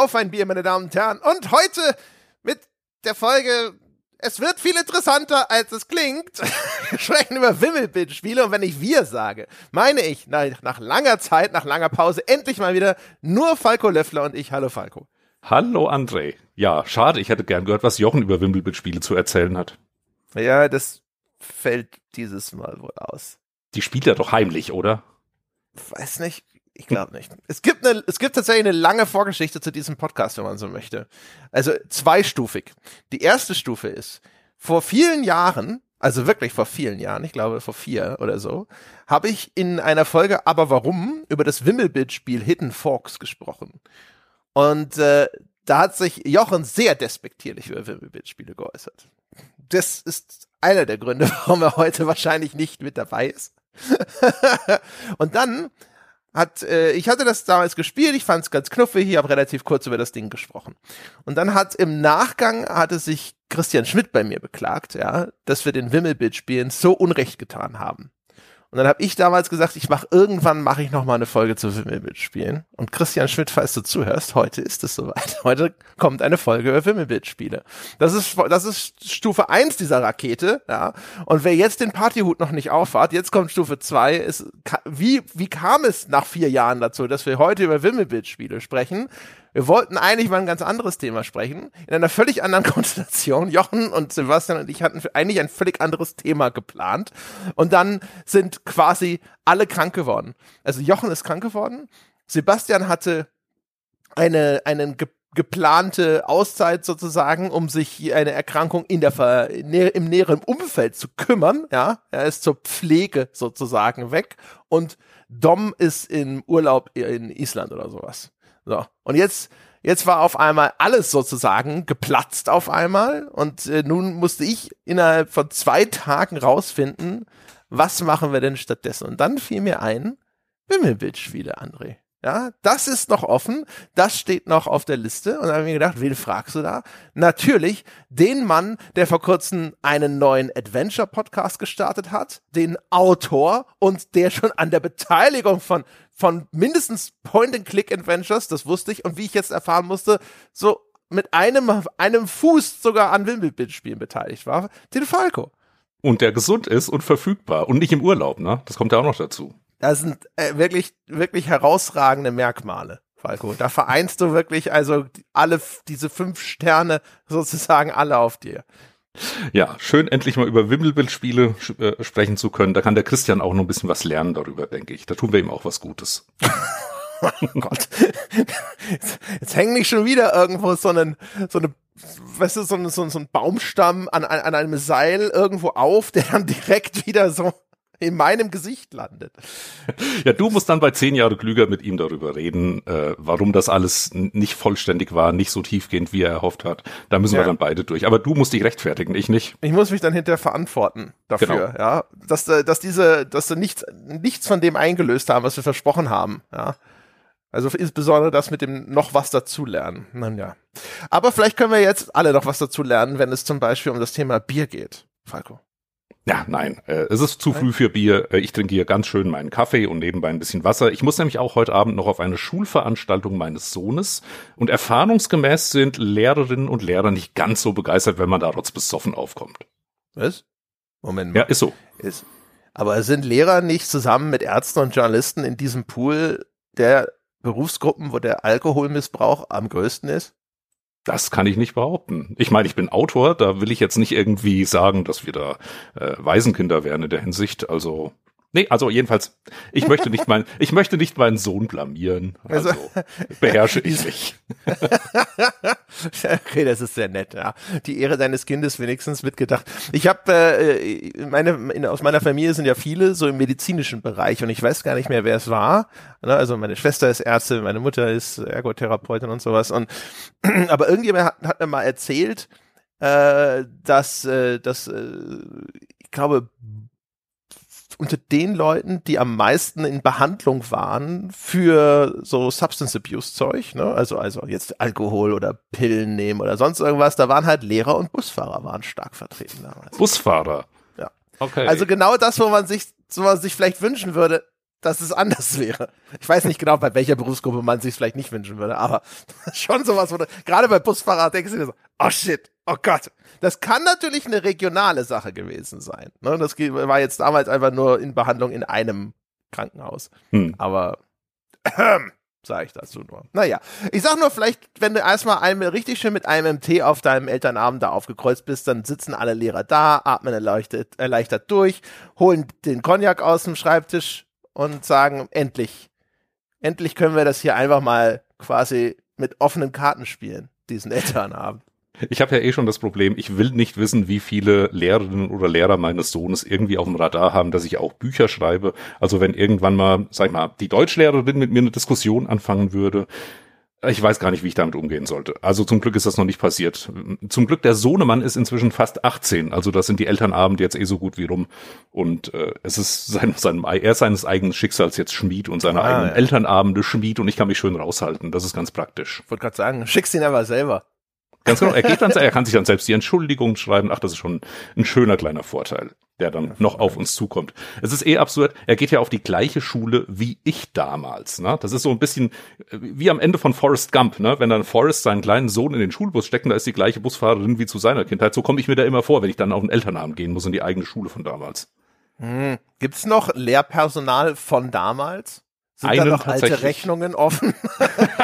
Auf ein Bier, meine Damen und Herren. Und heute mit der Folge es wird viel interessanter, als es klingt. Wir sprechen über Wimmelbildspiele und wenn ich wir sage, meine ich nach, nach, langer Zeit, nach langer Pause, endlich mal wieder nur Falco Löffler und ich. Hallo Falco. Hallo André. Ja, schade, ich hätte gern gehört, was Jochen über Wimmelbildspiele zu erzählen hat. Ja, das fällt dieses Mal wohl aus. Die spielt er doch heimlich, oder? Weiß nicht. Ich glaube nicht. Es gibt, eine, es gibt tatsächlich eine lange Vorgeschichte zu diesem Podcast, wenn man so möchte. Also zweistufig. Die erste Stufe ist, vor vielen Jahren, also wirklich vor vielen Jahren, ich glaube vor vier oder so, habe ich in einer Folge Aber warum über das Wimmelbildspiel Hidden Forks gesprochen. Und äh, da hat sich Jochen sehr despektierlich über Wimmelbildspiele geäußert. Das ist einer der Gründe, warum er heute wahrscheinlich nicht mit dabei ist. und dann hat, äh, ich hatte das damals gespielt, ich fand es ganz knuffig, ich habe relativ kurz über das Ding gesprochen. Und dann hat im Nachgang hatte sich Christian Schmidt bei mir beklagt, ja, dass wir den Wimmelbild-Spielen so Unrecht getan haben. Und dann habe ich damals gesagt, ich mache irgendwann mache ich noch mal eine Folge zu Wimmelbildspielen. Und Christian Schmidt, falls du zuhörst, heute ist es soweit. Heute kommt eine Folge über Wimmelbildspiele. Das ist das ist Stufe eins dieser Rakete, ja. Und wer jetzt den Partyhut noch nicht aufhat, jetzt kommt Stufe zwei. Ist wie wie kam es nach vier Jahren dazu, dass wir heute über Wimmelbildspiele sprechen? Wir wollten eigentlich mal ein ganz anderes Thema sprechen, in einer völlig anderen Konstellation. Jochen und Sebastian und ich hatten eigentlich ein völlig anderes Thema geplant. Und dann sind quasi alle krank geworden. Also Jochen ist krank geworden. Sebastian hatte eine, einen ge geplante Auszeit sozusagen, um sich eine Erkrankung in der im näheren Umfeld zu kümmern. Ja, er ist zur Pflege sozusagen weg und Dom ist im Urlaub in Island oder sowas. So. Und jetzt, jetzt war auf einmal alles sozusagen geplatzt auf einmal. Und äh, nun musste ich innerhalb von zwei Tagen rausfinden, was machen wir denn stattdessen? Und dann fiel mir ein, Wimmelbildspiele, André. Ja, das ist noch offen, das steht noch auf der Liste. Und dann habe ich mir gedacht, wen fragst du da? Natürlich den Mann, der vor kurzem einen neuen Adventure-Podcast gestartet hat, den Autor und der schon an der Beteiligung von, von mindestens Point-and-Click-Adventures, das wusste ich, und wie ich jetzt erfahren musste, so mit einem, einem Fuß sogar an Wimmelbildspielen beteiligt war, den Falco. Und der gesund ist und verfügbar und nicht im Urlaub, ne? Das kommt ja auch noch dazu. Das sind äh, wirklich, wirklich herausragende Merkmale, Falco. Da vereinst du wirklich also alle diese fünf Sterne sozusagen alle auf dir. Ja, schön endlich mal über Wimmelbildspiele äh, sprechen zu können. Da kann der Christian auch noch ein bisschen was lernen darüber, denke ich. Da tun wir ihm auch was Gutes. oh Gott. Jetzt, jetzt hängen nicht schon wieder irgendwo so einen, so eine weißt du, so, ein, so, so ein Baumstamm an, an einem Seil irgendwo auf, der dann direkt wieder so in meinem Gesicht landet. Ja, du musst dann bei zehn Jahre klüger mit ihm darüber reden, äh, warum das alles nicht vollständig war, nicht so tiefgehend, wie er erhofft hat. Da müssen ja. wir dann beide durch. Aber du musst dich rechtfertigen, ich nicht. Ich muss mich dann hinterher verantworten dafür, genau. ja, dass, äh, dass diese, dass sie nichts, nichts von dem eingelöst haben, was wir versprochen haben, ja. Also insbesondere das mit dem noch was dazulernen. Nun ja. Aber vielleicht können wir jetzt alle noch was dazu lernen, wenn es zum Beispiel um das Thema Bier geht. Falco. Ja, nein, äh, es ist zu früh für Bier. Äh, ich trinke hier ganz schön meinen Kaffee und nebenbei ein bisschen Wasser. Ich muss nämlich auch heute Abend noch auf eine Schulveranstaltung meines Sohnes. Und erfahrungsgemäß sind Lehrerinnen und Lehrer nicht ganz so begeistert, wenn man da trotz besoffen aufkommt. Was? Moment mal. Ja, ist so. Ist, aber sind Lehrer nicht zusammen mit Ärzten und Journalisten in diesem Pool der Berufsgruppen, wo der Alkoholmissbrauch am größten ist? Das kann ich nicht behaupten. Ich meine, ich bin Autor, da will ich jetzt nicht irgendwie sagen, dass wir da äh, Waisenkinder wären in der Hinsicht. Also Nee, also jedenfalls, ich möchte nicht mein, ich möchte nicht meinen Sohn blamieren. Also, also beherrsche ich mich. okay, das ist sehr nett, ja. Die Ehre deines Kindes wenigstens mitgedacht. Ich habe äh, meine, in, aus meiner Familie sind ja viele so im medizinischen Bereich und ich weiß gar nicht mehr, wer es war. Ne, also meine Schwester ist Ärztin, meine Mutter ist Ergotherapeutin und sowas. Und aber irgendjemand hat, hat mir mal erzählt, äh, dass, äh, dass äh, ich glaube, unter den Leuten, die am meisten in Behandlung waren für so Substance Abuse Zeug, ne? Also, also jetzt Alkohol oder Pillen nehmen oder sonst irgendwas, da waren halt Lehrer und Busfahrer waren stark vertreten damals. Busfahrer? Ja. Okay. Also genau das, wo man sich, wo man sich vielleicht wünschen würde, dass es anders wäre. Ich weiß nicht genau, bei welcher Berufsgruppe man sich vielleicht nicht wünschen würde, aber schon sowas, wo du, gerade bei Busfahrer denkst du dir so, oh shit, oh Gott. Das kann natürlich eine regionale Sache gewesen sein. Ne? Das war jetzt damals einfach nur in Behandlung in einem Krankenhaus. Hm. Aber äh, sage ich dazu nur. Naja, ich sag nur, vielleicht, wenn du erstmal einmal richtig schön mit einem MT auf deinem Elternabend da aufgekreuzt bist, dann sitzen alle Lehrer da, atmen erleichtert, erleichtert durch, holen den Cognac aus dem Schreibtisch und sagen, endlich, endlich können wir das hier einfach mal quasi mit offenen Karten spielen, diesen Elternabend. Ich habe ja eh schon das Problem, ich will nicht wissen, wie viele Lehrerinnen oder Lehrer meines Sohnes irgendwie auf dem Radar haben, dass ich auch Bücher schreibe. Also wenn irgendwann mal, sag ich mal, die Deutschlehrerin mit mir eine Diskussion anfangen würde, ich weiß gar nicht, wie ich damit umgehen sollte. Also zum Glück ist das noch nicht passiert. Zum Glück der Sohnemann ist inzwischen fast 18. Also das sind die Elternabende jetzt eh so gut wie rum. Und äh, es ist sein, sein, er ist seines eigenen Schicksals jetzt Schmied und seine ah, eigenen ja. Elternabende Schmied und ich kann mich schön raushalten. Das ist ganz praktisch. Ich wollte gerade sagen, schickst ihn aber selber. Ganz genau. Er geht dann, er kann sich dann selbst die Entschuldigung schreiben. Ach, das ist schon ein schöner kleiner Vorteil, der dann noch auf uns zukommt. Es ist eh absurd. Er geht ja auf die gleiche Schule wie ich damals. Ne? Das ist so ein bisschen äh, wie am Ende von Forrest Gump. Ne? Wenn dann Forrest seinen kleinen Sohn in den Schulbus steckt, da ist die gleiche Busfahrerin wie zu seiner Kindheit. So komme ich mir da immer vor, wenn ich dann auf den Elternabend gehen muss in die eigene Schule von damals. Hm. Gibt's noch Lehrpersonal von damals? Sind einen da noch alte Rechnungen offen?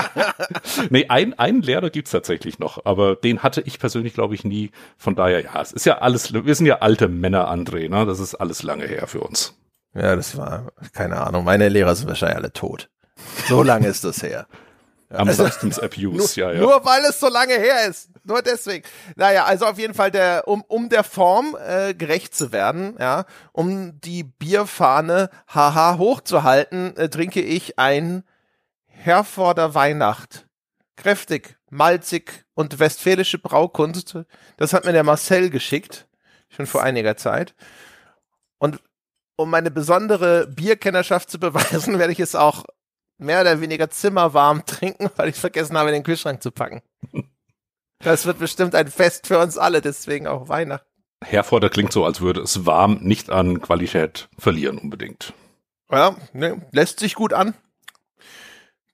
nee, ein, einen Lehrer gibt's tatsächlich noch, aber den hatte ich persönlich, glaube ich, nie. Von daher, ja, es ist ja alles, wir sind ja alte Männer, André, ne? Das ist alles lange her für uns. Ja, das war, keine Ahnung, meine Lehrer sind wahrscheinlich alle tot. So lange ist das her. Am also, Substance Abuse, nur, ja, ja. Nur weil es so lange her ist. Nur deswegen. Naja, also auf jeden Fall der, um, um der Form äh, gerecht zu werden, ja, um die Bierfahne haha hochzuhalten, äh, trinke ich ein Herforder Weihnacht. Kräftig, malzig und westfälische Braukunst. Das hat mir der Marcel geschickt. Schon vor einiger Zeit. Und um meine besondere Bierkennerschaft zu beweisen, werde ich es auch mehr oder weniger zimmerwarm trinken, weil ich vergessen habe, den Kühlschrank zu packen. Das wird bestimmt ein Fest für uns alle, deswegen auch Weihnachten. Herforder klingt so, als würde es warm nicht an Qualität verlieren unbedingt. Ja, ne, lässt sich gut an.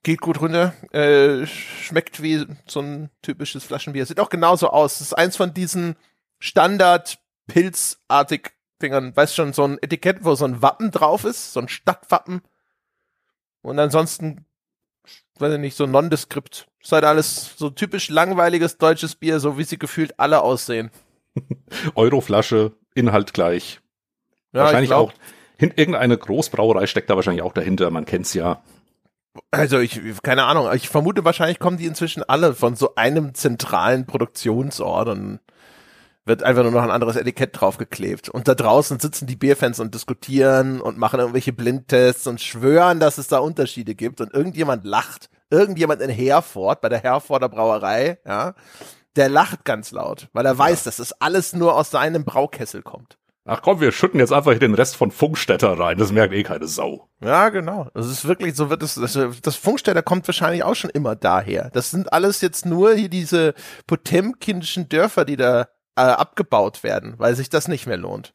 Geht gut runter. Äh, schmeckt wie so ein typisches Flaschenbier. Sieht auch genauso aus. Das ist eins von diesen Standard-Pilzartig Dingern. Weißt schon, so ein Etikett, wo so ein Wappen drauf ist, so ein Stadtwappen. Und ansonsten, weiß ich nicht, so nondeskript. Ist halt alles so typisch langweiliges deutsches Bier, so wie sie gefühlt alle aussehen. Euroflasche, Inhalt gleich. Ja, wahrscheinlich auch. Irgendeine Großbrauerei steckt da wahrscheinlich auch dahinter, man kennt's ja. Also ich, keine Ahnung, ich vermute wahrscheinlich kommen die inzwischen alle von so einem zentralen Produktionsort und wird einfach nur noch ein anderes Etikett draufgeklebt. Und da draußen sitzen die Bierfans und diskutieren und machen irgendwelche Blindtests und schwören, dass es da Unterschiede gibt. Und irgendjemand lacht. Irgendjemand in Herford, bei der Herforder Brauerei, ja, der lacht ganz laut, weil er weiß, ja. dass das alles nur aus seinem Braukessel kommt. Ach komm, wir schütten jetzt einfach den Rest von Funkstätter rein. Das merkt eh keine Sau. Ja, genau. Das ist wirklich, so wird es, das, das Funkstätter kommt wahrscheinlich auch schon immer daher. Das sind alles jetzt nur hier diese potemkinischen Dörfer, die da äh, abgebaut werden, weil sich das nicht mehr lohnt.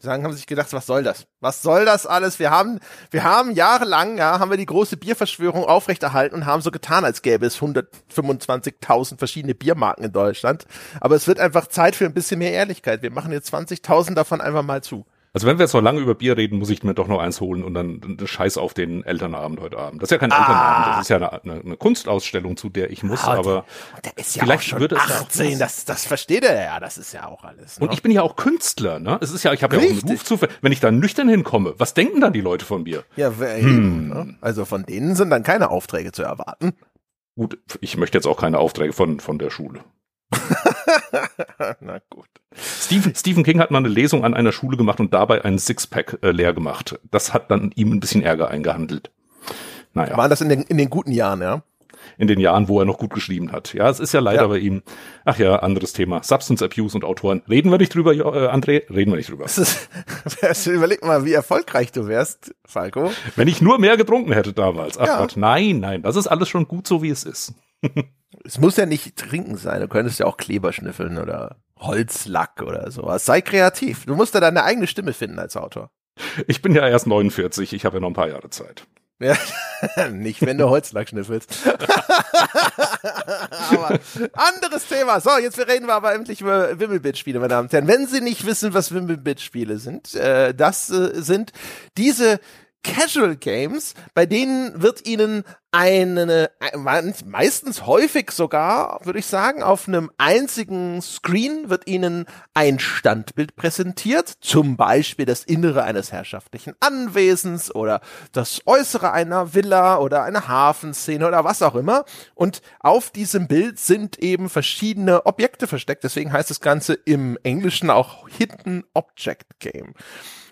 Die sagen, haben sich gedacht, was soll das? Was soll das alles? Wir haben, wir haben jahrelang, ja, haben wir die große Bierverschwörung aufrechterhalten und haben so getan, als gäbe es 125.000 verschiedene Biermarken in Deutschland. Aber es wird einfach Zeit für ein bisschen mehr Ehrlichkeit. Wir machen jetzt 20.000 davon einfach mal zu. Also wenn wir jetzt so lange über Bier reden, muss ich mir doch noch eins holen und dann Scheiß auf den Elternabend heute Abend. Das ist ja kein ah. Elternabend, das ist ja eine, eine, eine, Kunstausstellung, zu der ich muss, ah, aber der ist ja vielleicht auch schon würde 18, das, das versteht er ja, das ist ja auch alles. Ne? Und ich bin ja auch Künstler, ne? Es ist ja, ich habe ja auch einen Ruf zu, wenn ich da nüchtern hinkomme, was denken dann die Leute von mir? Ja, hm. ne? also von denen sind dann keine Aufträge zu erwarten. Gut, ich möchte jetzt auch keine Aufträge von, von der Schule. Na gut. Stephen, Stephen King hat mal eine Lesung an einer Schule gemacht und dabei einen Sixpack äh, leer gemacht. Das hat dann ihm ein bisschen Ärger eingehandelt. Naja. War das in den, in den guten Jahren, ja? In den Jahren, wo er noch gut geschrieben hat. Ja, es ist ja leider ja. bei ihm. Ach ja, anderes Thema. Substance Abuse und Autoren. Reden wir nicht drüber, äh, André? Reden wir nicht drüber. Ist, überleg mal, wie erfolgreich du wärst, Falco. Wenn ich nur mehr getrunken hätte damals. Ach ja. Gott, nein, nein. Das ist alles schon gut so, wie es ist. es muss ja nicht trinken sein. Du könntest ja auch Kleber schnüffeln oder Holzlack oder sowas. Sei kreativ. Du musst da deine eigene Stimme finden als Autor. Ich bin ja erst 49, ich habe ja noch ein paar Jahre Zeit. Ja, nicht, wenn du Holzlack schnüffelst. aber anderes Thema. So, jetzt reden wir aber endlich über Wimmelbit-Spiele, meine Damen und Herren. Wenn Sie nicht wissen, was Wimmelbit-Spiele sind, äh, das äh, sind diese Casual Games, bei denen wird ihnen eine, meistens häufig sogar, würde ich sagen, auf einem einzigen Screen wird ihnen ein Standbild präsentiert, zum Beispiel das Innere eines herrschaftlichen Anwesens oder das Äußere einer Villa oder eine Hafenszene oder was auch immer. Und auf diesem Bild sind eben verschiedene Objekte versteckt. Deswegen heißt das Ganze im Englischen auch Hidden Object Game.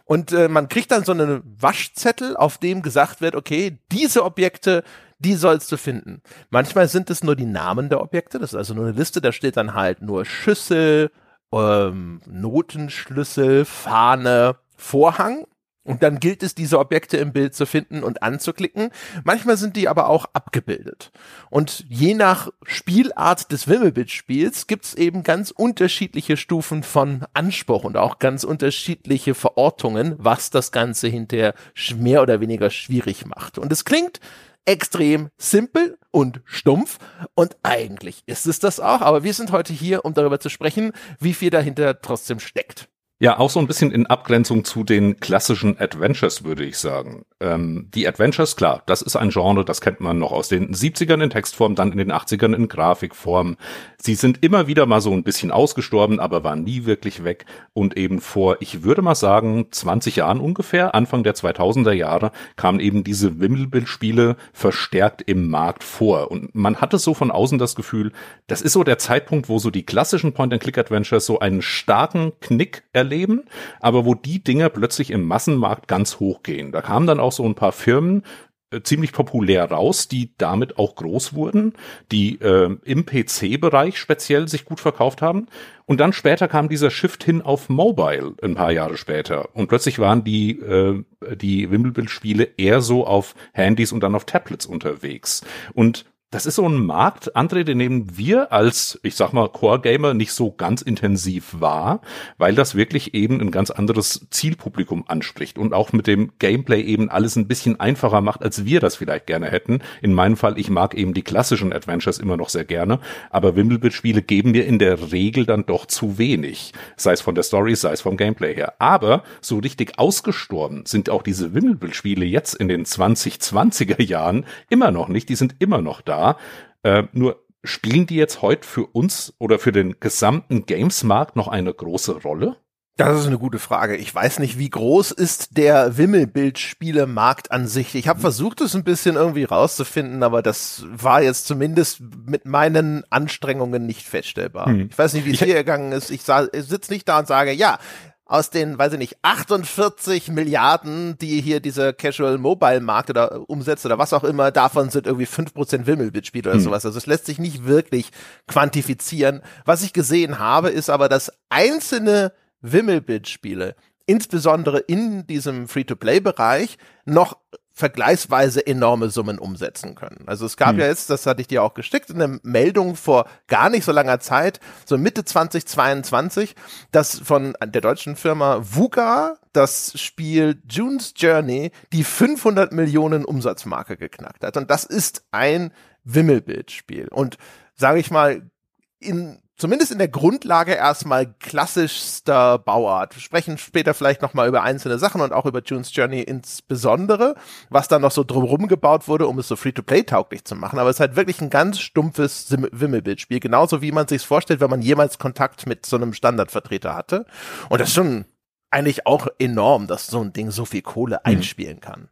Und äh, man kriegt dann so einen Waschzettel, auf dem gesagt wird, okay, diese Objekte, die sollst du finden. Manchmal sind es nur die Namen der Objekte, das ist also nur eine Liste, da steht dann halt nur Schüssel, ähm, Notenschlüssel, Fahne, Vorhang und dann gilt es, diese Objekte im Bild zu finden und anzuklicken. Manchmal sind die aber auch abgebildet. Und je nach Spielart des Wimmelbildspiels gibt es eben ganz unterschiedliche Stufen von Anspruch und auch ganz unterschiedliche Verortungen, was das Ganze hinterher mehr oder weniger schwierig macht. Und es klingt extrem simpel und stumpf und eigentlich ist es das auch, aber wir sind heute hier, um darüber zu sprechen, wie viel dahinter trotzdem steckt. Ja, auch so ein bisschen in Abgrenzung zu den klassischen Adventures, würde ich sagen. Ähm, die Adventures, klar, das ist ein Genre, das kennt man noch aus den 70ern in Textform, dann in den 80ern in Grafikform. Sie sind immer wieder mal so ein bisschen ausgestorben, aber waren nie wirklich weg. Und eben vor, ich würde mal sagen, 20 Jahren ungefähr, Anfang der 2000er Jahre, kamen eben diese Wimmelbildspiele verstärkt im Markt vor. Und man hatte so von außen das Gefühl, das ist so der Zeitpunkt, wo so die klassischen Point-and-Click-Adventures so einen starken Knick erleben, aber wo die Dinger plötzlich im Massenmarkt ganz hoch gehen. Da kamen dann auch so ein paar Firmen, äh, ziemlich populär raus, die damit auch groß wurden, die äh, im PC-Bereich speziell sich gut verkauft haben. Und dann später kam dieser Shift hin auf Mobile, ein paar Jahre später. Und plötzlich waren die, äh, die Wimmelbildspiele eher so auf Handys und dann auf Tablets unterwegs. Und das ist so ein Markt, André, den nehmen wir als, ich sag mal, Core-Gamer nicht so ganz intensiv wahr, weil das wirklich eben ein ganz anderes Zielpublikum anspricht und auch mit dem Gameplay eben alles ein bisschen einfacher macht, als wir das vielleicht gerne hätten. In meinem Fall, ich mag eben die klassischen Adventures immer noch sehr gerne, aber Wimmelbit-Spiele geben mir in der Regel dann doch zu wenig. Sei es von der Story, sei es vom Gameplay her. Aber so richtig ausgestorben sind auch diese Wimmelbit-Spiele jetzt in den 2020er Jahren immer noch nicht. Die sind immer noch da da. Äh, nur spielen die jetzt heute für uns oder für den gesamten Games-Markt noch eine große Rolle? Das ist eine gute Frage. Ich weiß nicht, wie groß ist der Wimmelbildspielemarkt an sich. Ich habe versucht, es ein bisschen irgendwie rauszufinden, aber das war jetzt zumindest mit meinen Anstrengungen nicht feststellbar. Hm. Ich weiß nicht, wie es hier gegangen ist. Ich, ich sitze nicht da und sage, ja, aus den, weiß ich nicht, 48 Milliarden, die hier dieser Casual Mobile Markt oder umsetzt oder was auch immer, davon sind irgendwie 5% Wimmelbit-Spiele oder hm. sowas. Also es lässt sich nicht wirklich quantifizieren. Was ich gesehen habe, ist aber, dass einzelne Wimmelbit-Spiele insbesondere in diesem Free-to-Play-Bereich noch vergleichsweise enorme Summen umsetzen können. Also es gab hm. ja jetzt, das hatte ich dir auch gestickt, eine Meldung vor gar nicht so langer Zeit, so Mitte 2022, dass von der deutschen Firma VUGA das Spiel June's Journey die 500 Millionen Umsatzmarke geknackt hat. Und das ist ein Wimmelbildspiel. Und sage ich mal, in zumindest in der Grundlage erstmal klassischster Bauart. Wir sprechen später vielleicht nochmal über einzelne Sachen und auch über June's Journey insbesondere, was dann noch so drumherum gebaut wurde, um es so free-to-play tauglich zu machen. Aber es ist halt wirklich ein ganz stumpfes Wimmelbildspiel, genauso wie man sich vorstellt, wenn man jemals Kontakt mit so einem Standardvertreter hatte. Und das ist schon eigentlich auch enorm, dass so ein Ding so viel Kohle mhm. einspielen kann.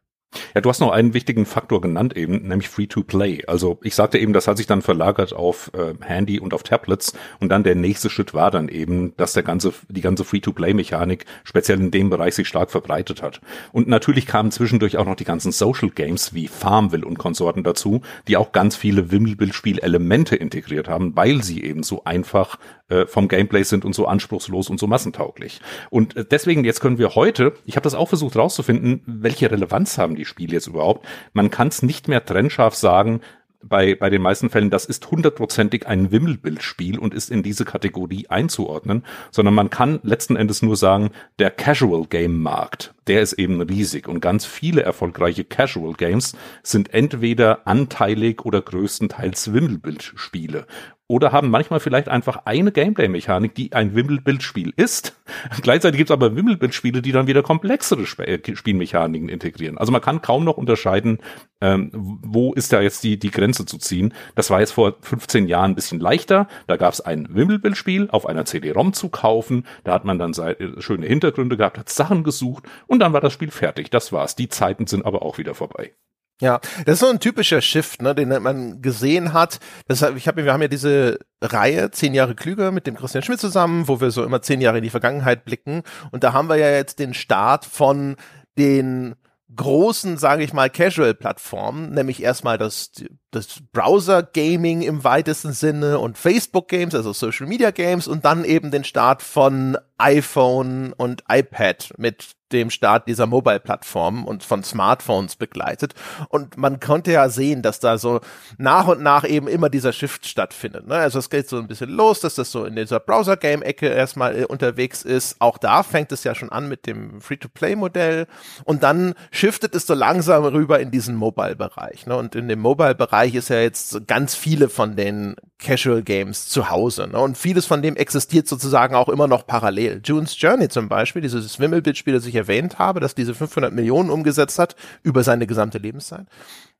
Ja, du hast noch einen wichtigen Faktor genannt eben, nämlich Free-to-Play. Also ich sagte eben, das hat sich dann verlagert auf äh, Handy und auf Tablets und dann der nächste Schritt war dann eben, dass der ganze, die ganze Free-to-Play-Mechanik speziell in dem Bereich sich stark verbreitet hat. Und natürlich kamen zwischendurch auch noch die ganzen Social Games wie Farmville und Konsorten dazu, die auch ganz viele Wimmelbildspiel-Elemente integriert haben, weil sie eben so einfach äh, vom Gameplay sind und so anspruchslos und so massentauglich. Und äh, deswegen jetzt können wir heute, ich habe das auch versucht rauszufinden, welche Relevanz haben die Spiele jetzt überhaupt. Man kann es nicht mehr trennscharf sagen, bei, bei den meisten Fällen, das ist hundertprozentig ein Wimmelbildspiel und ist in diese Kategorie einzuordnen, sondern man kann letzten Endes nur sagen, der Casual Game Markt, der ist eben riesig und ganz viele erfolgreiche Casual Games sind entweder anteilig oder größtenteils Wimmelbildspiele oder haben manchmal vielleicht einfach eine Gameplay-Mechanik, die ein Wimmelbildspiel ist. Gleichzeitig gibt es aber Wimmelbildspiele, die dann wieder komplexere Sp äh, Spielmechaniken integrieren. Also man kann kaum noch unterscheiden, ähm, wo ist da jetzt die, die Grenze zu ziehen. Das war jetzt vor 15 Jahren ein bisschen leichter. Da gab es ein Wimmelbildspiel auf einer CD-ROM zu kaufen. Da hat man dann äh, schöne Hintergründe gehabt, hat Sachen gesucht und dann war das Spiel fertig. Das war's. Die Zeiten sind aber auch wieder vorbei. Ja, das ist so ein typischer Shift, ne, den man gesehen hat. Deshalb, ich habe, wir haben ja diese Reihe zehn Jahre klüger mit dem Christian Schmidt zusammen, wo wir so immer zehn Jahre in die Vergangenheit blicken. Und da haben wir ja jetzt den Start von den großen, sage ich mal, Casual-Plattformen, nämlich erstmal das, das Browser-Gaming im weitesten Sinne und Facebook-Games, also Social-Media-Games und dann eben den Start von iPhone und iPad mit dem Start dieser Mobile-Plattformen und von Smartphones begleitet. Und man konnte ja sehen, dass da so nach und nach eben immer dieser Shift stattfindet. Ne? Also es geht so ein bisschen los, dass das so in dieser Browser-Game-Ecke erstmal äh, unterwegs ist. Auch da fängt es ja schon an mit dem Free-to-Play-Modell. Und dann shiftet es so langsam rüber in diesen Mobile-Bereich. Ne? Und in dem Mobile-Bereich ist ja jetzt ganz viele von den Casual Games zu Hause. Ne? Und vieles von dem existiert sozusagen auch immer noch parallel. June's Journey zum Beispiel, dieses Wimmelbildspiel, das ich erwähnt habe, das diese 500 Millionen umgesetzt hat über seine gesamte Lebenszeit.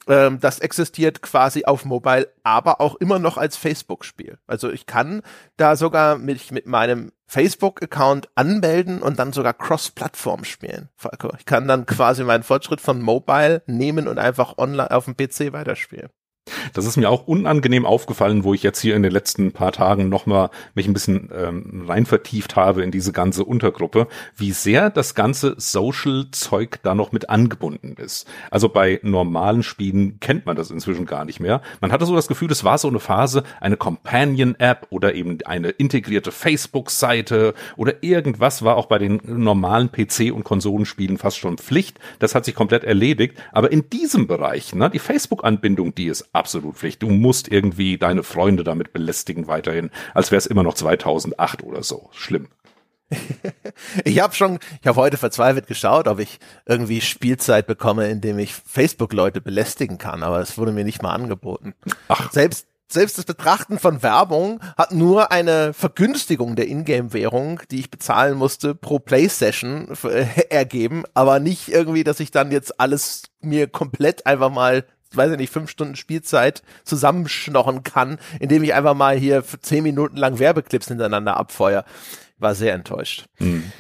Ähm, das existiert quasi auf Mobile, aber auch immer noch als Facebook-Spiel. Also ich kann da sogar mich mit meinem Facebook-Account anmelden und dann sogar Cross-Plattform spielen. Ich kann dann quasi meinen Fortschritt von Mobile nehmen und einfach online auf dem PC weiterspielen. Das ist mir auch unangenehm aufgefallen, wo ich jetzt hier in den letzten paar Tagen nochmal mich ein bisschen ähm, rein vertieft habe in diese ganze Untergruppe, wie sehr das ganze Social-Zeug da noch mit angebunden ist. Also bei normalen Spielen kennt man das inzwischen gar nicht mehr. Man hatte so das Gefühl, es war so eine Phase, eine Companion-App oder eben eine integrierte Facebook-Seite oder irgendwas war auch bei den normalen PC- und Konsolenspielen fast schon Pflicht. Das hat sich komplett erledigt. Aber in diesem Bereich, ne, die Facebook-Anbindung, die ist absolut Pflicht. Du musst irgendwie deine Freunde damit belästigen weiterhin, als wäre es immer noch 2008 oder so. Schlimm. ich habe schon, ich habe heute verzweifelt geschaut, ob ich irgendwie Spielzeit bekomme, indem ich Facebook-Leute belästigen kann, aber es wurde mir nicht mal angeboten. Ach. Selbst selbst das Betrachten von Werbung hat nur eine Vergünstigung der Ingame-Währung, die ich bezahlen musste pro Play-Session ergeben, aber nicht irgendwie, dass ich dann jetzt alles mir komplett einfach mal weiß ich nicht, fünf Stunden Spielzeit zusammenschnorren kann, indem ich einfach mal hier zehn Minuten lang Werbeclips hintereinander abfeuer. War sehr enttäuscht. Mhm.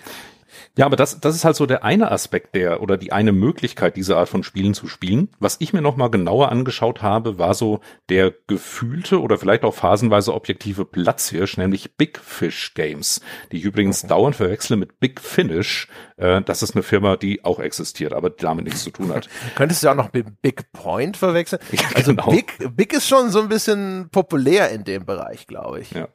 Ja, aber das, das ist halt so der eine Aspekt der oder die eine Möglichkeit, diese Art von Spielen zu spielen. Was ich mir nochmal genauer angeschaut habe, war so der gefühlte oder vielleicht auch phasenweise objektive Platzhirsch, nämlich Big Fish Games, die ich übrigens okay. dauernd verwechsle mit Big Finish. Äh, das ist eine Firma, die auch existiert, aber damit nichts zu tun hat. Könntest du auch noch mit Big Point verwechseln? Ja, also genau. Big, Big ist schon so ein bisschen populär in dem Bereich, glaube ich. Ja.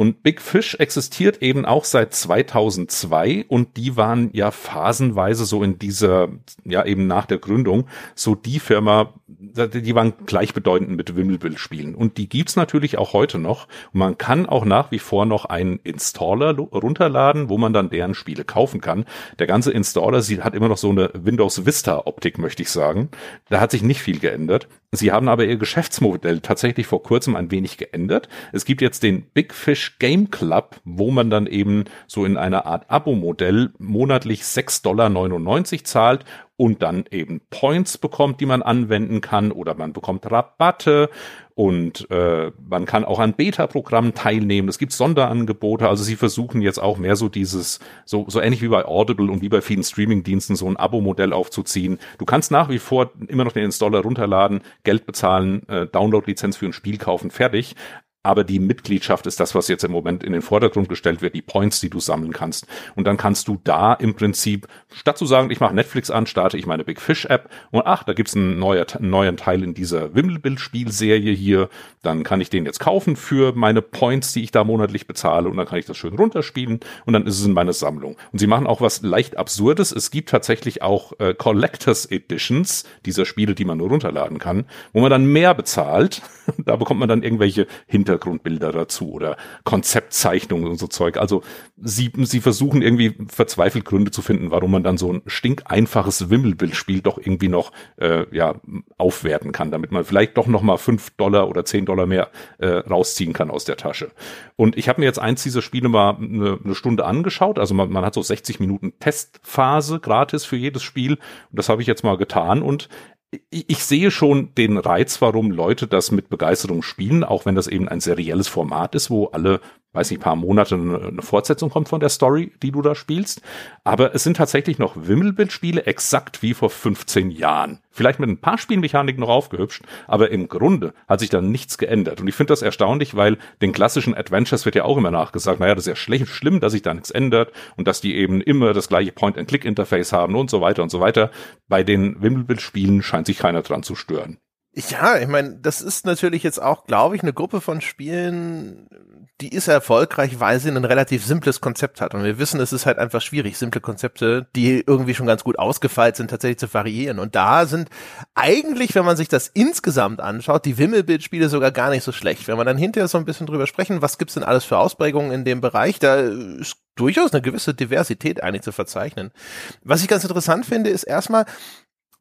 Und Big Fish existiert eben auch seit 2002 und die waren ja phasenweise so in dieser, ja eben nach der Gründung, so die Firma, die waren gleichbedeutend mit Wimmelbildspielen. Und die gibt's natürlich auch heute noch. Und man kann auch nach wie vor noch einen Installer runterladen, wo man dann deren Spiele kaufen kann. Der ganze Installer sie hat immer noch so eine Windows Vista Optik, möchte ich sagen. Da hat sich nicht viel geändert. Sie haben aber ihr Geschäftsmodell tatsächlich vor kurzem ein wenig geändert. Es gibt jetzt den Big Fish Game Club, wo man dann eben so in einer Art Abo-Modell monatlich 6,99 Dollar zahlt und dann eben Points bekommt, die man anwenden kann oder man bekommt Rabatte und äh, man kann auch an Beta-Programmen teilnehmen. Es gibt Sonderangebote. Also sie versuchen jetzt auch mehr so dieses, so, so ähnlich wie bei Audible und wie bei vielen Streaming-Diensten so ein Abo-Modell aufzuziehen. Du kannst nach wie vor immer noch den Installer runterladen, Geld bezahlen, äh, Download-Lizenz für ein Spiel kaufen, fertig. Aber die Mitgliedschaft ist das, was jetzt im Moment in den Vordergrund gestellt wird, die Points, die du sammeln kannst. Und dann kannst du da im Prinzip, statt zu sagen, ich mache Netflix an, starte ich meine Big Fish App und ach, da gibt's einen, neuer, neuen Teil in dieser Wimmelbild-Spielserie hier, dann kann ich den jetzt kaufen für meine Points, die ich da monatlich bezahle und dann kann ich das schön runterspielen und dann ist es in meiner Sammlung. Und sie machen auch was leicht Absurdes. Es gibt tatsächlich auch äh, Collectors Editions dieser Spiele, die man nur runterladen kann, wo man dann mehr bezahlt. da bekommt man dann irgendwelche Hintergrundbilder dazu oder Konzeptzeichnungen und so Zeug. Also sie, sie versuchen irgendwie verzweifelt Gründe zu finden, warum man dann so ein stinkeinfaches Wimmelbildspiel doch irgendwie noch äh, ja aufwerten kann, damit man vielleicht doch noch mal fünf Dollar oder zehn Dollar mehr äh, rausziehen kann aus der Tasche. Und ich habe mir jetzt eins dieser Spiele mal eine, eine Stunde angeschaut. Also man, man hat so 60 Minuten Testphase gratis für jedes Spiel. Und das habe ich jetzt mal getan und ich sehe schon den Reiz, warum Leute das mit Begeisterung spielen, auch wenn das eben ein serielles Format ist, wo alle weiß nicht, paar Monate eine Fortsetzung kommt von der Story, die du da spielst. Aber es sind tatsächlich noch Wimmelbildspiele, exakt wie vor 15 Jahren. Vielleicht mit ein paar Spielmechaniken noch aufgehübscht, aber im Grunde hat sich da nichts geändert. Und ich finde das erstaunlich, weil den klassischen Adventures wird ja auch immer nachgesagt, naja, das ist ja schlecht, schlimm, dass sich da nichts ändert und dass die eben immer das gleiche Point-and-Click-Interface haben und so weiter und so weiter. Bei den Wimmelbildspielen scheint sich keiner dran zu stören. Ja, ich meine, das ist natürlich jetzt auch, glaube ich, eine Gruppe von Spielen, die ist erfolgreich, weil sie ein relativ simples Konzept hat. Und wir wissen, es ist halt einfach schwierig, simple Konzepte, die irgendwie schon ganz gut ausgefeilt sind, tatsächlich zu variieren. Und da sind eigentlich, wenn man sich das insgesamt anschaut, die Wimmelbildspiele sogar gar nicht so schlecht. Wenn wir dann hinterher so ein bisschen drüber sprechen, was gibt's denn alles für Ausprägungen in dem Bereich, da ist durchaus eine gewisse Diversität eigentlich zu verzeichnen. Was ich ganz interessant finde, ist erstmal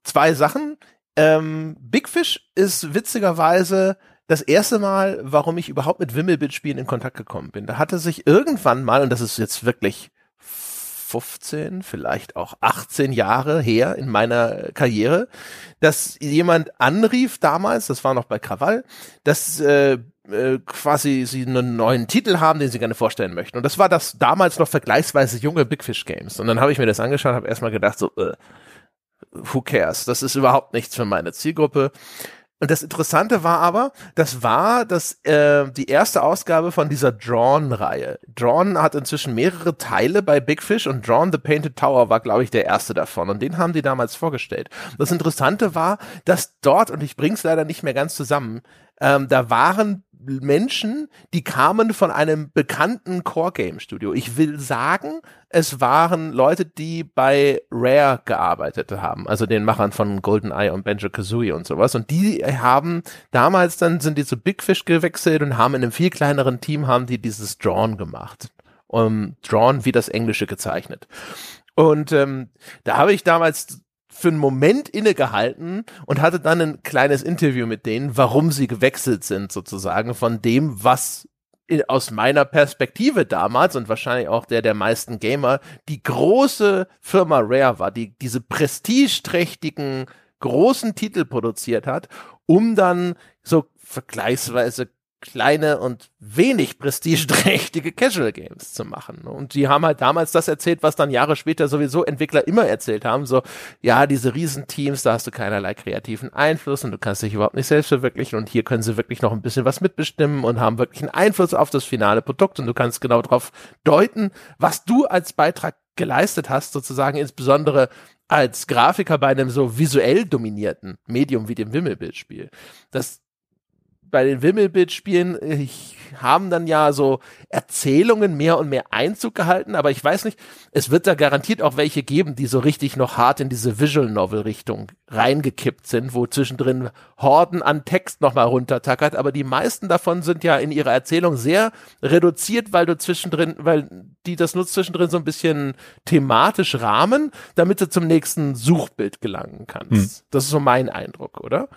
zwei Sachen. Ähm, Big Fish ist witzigerweise das erste Mal, warum ich überhaupt mit Wimmelbildspielen in Kontakt gekommen bin. Da hatte sich irgendwann mal, und das ist jetzt wirklich 15, vielleicht auch 18 Jahre her in meiner Karriere, dass jemand anrief damals, das war noch bei Krawall, dass äh, äh, quasi sie einen neuen Titel haben, den sie gerne vorstellen möchten. Und das war das damals noch vergleichsweise junge Big Fish Games. Und dann habe ich mir das angeschaut, habe erstmal gedacht, so, äh, who cares? Das ist überhaupt nichts für meine Zielgruppe. Und das Interessante war aber, das war das äh, die erste Ausgabe von dieser Drawn-Reihe. Drawn hat inzwischen mehrere Teile bei Big Fish und Drawn the Painted Tower war, glaube ich, der erste davon. Und den haben die damals vorgestellt. Das Interessante war, dass dort, und ich bring's leider nicht mehr ganz zusammen, ähm, da waren Menschen, die kamen von einem bekannten Core Game Studio. Ich will sagen, es waren Leute, die bei Rare gearbeitet haben, also den Machern von GoldenEye und Banjo Kazooie und sowas. Und die haben damals dann sind die zu Big Fish gewechselt und haben in einem viel kleineren Team haben die dieses Drawn gemacht. Um, Drawn wie das Englische gezeichnet. Und ähm, da habe ich damals für einen Moment innegehalten und hatte dann ein kleines Interview mit denen, warum sie gewechselt sind sozusagen von dem, was aus meiner Perspektive damals und wahrscheinlich auch der der meisten Gamer die große Firma Rare war, die diese prestigeträchtigen großen Titel produziert hat, um dann so vergleichsweise kleine und wenig prestigeträchtige Casual Games zu machen. Und die haben halt damals das erzählt, was dann Jahre später sowieso Entwickler immer erzählt haben, so, ja, diese Riesenteams, da hast du keinerlei kreativen Einfluss und du kannst dich überhaupt nicht selbst verwirklichen und hier können sie wirklich noch ein bisschen was mitbestimmen und haben wirklich einen Einfluss auf das finale Produkt und du kannst genau darauf deuten, was du als Beitrag geleistet hast, sozusagen insbesondere als Grafiker bei einem so visuell dominierten Medium wie dem Wimmelbildspiel. Das bei den Wimmelbildspielen äh, haben dann ja so Erzählungen mehr und mehr Einzug gehalten, aber ich weiß nicht, es wird da garantiert auch welche geben, die so richtig noch hart in diese Visual Novel Richtung reingekippt sind, wo zwischendrin Horden an Text nochmal runtertackert, aber die meisten davon sind ja in ihrer Erzählung sehr reduziert, weil du zwischendrin, weil die das nutzt zwischendrin so ein bisschen thematisch rahmen, damit du zum nächsten Suchbild gelangen kannst. Hm. Das ist so mein Eindruck, oder?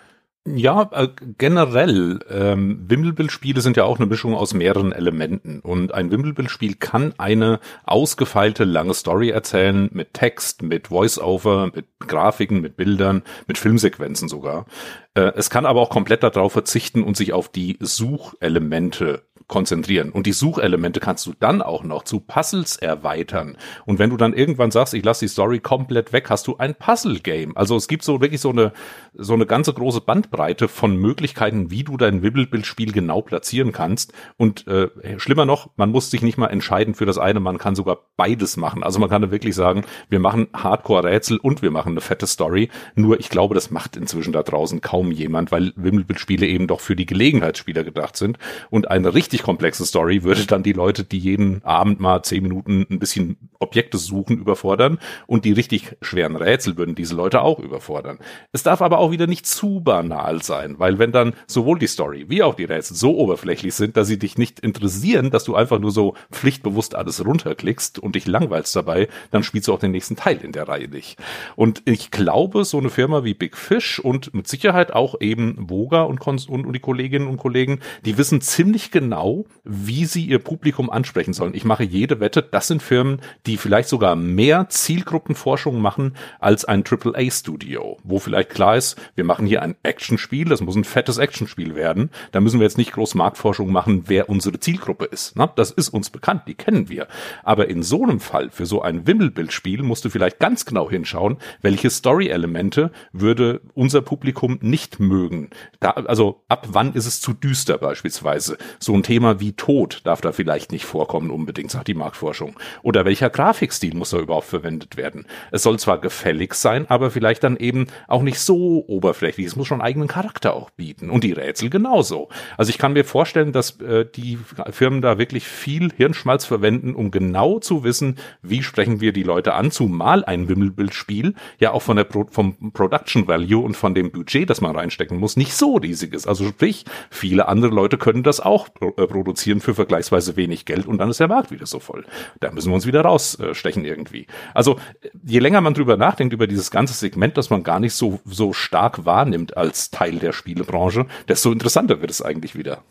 Ja, äh, generell, ähm, Wimmelbildspiele sind ja auch eine Mischung aus mehreren Elementen. Und ein Wimmelbildspiel kann eine ausgefeilte lange Story erzählen mit Text, mit Voice-Over, mit Grafiken, mit Bildern, mit Filmsequenzen sogar. Äh, es kann aber auch komplett darauf verzichten und sich auf die Suchelemente konzentrieren. Und die Suchelemente kannst du dann auch noch zu Puzzles erweitern. Und wenn du dann irgendwann sagst, ich lasse die Story komplett weg, hast du ein Puzzle-Game. Also es gibt so wirklich so eine, so eine ganze große Bandbreite von Möglichkeiten, wie du dein Wimmelbildspiel genau platzieren kannst. Und äh, schlimmer noch, man muss sich nicht mal entscheiden für das eine, man kann sogar beides machen. Also man kann wirklich sagen, wir machen Hardcore-Rätsel und wir machen eine fette Story. Nur ich glaube, das macht inzwischen da draußen kaum jemand, weil Wimmelbildspiele eben doch für die Gelegenheitsspieler gedacht sind. Und eine richtig komplexe Story würde dann die Leute, die jeden Abend mal zehn Minuten ein bisschen Objekte suchen, überfordern. Und die richtig schweren Rätsel würden diese Leute auch überfordern. Es darf aber auch wieder nicht zu banal sein, weil wenn dann sowohl die Story wie auch die Rätsel so oberflächlich sind, dass sie dich nicht interessieren, dass du einfach nur so pflichtbewusst alles runterklickst und dich langweilst dabei, dann spielst du auch den nächsten Teil in der Reihe nicht. Und ich glaube, so eine Firma wie Big Fish und mit Sicherheit auch eben Voga und, und, und die Kolleginnen und Kollegen, die wissen ziemlich genau, wie sie ihr Publikum ansprechen sollen. Ich mache jede Wette, das sind Firmen, die vielleicht sogar mehr Zielgruppenforschung machen als ein AAA-Studio, wo vielleicht klar ist, wir machen hier ein Actionspiel, das muss ein fettes Actionspiel werden. Da müssen wir jetzt nicht groß Marktforschung machen, wer unsere Zielgruppe ist. Na, das ist uns bekannt, die kennen wir. Aber in so einem Fall, für so ein Wimmelbildspiel, musst du vielleicht ganz genau hinschauen, welche Story-Elemente würde unser Publikum nicht mögen. Da, also ab wann ist es zu düster beispielsweise? So ein Thema wie Tod darf da vielleicht nicht vorkommen unbedingt, sagt die Marktforschung. Oder welcher Grafikstil muss da überhaupt verwendet werden? Es soll zwar gefällig sein, aber vielleicht dann eben auch nicht so oberflächlich. Es muss schon eigenen Charakter auch bieten. Und die Rätsel genauso. Also ich kann mir vorstellen, dass äh, die Firmen da wirklich viel Hirnschmalz verwenden, um genau zu wissen, wie sprechen wir die Leute an, zumal ein Wimmelbildspiel ja auch von der Pro vom Production Value und von dem Budget, das man reinstecken muss, nicht so riesig ist. Also sprich, viele andere Leute können das auch äh, produzieren für vergleichsweise wenig Geld und dann ist der Markt wieder so voll. Da müssen wir uns wieder rausstechen irgendwie. Also je länger man drüber nachdenkt über dieses ganze Segment, das man gar nicht so so stark wahrnimmt als Teil der Spielebranche, desto interessanter wird es eigentlich wieder.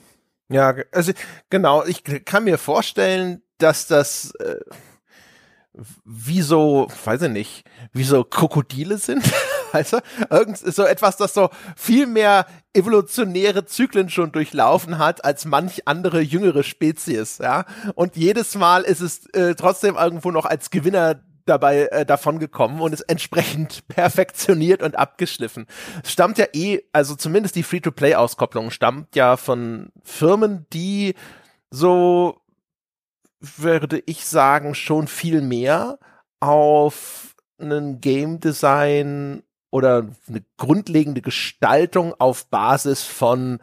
Ja, also genau, ich kann mir vorstellen, dass das äh, wie so, weiß ich nicht, wie so Krokodile sind. weißt du? Irgend so etwas, das so viel mehr evolutionäre Zyklen schon durchlaufen hat als manch andere jüngere Spezies, ja. Und jedes Mal ist es äh, trotzdem irgendwo noch als Gewinner dabei äh, davon gekommen und ist entsprechend perfektioniert und abgeschliffen. Es stammt ja eh, also zumindest die Free-to-Play-Auskopplung stammt ja von Firmen, die so, würde ich sagen, schon viel mehr auf einen Game Design oder eine grundlegende Gestaltung auf Basis von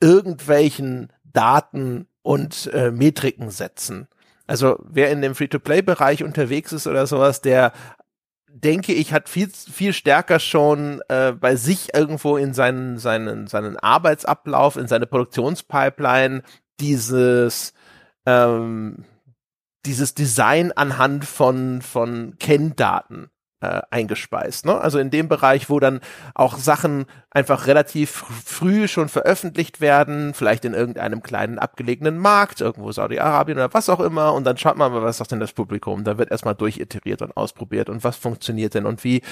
irgendwelchen Daten und äh, Metriken setzen. Also wer in dem Free-to-Play-Bereich unterwegs ist oder sowas, der denke ich, hat viel, viel stärker schon äh, bei sich irgendwo in seinen, seinen, seinen Arbeitsablauf, in seine Produktionspipeline dieses, ähm, dieses Design anhand von, von Kenndaten äh, eingespeist. Ne? Also in dem Bereich, wo dann auch Sachen einfach relativ früh schon veröffentlicht werden, vielleicht in irgendeinem kleinen abgelegenen Markt, irgendwo Saudi-Arabien oder was auch immer, und dann schaut man mal, was sagt denn das Publikum? Da wird erstmal durchiteriert und ausprobiert und was funktioniert denn und wie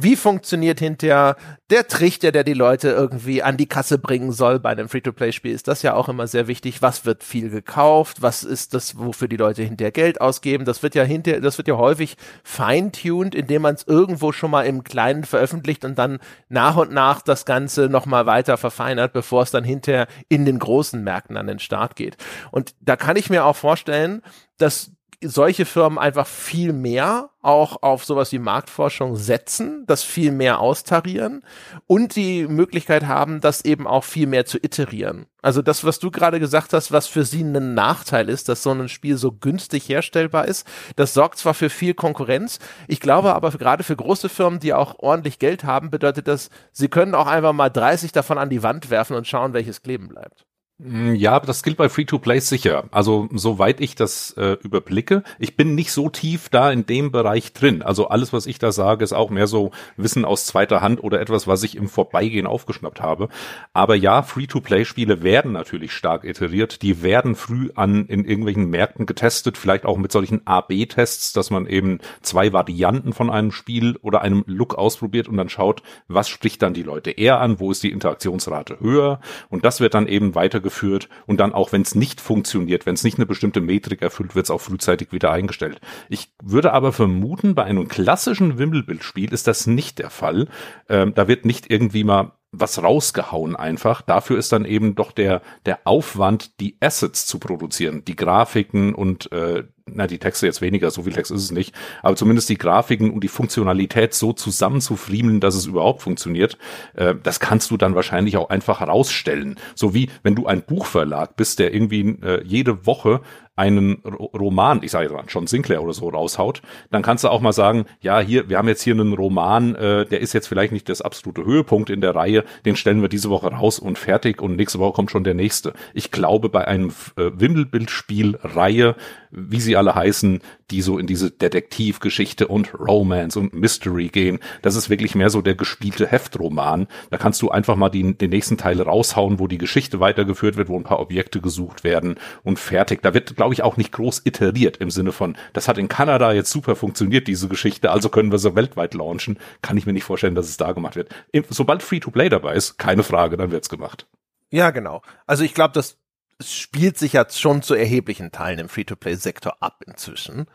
wie funktioniert hinterher der Trichter, der die Leute irgendwie an die Kasse bringen soll bei einem Free-to-Play-Spiel? Ist das ja auch immer sehr wichtig. Was wird viel gekauft? Was ist das, wofür die Leute hinterher Geld ausgeben? Das wird ja hinterher, das wird ja häufig fine-tuned, indem man es irgendwo schon mal im Kleinen veröffentlicht und dann nach und nach das Ganze nochmal weiter verfeinert, bevor es dann hinterher in den großen Märkten an den Start geht. Und da kann ich mir auch vorstellen, dass solche Firmen einfach viel mehr auch auf sowas wie Marktforschung setzen, das viel mehr austarieren und die Möglichkeit haben, das eben auch viel mehr zu iterieren. Also das, was du gerade gesagt hast, was für sie ein Nachteil ist, dass so ein Spiel so günstig herstellbar ist, das sorgt zwar für viel Konkurrenz, ich glaube aber gerade für große Firmen, die auch ordentlich Geld haben, bedeutet das, sie können auch einfach mal 30 davon an die Wand werfen und schauen, welches kleben bleibt. Mm, ja, das gilt bei Free-to-Play sicher. Also soweit ich das äh, überblicke, ich bin nicht so tief da in dem Bereich drin. Also alles, was ich da sage, ist auch mehr so Wissen aus zweiter Hand oder etwas, was ich im Vorbeigehen aufgeschnappt habe. Aber ja, Free-to-Play-Spiele werden natürlich stark iteriert. Die werden früh an in irgendwelchen Märkten getestet, vielleicht auch mit solchen A-B-Tests, dass man eben zwei Varianten von einem Spiel oder einem Look ausprobiert und dann schaut, was spricht dann die Leute eher an, wo ist die Interaktionsrate höher und das wird dann eben weiter weitergeführt und dann auch, wenn es nicht funktioniert, wenn es nicht eine bestimmte Metrik erfüllt, wird es auch frühzeitig wieder eingestellt. Ich würde aber vermuten, bei einem klassischen Wimmelbildspiel ist das nicht der Fall. Ähm, da wird nicht irgendwie mal was rausgehauen einfach. Dafür ist dann eben doch der, der Aufwand, die Assets zu produzieren, die Grafiken und äh, na, die Texte jetzt weniger, so viel Text ist es nicht, aber zumindest die Grafiken und die Funktionalität so zusammenzufriemeln, dass es überhaupt funktioniert, äh, das kannst du dann wahrscheinlich auch einfach herausstellen. So wie wenn du ein Buchverlag bist, der irgendwie äh, jede Woche einen Roman, ich sage jetzt John Sinclair oder so raushaut, dann kannst du auch mal sagen, ja, hier, wir haben jetzt hier einen Roman, äh, der ist jetzt vielleicht nicht das absolute Höhepunkt in der Reihe, den stellen wir diese Woche raus und fertig und nächste Woche kommt schon der nächste. Ich glaube, bei einem äh, Wimmelbildspiel-Reihe, wie sie alle heißen, die so in diese Detektivgeschichte und Romance und Mystery gehen. Das ist wirklich mehr so der gespielte Heftroman. Da kannst du einfach mal die, den nächsten Teil raushauen, wo die Geschichte weitergeführt wird, wo ein paar Objekte gesucht werden und fertig. Da wird, glaube ich, auch nicht groß iteriert im Sinne von, das hat in Kanada jetzt super funktioniert, diese Geschichte, also können wir sie weltweit launchen. Kann ich mir nicht vorstellen, dass es da gemacht wird. Sobald Free-to-Play dabei ist, keine Frage, dann wird's gemacht. Ja, genau. Also ich glaube, das es spielt sich ja schon zu erheblichen Teilen im Free-to-Play-Sektor ab inzwischen.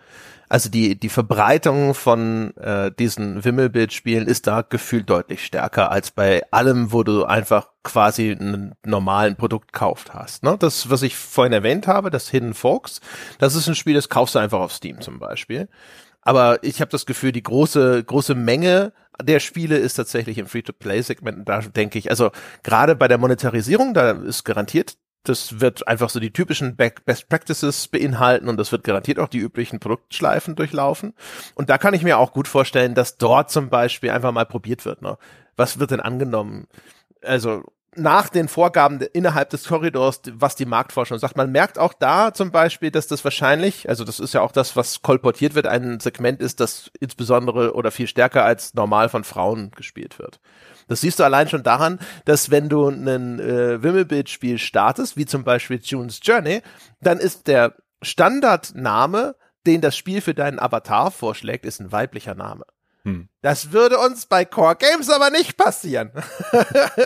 Also die, die Verbreitung von äh, diesen Wimmelbildspielen ist da gefühlt deutlich stärker als bei allem, wo du einfach quasi einen normalen Produkt kauft hast. Ne? Das, was ich vorhin erwähnt habe, das Hidden Folks, das ist ein Spiel, das kaufst du einfach auf Steam zum Beispiel. Aber ich habe das Gefühl, die große, große Menge der Spiele ist tatsächlich im Free-to-Play-Segment. Da denke ich, also gerade bei der Monetarisierung, da ist garantiert das wird einfach so die typischen Best Practices beinhalten und das wird garantiert auch die üblichen Produktschleifen durchlaufen. Und da kann ich mir auch gut vorstellen, dass dort zum Beispiel einfach mal probiert wird. Ne? Was wird denn angenommen? Also nach den Vorgaben innerhalb des Korridors, was die Marktforschung sagt. Man merkt auch da zum Beispiel, dass das wahrscheinlich, also das ist ja auch das, was kolportiert wird, ein Segment ist, das insbesondere oder viel stärker als normal von Frauen gespielt wird. Das siehst du allein schon daran, dass wenn du ein äh, Wimmelbildspiel startest, wie zum Beispiel June's Journey, dann ist der Standardname, den das Spiel für deinen Avatar vorschlägt, ist ein weiblicher Name. Hm. Das würde uns bei Core Games aber nicht passieren.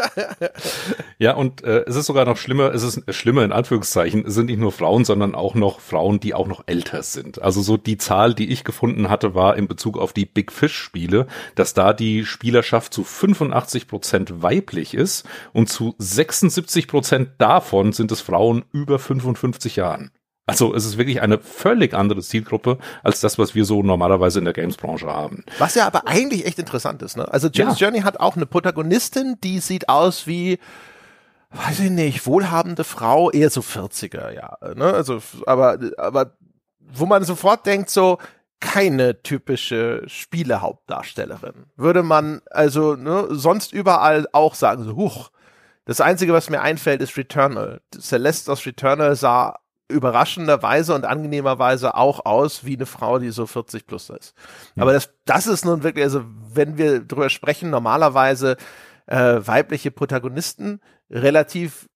ja, und äh, es ist sogar noch schlimmer, es ist schlimmer in Anführungszeichen, es sind nicht nur Frauen, sondern auch noch Frauen, die auch noch älter sind. Also so die Zahl, die ich gefunden hatte, war in Bezug auf die Big Fish Spiele, dass da die Spielerschaft zu 85 Prozent weiblich ist und zu 76 Prozent davon sind es Frauen über 55 Jahren. Also es ist wirklich eine völlig andere Zielgruppe als das, was wir so normalerweise in der Games-Branche haben. Was ja aber eigentlich echt interessant ist. Ne? Also James ja. Journey hat auch eine Protagonistin, die sieht aus wie weiß ich nicht, wohlhabende Frau, eher so 40er, ja. Ne? Also, aber, aber wo man sofort denkt, so, keine typische Spielehauptdarstellerin. Würde man also ne, sonst überall auch sagen, so, huch. Das Einzige, was mir einfällt, ist Returnal. Celeste aus Returnal sah überraschenderweise und angenehmerweise auch aus wie eine Frau, die so 40 plus ist. Aber das, das ist nun wirklich, also wenn wir drüber sprechen, normalerweise äh, weibliche Protagonisten relativ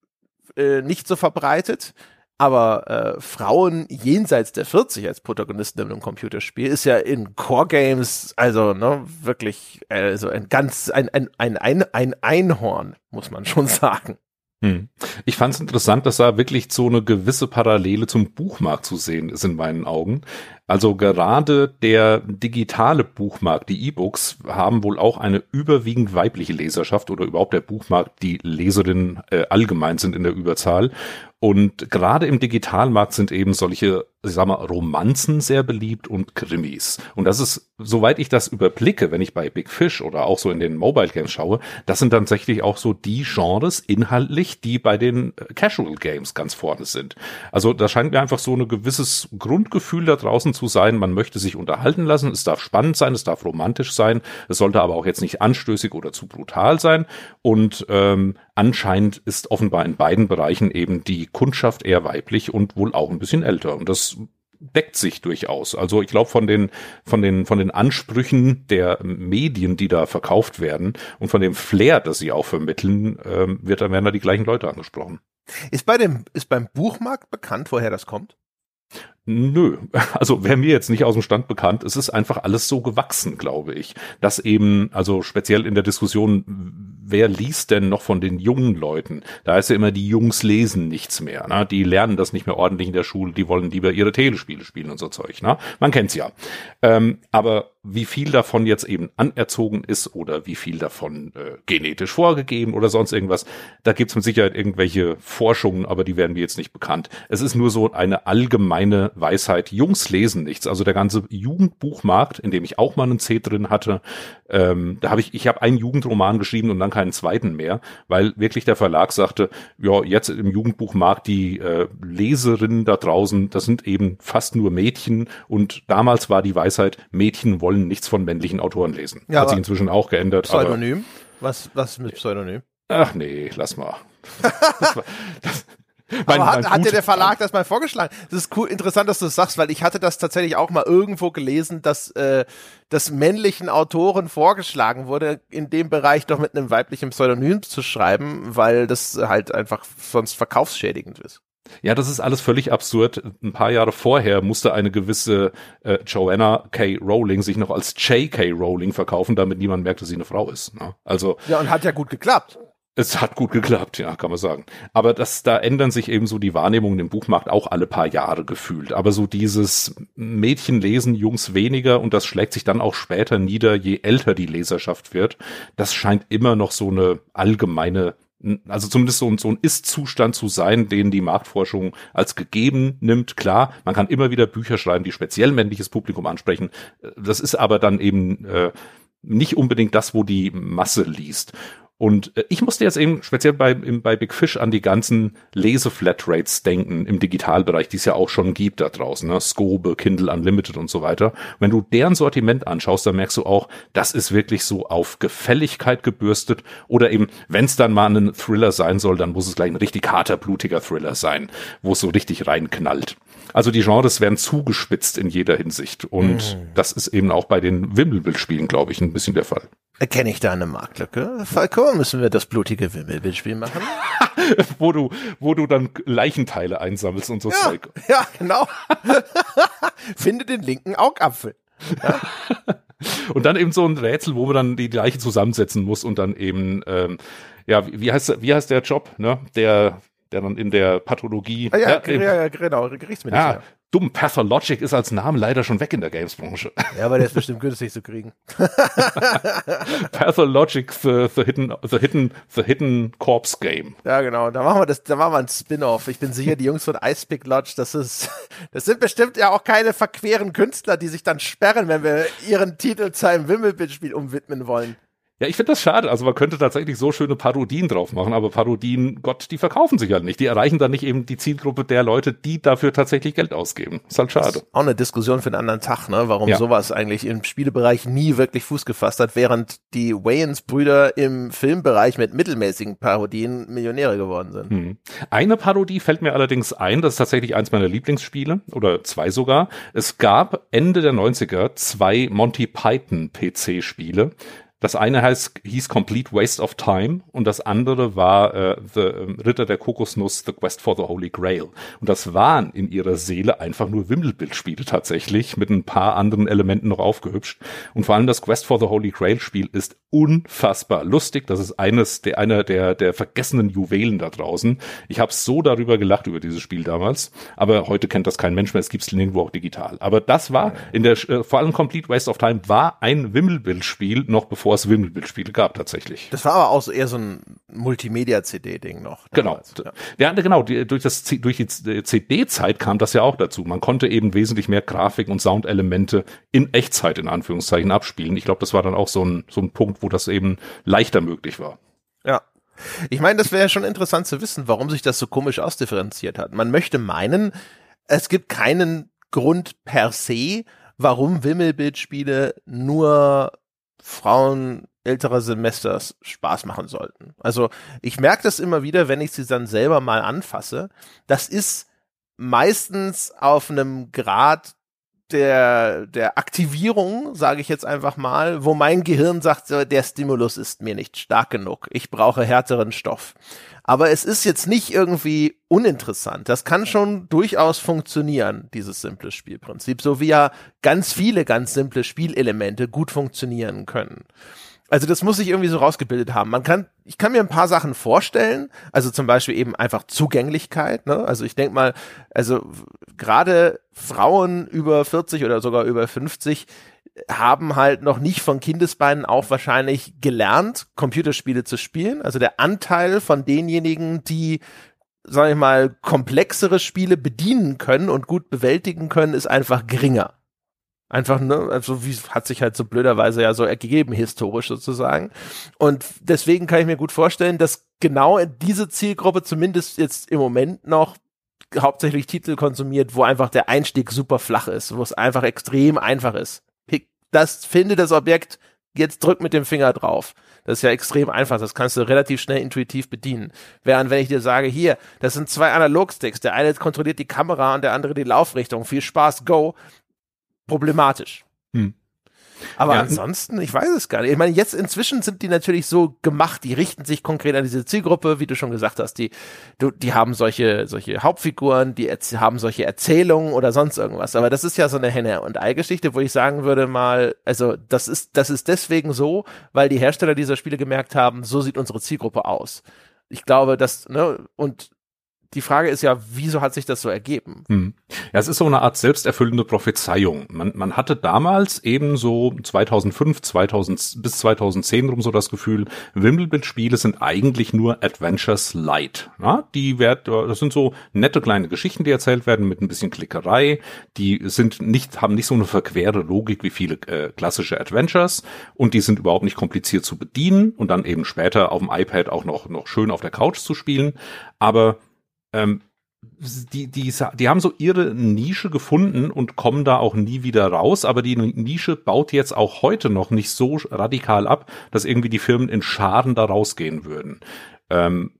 äh, nicht so verbreitet. Aber äh, Frauen jenseits der 40 als Protagonisten in einem Computerspiel ist ja in Core Games also ne, wirklich also ein ganz ein, ein, ein, ein Einhorn, muss man schon sagen. Hm. Ich fand es interessant, dass da wirklich so eine gewisse Parallele zum Buchmarkt zu sehen ist in meinen Augen. Also gerade der digitale Buchmarkt, die E-Books, haben wohl auch eine überwiegend weibliche Leserschaft oder überhaupt der Buchmarkt, die Leserinnen äh, allgemein sind in der Überzahl. Und gerade im Digitalmarkt sind eben solche, ich sag mal, Romanzen sehr beliebt und Krimis. Und das ist, soweit ich das überblicke, wenn ich bei Big Fish oder auch so in den Mobile Games schaue, das sind tatsächlich auch so die Genres inhaltlich, die bei den äh, Casual Games ganz vorne sind. Also da scheint mir einfach so ein gewisses Grundgefühl da draußen zu sein. Man möchte sich unterhalten lassen. Es darf spannend sein, es darf romantisch sein. Es sollte aber auch jetzt nicht anstößig oder zu brutal sein. Und ähm, anscheinend ist offenbar in beiden Bereichen eben die Kundschaft eher weiblich und wohl auch ein bisschen älter. Und das deckt sich durchaus. Also ich glaube von den von den von den Ansprüchen der Medien, die da verkauft werden und von dem Flair, das sie auch vermitteln, ähm, wird dann werden da die gleichen Leute angesprochen. Ist bei dem ist beim Buchmarkt bekannt, woher das kommt? Nö, also wäre mir jetzt nicht aus dem Stand bekannt. Es ist einfach alles so gewachsen, glaube ich, dass eben, also speziell in der Diskussion, wer liest denn noch von den jungen Leuten? Da ist ja immer, die Jungs lesen nichts mehr. Ne? Die lernen das nicht mehr ordentlich in der Schule, die wollen lieber ihre Telespiele spielen und so Zeug. Ne? Man kennt's ja. Ähm, aber wie viel davon jetzt eben anerzogen ist oder wie viel davon äh, genetisch vorgegeben oder sonst irgendwas, da gibt's mit Sicherheit irgendwelche Forschungen, aber die werden mir jetzt nicht bekannt. Es ist nur so eine allgemeine Weisheit. Jungs lesen nichts. Also der ganze Jugendbuchmarkt, in dem ich auch mal einen C drin hatte, ähm, da habe ich, ich habe einen Jugendroman geschrieben und dann keinen zweiten mehr, weil wirklich der Verlag sagte, ja, jetzt im Jugendbuchmarkt die äh, Leserinnen da draußen, das sind eben fast nur Mädchen und damals war die Weisheit, Mädchen wollen wollen nichts von männlichen Autoren lesen. Ja, Hat sich inzwischen auch geändert. Pseudonym? was, was mit Pseudonym? Ach nee, lass mal. das, war, das, mein, aber hat, hat dir der Verlag das mal vorgeschlagen? Das ist cool, interessant, dass du das sagst, weil ich hatte das tatsächlich auch mal irgendwo gelesen, dass äh, das männlichen Autoren vorgeschlagen wurde, in dem Bereich doch mit einem weiblichen Pseudonym zu schreiben, weil das halt einfach sonst verkaufsschädigend ist. Ja, das ist alles völlig absurd. Ein paar Jahre vorher musste eine gewisse äh, Joanna K. Rowling sich noch als J.K. Rowling verkaufen, damit niemand merkt, dass sie eine Frau ist. Ne? Also ja, und hat ja gut geklappt. Es hat gut geklappt, ja, kann man sagen. Aber das, da ändern sich eben so die Wahrnehmungen im Buchmarkt auch alle paar Jahre gefühlt. Aber so dieses Mädchen lesen, Jungs weniger und das schlägt sich dann auch später nieder, je älter die Leserschaft wird. Das scheint immer noch so eine allgemeine also zumindest so, so ein Ist-Zustand zu sein, den die Marktforschung als gegeben nimmt. Klar, man kann immer wieder Bücher schreiben, die speziell männliches Publikum ansprechen. Das ist aber dann eben äh, nicht unbedingt das, wo die Masse liest. Und äh, ich musste jetzt eben speziell bei, im, bei Big Fish an die ganzen Lese-Flatrates denken im Digitalbereich, die es ja auch schon gibt da draußen, ne? Scobe, Kindle Unlimited und so weiter. Wenn du deren Sortiment anschaust, dann merkst du auch, das ist wirklich so auf Gefälligkeit gebürstet oder eben, wenn es dann mal ein Thriller sein soll, dann muss es gleich ein richtig harter, blutiger Thriller sein, wo es so richtig reinknallt. Also die Genres werden zugespitzt in jeder Hinsicht und mm. das ist eben auch bei den Wimmelbildspielen, glaube ich, ein bisschen der Fall. Erkenne ich da eine Marktlücke? Falco, müssen wir das blutige Wimmelbildspiel machen? wo du, wo du dann Leichenteile einsammelst und so ja, Zeug. Ja, genau. Finde den linken Augapfel. Ja. und dann eben so ein Rätsel, wo man dann die Leiche zusammensetzen muss und dann eben, ähm, ja, wie heißt, wie heißt der Job, ne? Der, der dann in der Pathologie. Ah, ja, ja, ja, genau, Gerichtsmediziner. Ja, dumm, Pathologic ist als Name leider schon weg in der Games-Branche. Ja, aber der ist bestimmt günstig zu kriegen. Pathologic, the, the, hidden, the, hidden, the Hidden Corpse Game. Ja, genau. Da machen wir das, da machen wir ein Spin-off. Ich bin sicher, die Jungs von Ice Pick Lodge, das ist, das sind bestimmt ja auch keine verqueren Künstler, die sich dann sperren, wenn wir ihren Titel zu einem Wimmelbildspiel umwidmen wollen. Ja, ich finde das schade. Also man könnte tatsächlich so schöne Parodien drauf machen, aber Parodien, Gott, die verkaufen sich halt nicht. Die erreichen dann nicht eben die Zielgruppe der Leute, die dafür tatsächlich Geld ausgeben. Ist halt schade. Das ist auch eine Diskussion für einen anderen Tag, ne? Warum ja. sowas eigentlich im Spielebereich nie wirklich Fuß gefasst hat, während die Wayans-Brüder im Filmbereich mit mittelmäßigen Parodien Millionäre geworden sind. Hm. Eine Parodie fällt mir allerdings ein, das ist tatsächlich eins meiner Lieblingsspiele oder zwei sogar. Es gab Ende der 90er zwei Monty Python PC-Spiele das eine heißt, hieß Complete Waste of Time und das andere war äh, The ähm, Ritter der Kokosnuss, The Quest for the Holy Grail. Und das waren in ihrer Seele einfach nur Wimmelbildspiele tatsächlich, mit ein paar anderen Elementen noch aufgehübscht. Und vor allem das Quest for the Holy Grail Spiel ist unfassbar lustig. Das ist eines der einer der der vergessenen Juwelen da draußen. Ich habe so darüber gelacht über dieses Spiel damals, aber heute kennt das kein Mensch mehr. Es gibt's nirgendwo auch digital. Aber das war in der äh, vor allem Complete Waste of Time war ein Wimmelbildspiel noch bevor bevor es Wimmelbildspiele gab tatsächlich. Das war aber auch eher so ein Multimedia-CD-Ding noch. Genau. Ja. ja, genau. Die, durch, das, durch die CD-Zeit kam das ja auch dazu. Man konnte eben wesentlich mehr Grafik und Soundelemente in Echtzeit in Anführungszeichen abspielen. Ich glaube, das war dann auch so ein, so ein Punkt, wo das eben leichter möglich war. Ja. Ich meine, das wäre schon interessant zu wissen, warum sich das so komisch ausdifferenziert hat. Man möchte meinen, es gibt keinen Grund per se, warum Wimmelbildspiele nur Frauen älterer Semesters Spaß machen sollten. Also ich merke das immer wieder, wenn ich sie dann selber mal anfasse. Das ist meistens auf einem Grad der, der Aktivierung, sage ich jetzt einfach mal, wo mein Gehirn sagt, der Stimulus ist mir nicht stark genug. Ich brauche härteren Stoff. Aber es ist jetzt nicht irgendwie uninteressant. Das kann schon durchaus funktionieren, dieses simple Spielprinzip. So wie ja ganz viele ganz simple Spielelemente gut funktionieren können. Also das muss sich irgendwie so rausgebildet haben. Man kann, ich kann mir ein paar Sachen vorstellen, also zum Beispiel eben einfach Zugänglichkeit. Ne? Also ich denke mal, also gerade Frauen über 40 oder sogar über 50 haben halt noch nicht von Kindesbeinen auch wahrscheinlich gelernt, Computerspiele zu spielen. Also der Anteil von denjenigen, die sage ich mal, komplexere Spiele bedienen können und gut bewältigen können, ist einfach geringer. Einfach, ne, also wie hat sich halt so blöderweise ja so ergeben, historisch sozusagen. Und deswegen kann ich mir gut vorstellen, dass genau diese Zielgruppe zumindest jetzt im Moment noch hauptsächlich Titel konsumiert, wo einfach der Einstieg super flach ist, wo es einfach extrem einfach ist. Das, finde das Objekt, jetzt drück mit dem Finger drauf. Das ist ja extrem einfach, das kannst du relativ schnell intuitiv bedienen. Während wenn ich dir sage, hier, das sind zwei Analogsticks, der eine kontrolliert die Kamera und der andere die Laufrichtung, viel Spaß, go, problematisch. Hm. Aber ja. ansonsten, ich weiß es gar nicht. Ich meine, jetzt inzwischen sind die natürlich so gemacht, die richten sich konkret an diese Zielgruppe, wie du schon gesagt hast. Die, die haben solche, solche Hauptfiguren, die haben solche Erzählungen oder sonst irgendwas. Aber das ist ja so eine Henne- und Ei-Geschichte, wo ich sagen würde mal, also das ist, das ist deswegen so, weil die Hersteller dieser Spiele gemerkt haben, so sieht unsere Zielgruppe aus. Ich glaube, dass, ne, und die Frage ist ja, wieso hat sich das so ergeben? Hm. Ja, es ist so eine Art selbsterfüllende Prophezeiung. Man, man hatte damals eben so 2005, 2000 bis 2010 rum so das Gefühl, Wimbledon-Spiele sind eigentlich nur Adventures Light. Ja, die werd, das sind so nette kleine Geschichten, die erzählt werden mit ein bisschen Klickerei. Die sind nicht, haben nicht so eine verquere Logik wie viele äh, klassische Adventures und die sind überhaupt nicht kompliziert zu bedienen und dann eben später auf dem iPad auch noch, noch schön auf der Couch zu spielen. Aber ähm, die, die, die haben so ihre Nische gefunden und kommen da auch nie wieder raus, aber die Nische baut jetzt auch heute noch nicht so radikal ab, dass irgendwie die Firmen in Scharen da rausgehen würden. Ähm,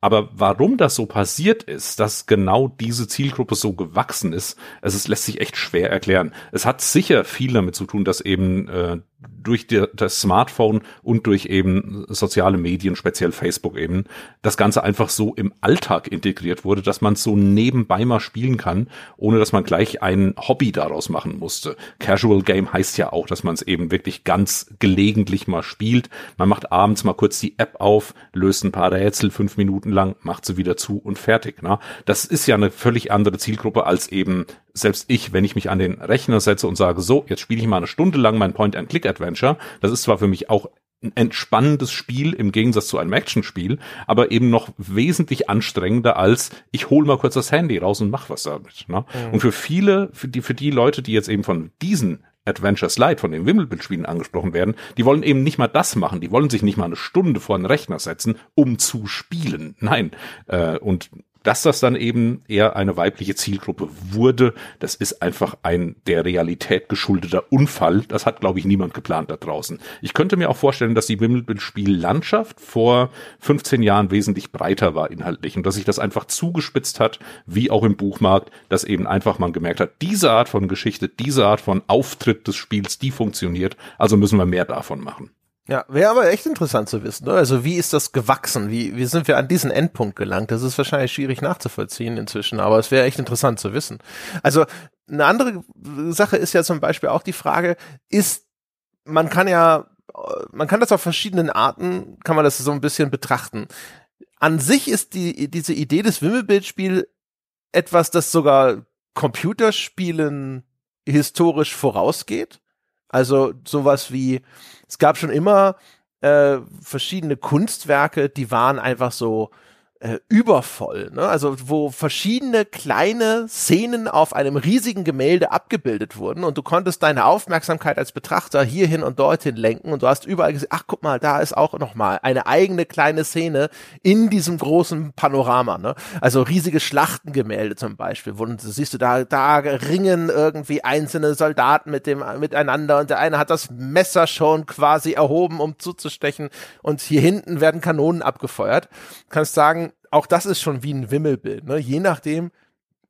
aber warum das so passiert ist, dass genau diese Zielgruppe so gewachsen ist, es ist, lässt sich echt schwer erklären. Es hat sicher viel damit zu tun, dass eben äh, durch die, das Smartphone und durch eben soziale Medien, speziell Facebook eben, das Ganze einfach so im Alltag integriert wurde, dass man es so nebenbei mal spielen kann, ohne dass man gleich ein Hobby daraus machen musste. Casual Game heißt ja auch, dass man es eben wirklich ganz gelegentlich mal spielt. Man macht abends mal kurz die App auf, löst ein paar Rätsel fünf Minuten lang, macht sie wieder zu und fertig. Ne? Das ist ja eine völlig andere Zielgruppe als eben selbst ich, wenn ich mich an den Rechner setze und sage, so, jetzt spiele ich mal eine Stunde lang mein Point-and-Click-Adventure, das ist zwar für mich auch ein entspannendes Spiel im Gegensatz zu einem Actionspiel, aber eben noch wesentlich anstrengender als ich hole mal kurz das Handy raus und mach was damit. Ne? Mhm. Und für viele, für die, für die Leute, die jetzt eben von diesen Adventures Light, von den Wimmelbildspielen angesprochen werden, die wollen eben nicht mal das machen, die wollen sich nicht mal eine Stunde vor einen Rechner setzen, um zu spielen. Nein. Äh, und dass das dann eben eher eine weibliche Zielgruppe wurde, das ist einfach ein der Realität geschuldeter Unfall. Das hat, glaube ich, niemand geplant da draußen. Ich könnte mir auch vorstellen, dass die Wimmelspiellandschaft vor 15 Jahren wesentlich breiter war inhaltlich und dass sich das einfach zugespitzt hat, wie auch im Buchmarkt, dass eben einfach man gemerkt hat, diese Art von Geschichte, diese Art von Auftritt des Spiels, die funktioniert, also müssen wir mehr davon machen. Ja, wäre aber echt interessant zu wissen. Ne? Also wie ist das gewachsen? Wie, wie sind wir an diesen Endpunkt gelangt? Das ist wahrscheinlich schwierig nachzuvollziehen inzwischen, aber es wäre echt interessant zu wissen. Also eine andere Sache ist ja zum Beispiel auch die Frage, ist, man kann ja, man kann das auf verschiedenen Arten, kann man das so ein bisschen betrachten. An sich ist die, diese Idee des Wimmelbildspiel etwas, das sogar Computerspielen historisch vorausgeht. Also sowas wie, es gab schon immer äh, verschiedene Kunstwerke, die waren einfach so äh, übervoll. Ne? Also wo verschiedene kleine Szenen auf einem riesigen Gemälde abgebildet wurden und du konntest deine Aufmerksamkeit als Betrachter hierhin und dorthin lenken und du hast überall gesehen, ach guck mal, da ist auch noch mal eine eigene kleine Szene in diesem großen Panorama. Ne? Also riesige Schlachtengemälde zum Beispiel, wo du siehst du da, da ringen irgendwie einzelne Soldaten mit dem miteinander und der eine hat das Messer schon quasi erhoben, um zuzustechen und hier hinten werden Kanonen abgefeuert. Kannst sagen, auch das ist schon wie ein Wimmelbild. Ne? Je nachdem,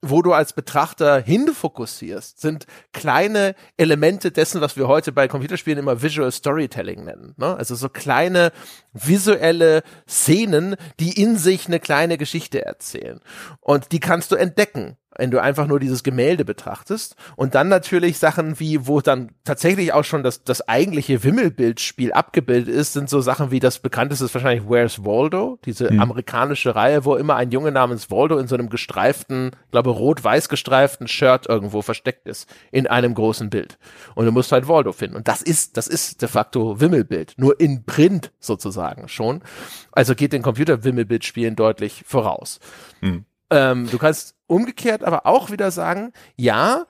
wo du als Betrachter hinfokussierst, sind kleine Elemente dessen, was wir heute bei Computerspielen immer Visual Storytelling nennen. Ne? Also so kleine visuelle Szenen, die in sich eine kleine Geschichte erzählen. Und die kannst du entdecken wenn du einfach nur dieses Gemälde betrachtest. Und dann natürlich Sachen wie, wo dann tatsächlich auch schon das, das eigentliche Wimmelbildspiel abgebildet ist, sind so Sachen wie das bekannteste ist wahrscheinlich Where's Waldo, diese hm. amerikanische Reihe, wo immer ein Junge namens Waldo in so einem gestreiften, glaube rot-weiß gestreiften Shirt irgendwo versteckt ist, in einem großen Bild. Und du musst halt Waldo finden. Und das ist, das ist de facto Wimmelbild, nur in Print sozusagen schon. Also geht den Computer-Wimmelbildspielen deutlich voraus. Hm. Ähm, du kannst umgekehrt aber auch wieder sagen, ja,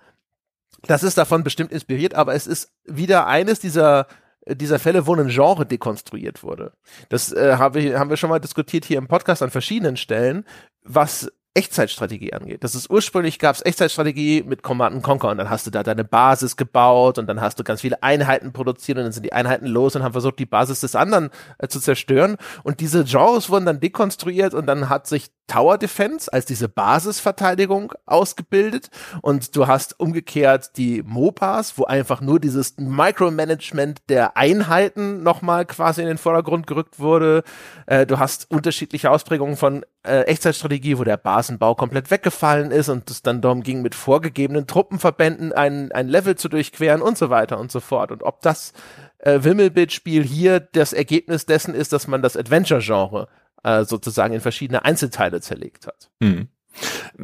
das ist davon bestimmt inspiriert, aber es ist wieder eines dieser dieser Fälle, wo ein Genre dekonstruiert wurde. Das äh, habe ich, haben wir schon mal diskutiert hier im Podcast an verschiedenen Stellen, was Echtzeitstrategie angeht. Das ist ursprünglich gab es Echtzeitstrategie mit Command Conquer und dann hast du da deine Basis gebaut und dann hast du ganz viele Einheiten produziert und dann sind die Einheiten los und haben versucht, die Basis des anderen äh, zu zerstören. Und diese Genres wurden dann dekonstruiert und dann hat sich Tower Defense als diese Basisverteidigung ausgebildet und du hast umgekehrt die MOBAs, wo einfach nur dieses Micromanagement der Einheiten nochmal quasi in den Vordergrund gerückt wurde. Äh, du hast unterschiedliche Ausprägungen von äh, Echtzeitstrategie, wo der Basenbau komplett weggefallen ist und es dann darum ging, mit vorgegebenen Truppenverbänden ein, ein Level zu durchqueren und so weiter und so fort. Und ob das äh, Wimmelbildspiel hier das Ergebnis dessen ist, dass man das Adventure-Genre äh, sozusagen in verschiedene Einzelteile zerlegt hat. Hm.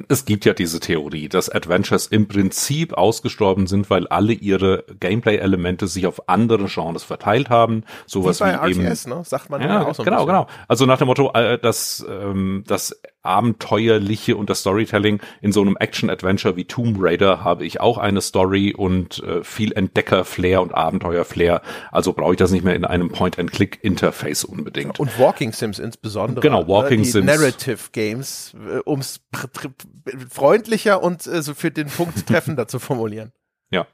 Es gibt ja diese Theorie, dass Adventures im Prinzip ausgestorben sind, weil alle ihre Gameplay-Elemente sich auf andere Genres verteilt haben. Sowas wie, bei wie RTS, eben, ne? Sagt man ja, auch so genau, genau. Also nach dem Motto, äh, dass ähm, das abenteuerliche und das Storytelling in so einem Action-Adventure wie Tomb Raider habe ich auch eine Story und äh, viel Entdecker-Flair und Abenteuer-Flair. Also brauche ich das nicht mehr in einem Point-and-Click-Interface unbedingt. Und Walking Sims insbesondere. Genau, ne? Walking die Sims. Narrative Games, äh, ums freundlicher und äh, so für den Punkt treffender zu formulieren. Ja,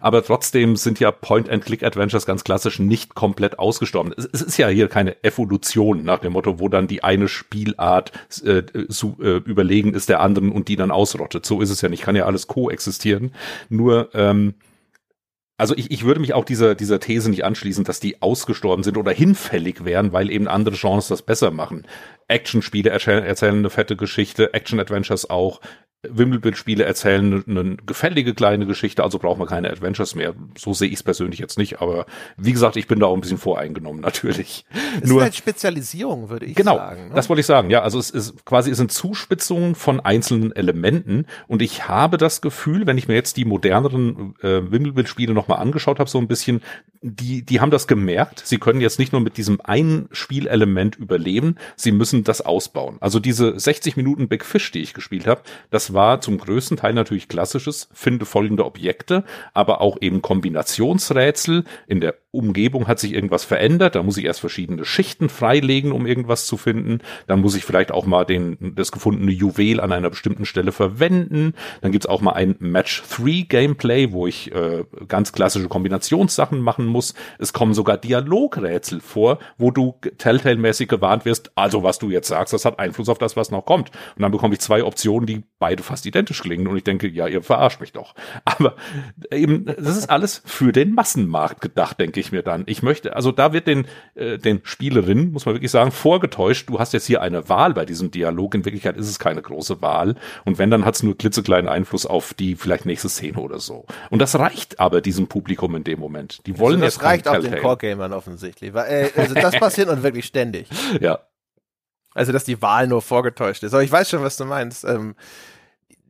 aber trotzdem sind ja Point-and-Click-Adventures ganz klassisch nicht komplett ausgestorben. Es, es, ist ja hier keine Evolution nach dem Motto, wo dann die eine Spielart äh, zu, äh, überlegen ist der anderen und die dann ausrottet. So ist es ja nicht. Kann ja alles koexistieren. Nur ähm, also ich, ich würde mich auch dieser, dieser These nicht anschließen, dass die ausgestorben sind oder hinfällig wären, weil eben andere Genres das besser machen. Action-Spiele erzählen eine fette Geschichte, Action-Adventures auch, Wimmelbildspiele erzählen eine gefällige kleine Geschichte, also brauchen wir keine Adventures mehr. So sehe ich es persönlich jetzt nicht, aber wie gesagt, ich bin da auch ein bisschen voreingenommen natürlich. Es Nur, ist halt Spezialisierung, würde ich genau, sagen. Genau, ne? das wollte ich sagen. Ja, also es ist quasi es sind Zuspitzungen von einzelnen Elementen und ich habe das Gefühl, wenn ich mir jetzt die moderneren äh, Wimmelbildspiele nochmal angeschaut habe, so ein bisschen, die die haben das gemerkt. Sie können jetzt nicht nur mit diesem einen Spielelement überleben, sie müssen das ausbauen. Also diese 60 Minuten Big Fish, die ich gespielt habe, das war zum größten Teil natürlich klassisches, finde folgende Objekte, aber auch eben Kombinationsrätsel. In der Umgebung hat sich irgendwas verändert, da muss ich erst verschiedene Schichten freilegen, um irgendwas zu finden. Dann muss ich vielleicht auch mal den, das gefundene Juwel an einer bestimmten Stelle verwenden. Dann gibt's auch mal ein Match-3-Gameplay, wo ich äh, ganz klassische Kombinationssachen machen muss. Es kommen sogar Dialogrätsel vor, wo du Telltale-mäßig gewarnt wirst, also was du jetzt sagst, das hat Einfluss auf das, was noch kommt. Und dann bekomme ich zwei Optionen, die beide fast identisch klingen und ich denke, ja, ihr verarscht mich doch. Aber eben, das ist alles für den Massenmarkt gedacht, denke ich mir dann. Ich möchte, also da wird den, äh, den Spielerinnen, muss man wirklich sagen, vorgetäuscht, du hast jetzt hier eine Wahl bei diesem Dialog. In Wirklichkeit ist es keine große Wahl. Und wenn, dann hat es nur klitzekleinen Einfluss auf die vielleicht nächste Szene oder so. Und das reicht aber diesem Publikum in dem Moment. Die wollen also das jetzt reicht auch den Core-Gamern offensichtlich. Weil, äh, also das passiert und wirklich ständig. Ja. Also, dass die Wahl nur vorgetäuscht ist. Aber ich weiß schon, was du meinst. Ähm,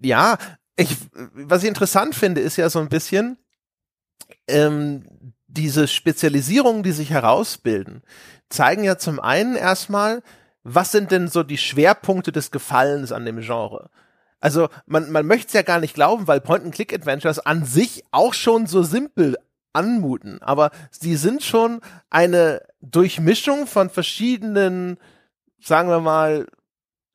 ja, ich, was ich interessant finde, ist ja so ein bisschen ähm, diese Spezialisierungen, die sich herausbilden, zeigen ja zum einen erstmal, was sind denn so die Schwerpunkte des Gefallens an dem Genre? Also man, man möchte es ja gar nicht glauben, weil Point-and-Click-Adventures an sich auch schon so simpel anmuten, aber sie sind schon eine Durchmischung von verschiedenen, sagen wir mal,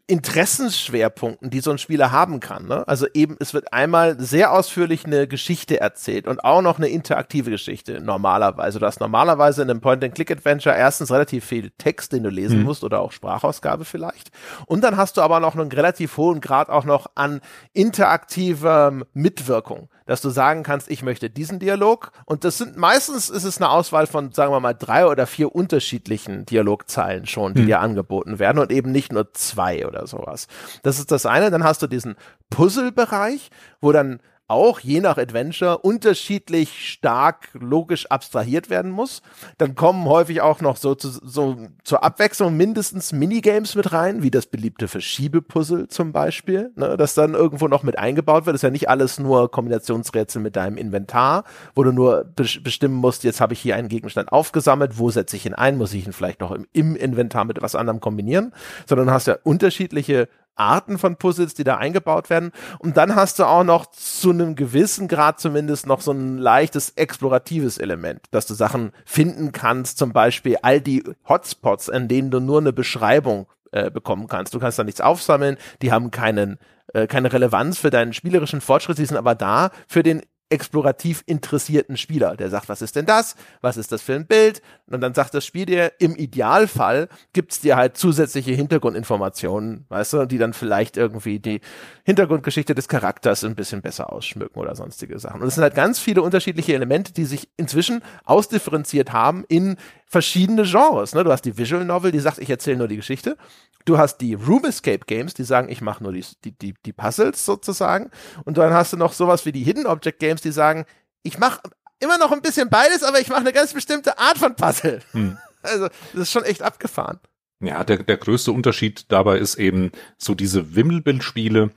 Interessensschwerpunkten, die so ein Spieler haben kann. Ne? Also eben, es wird einmal sehr ausführlich eine Geschichte erzählt und auch noch eine interaktive Geschichte normalerweise. Du hast normalerweise in einem Point-and-Click-Adventure erstens relativ viel Text, den du lesen mhm. musst oder auch Sprachausgabe vielleicht. Und dann hast du aber noch einen relativ hohen Grad auch noch an interaktiver Mitwirkung. Dass du sagen kannst, ich möchte diesen Dialog. Und das sind meistens ist es eine Auswahl von, sagen wir mal, drei oder vier unterschiedlichen Dialogzeilen schon, die hm. dir angeboten werden und eben nicht nur zwei oder sowas. Das ist das eine. Dann hast du diesen Puzzle-Bereich, wo dann auch je nach Adventure unterschiedlich stark logisch abstrahiert werden muss. Dann kommen häufig auch noch so, zu, so zur Abwechslung mindestens Minigames mit rein, wie das beliebte Verschiebepuzzle zum Beispiel, ne, das dann irgendwo noch mit eingebaut wird. Das ist ja nicht alles nur Kombinationsrätsel mit deinem Inventar, wo du nur be bestimmen musst, jetzt habe ich hier einen Gegenstand aufgesammelt, wo setze ich ihn ein, muss ich ihn vielleicht noch im, im Inventar mit was anderem kombinieren, sondern hast ja unterschiedliche Arten von Puzzles, die da eingebaut werden. Und dann hast du auch noch zu einem gewissen Grad zumindest noch so ein leichtes exploratives Element, dass du Sachen finden kannst, zum Beispiel all die Hotspots, an denen du nur eine Beschreibung äh, bekommen kannst. Du kannst da nichts aufsammeln, die haben keinen äh, keine Relevanz für deinen spielerischen Fortschritt, die sind aber da für den explorativ interessierten Spieler, der sagt, was ist denn das? Was ist das für ein Bild? Und dann sagt das Spiel dir, im Idealfall gibt's dir halt zusätzliche Hintergrundinformationen, weißt du, die dann vielleicht irgendwie die Hintergrundgeschichte des Charakters ein bisschen besser ausschmücken oder sonstige Sachen. Und es sind halt ganz viele unterschiedliche Elemente, die sich inzwischen ausdifferenziert haben in verschiedene Genres. Ne? Du hast die Visual Novel, die sagt, ich erzähle nur die Geschichte. Du hast die Room Escape Games, die sagen, ich mache nur die, die, die, Puzzles sozusagen. Und dann hast du noch sowas wie die Hidden Object Games, die sagen, ich mache immer noch ein bisschen beides, aber ich mache eine ganz bestimmte Art von Puzzle. Hm. Also, das ist schon echt abgefahren. Ja, der, der größte Unterschied dabei ist eben so diese Wimmelbildspiele.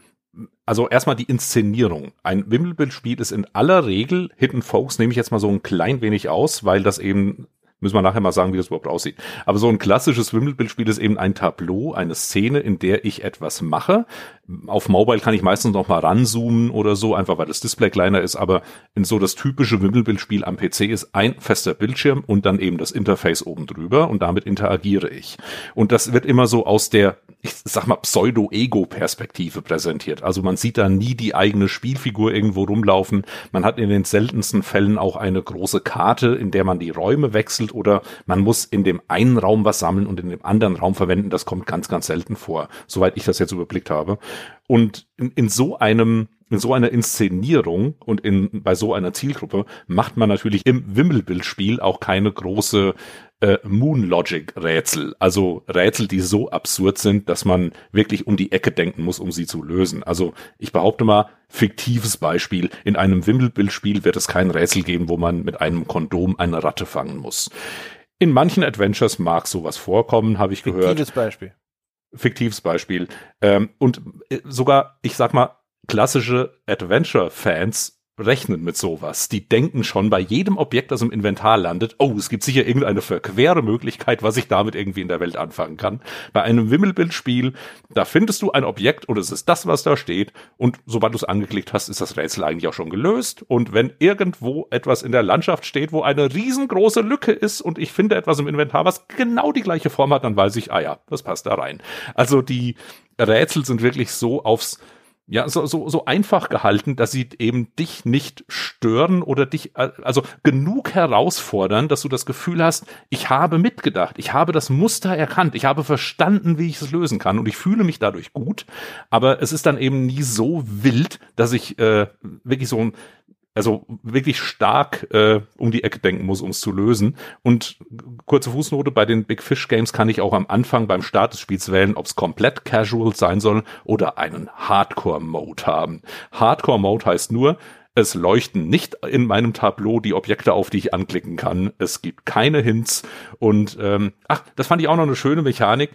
Also erstmal die Inszenierung. Ein Wimmelbildspiel ist in aller Regel Hidden Folks, nehme ich jetzt mal so ein klein wenig aus, weil das eben Müssen wir nachher mal sagen, wie das überhaupt aussieht. Aber so ein klassisches Wimmelbildspiel ist eben ein Tableau, eine Szene, in der ich etwas mache. Auf Mobile kann ich meistens noch mal ranzoomen oder so, einfach weil das Display kleiner ist. Aber in so das typische Wimmelbildspiel am PC ist ein fester Bildschirm und dann eben das Interface oben drüber und damit interagiere ich. Und das wird immer so aus der, ich sag mal, Pseudo-Ego-Perspektive präsentiert. Also man sieht da nie die eigene Spielfigur irgendwo rumlaufen. Man hat in den seltensten Fällen auch eine große Karte, in der man die Räume wechselt oder man muss in dem einen Raum was sammeln und in dem anderen Raum verwenden. Das kommt ganz, ganz selten vor, soweit ich das jetzt überblickt habe. Und in, in so einem in so einer Inszenierung und in, bei so einer Zielgruppe macht man natürlich im Wimmelbildspiel auch keine große äh, Moon Logic Rätsel, also Rätsel, die so absurd sind, dass man wirklich um die Ecke denken muss, um sie zu lösen. Also ich behaupte mal, fiktives Beispiel, in einem Wimmelbildspiel wird es kein Rätsel geben, wo man mit einem Kondom eine Ratte fangen muss. In manchen Adventures mag sowas vorkommen, habe ich gehört. Fiktives Beispiel. Fiktives Beispiel. Ähm, und äh, sogar, ich sag mal, klassische Adventure-Fans rechnen mit sowas. Die denken schon bei jedem Objekt, das im Inventar landet, oh, es gibt sicher irgendeine verquere Möglichkeit, was ich damit irgendwie in der Welt anfangen kann. Bei einem Wimmelbildspiel, da findest du ein Objekt und es ist das, was da steht und sobald du es angeklickt hast, ist das Rätsel eigentlich auch schon gelöst und wenn irgendwo etwas in der Landschaft steht, wo eine riesengroße Lücke ist und ich finde etwas im Inventar, was genau die gleiche Form hat, dann weiß ich, ah ja, das passt da rein. Also die Rätsel sind wirklich so aufs ja, so, so, so einfach gehalten, dass sie eben dich nicht stören oder dich, äh, also genug herausfordern, dass du das Gefühl hast, ich habe mitgedacht, ich habe das Muster erkannt, ich habe verstanden, wie ich es lösen kann und ich fühle mich dadurch gut, aber es ist dann eben nie so wild, dass ich äh, wirklich so ein also wirklich stark äh, um die Ecke denken muss, um es zu lösen. Und kurze Fußnote, bei den Big Fish Games kann ich auch am Anfang beim Start des Spiels wählen, ob es komplett casual sein soll oder einen Hardcore-Mode haben. Hardcore-Mode heißt nur, es leuchten nicht in meinem Tableau die Objekte auf, die ich anklicken kann. Es gibt keine Hints. Und ähm, ach, das fand ich auch noch eine schöne Mechanik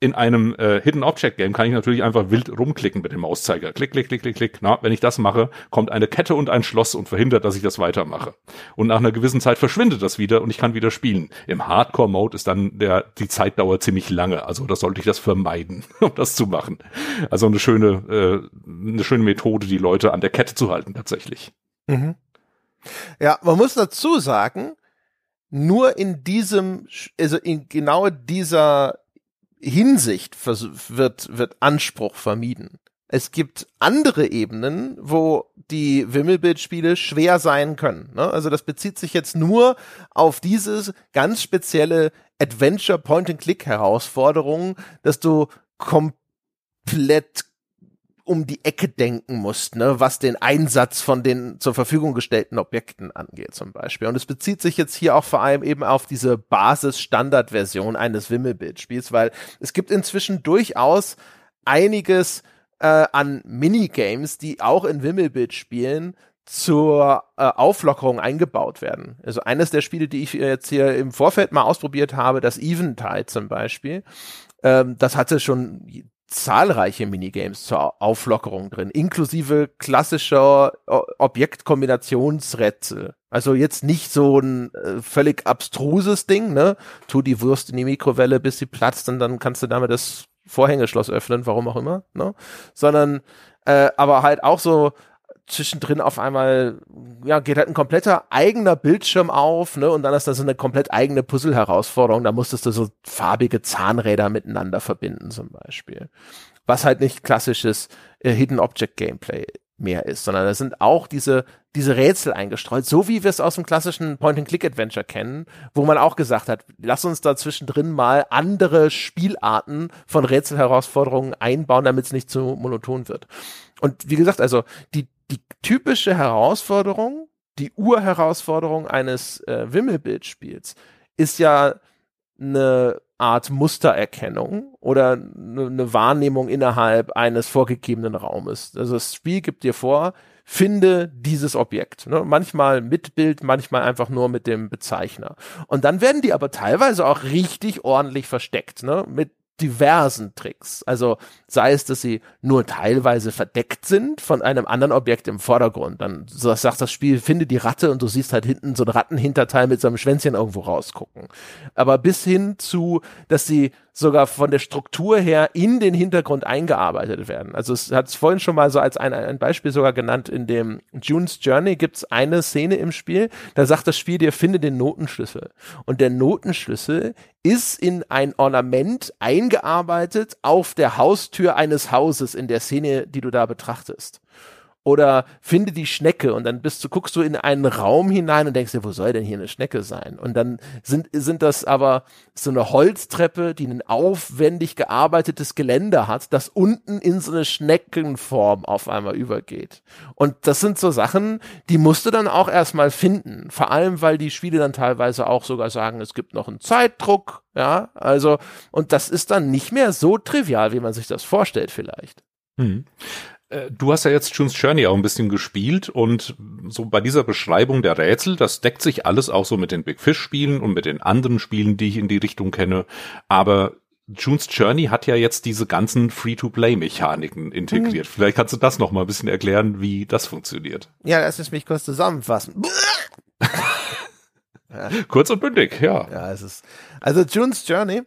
in einem äh, Hidden Object Game kann ich natürlich einfach wild rumklicken mit dem Mauszeiger. Klick, klick, klick, klick, klick. Na, wenn ich das mache, kommt eine Kette und ein Schloss und verhindert, dass ich das weitermache. Und nach einer gewissen Zeit verschwindet das wieder und ich kann wieder spielen. Im Hardcore Mode ist dann der die Zeitdauer ziemlich lange, also da sollte ich das vermeiden, um das zu machen. Also eine schöne äh, eine schöne Methode, die Leute an der Kette zu halten tatsächlich. Mhm. Ja, man muss dazu sagen, nur in diesem, also in genau dieser Hinsicht wird, wird Anspruch vermieden. Es gibt andere Ebenen, wo die Wimmelbildspiele schwer sein können. Ne? Also das bezieht sich jetzt nur auf diese ganz spezielle Adventure Point-and-Click Herausforderung, dass du komplett um die Ecke denken musst, ne, was den Einsatz von den zur Verfügung gestellten Objekten angeht zum Beispiel. Und es bezieht sich jetzt hier auch vor allem eben auf diese Basis-Standard-Version eines Wimmelbildspiels, weil es gibt inzwischen durchaus einiges äh, an Minigames, die auch in Wimmelbildspielen zur äh, Auflockerung eingebaut werden. Also eines der Spiele, die ich jetzt hier im Vorfeld mal ausprobiert habe, das Eventide zum Beispiel, ähm, das hatte schon zahlreiche Minigames zur Auflockerung drin, inklusive klassischer Objektkombinationsrätsel. Also jetzt nicht so ein äh, völlig abstruses Ding, ne? Tu die Wurst in die Mikrowelle, bis sie platzt und dann kannst du damit das Vorhängeschloss öffnen, warum auch immer, ne? Sondern äh, aber halt auch so zwischendrin auf einmal, ja, geht halt ein kompletter eigener Bildschirm auf, ne, und dann ist das so eine komplett eigene Puzzle-Herausforderung. Da musstest du so farbige Zahnräder miteinander verbinden, zum Beispiel. Was halt nicht klassisches äh, Hidden Object Gameplay mehr ist, sondern da sind auch diese, diese Rätsel eingestreut, so wie wir es aus dem klassischen Point-and-Click-Adventure kennen, wo man auch gesagt hat, lass uns da zwischendrin mal andere Spielarten von Rätselherausforderungen einbauen, damit es nicht zu monoton wird. Und wie gesagt, also die, die typische Herausforderung, die Urherausforderung eines äh, Wimmelbildspiels ist ja eine Art Mustererkennung oder eine, eine Wahrnehmung innerhalb eines vorgegebenen Raumes. Also das Spiel gibt dir vor, finde dieses Objekt. Ne? Manchmal mit Bild, manchmal einfach nur mit dem Bezeichner. Und dann werden die aber teilweise auch richtig ordentlich versteckt, ne? mit diversen Tricks. Also sei es, dass sie nur teilweise verdeckt sind von einem anderen Objekt im Vordergrund. Dann sagt das Spiel, finde die Ratte und du siehst halt hinten so ein Rattenhinterteil mit so einem Schwänzchen irgendwo rausgucken. Aber bis hin zu, dass sie sogar von der Struktur her in den Hintergrund eingearbeitet werden. Also es hat es vorhin schon mal so als ein, ein Beispiel sogar genannt, in dem June's Journey gibt es eine Szene im Spiel, da sagt das Spiel dir, finde den Notenschlüssel. Und der Notenschlüssel ist in ein Ornament eingearbeitet auf der Haustür eines Hauses in der Szene, die du da betrachtest oder finde die Schnecke und dann bist du, guckst du in einen Raum hinein und denkst dir, wo soll denn hier eine Schnecke sein? Und dann sind, sind das aber so eine Holztreppe, die ein aufwendig gearbeitetes Geländer hat, das unten in so eine Schneckenform auf einmal übergeht. Und das sind so Sachen, die musst du dann auch erstmal finden. Vor allem, weil die Spiele dann teilweise auch sogar sagen, es gibt noch einen Zeitdruck, ja, also, und das ist dann nicht mehr so trivial, wie man sich das vorstellt vielleicht. Hm. Äh, du hast ja jetzt June's Journey auch ein bisschen gespielt und so bei dieser Beschreibung der Rätsel, das deckt sich alles auch so mit den Big Fish Spielen und mit den anderen Spielen, die ich in die Richtung kenne. Aber June's Journey hat ja jetzt diese ganzen Free-to-Play-Mechaniken integriert. Mhm. Vielleicht kannst du das noch mal ein bisschen erklären, wie das funktioniert. Ja, lass mich kurz zusammenfassen. Kurz und bündig, ja. Ja, es ist, also June's Journey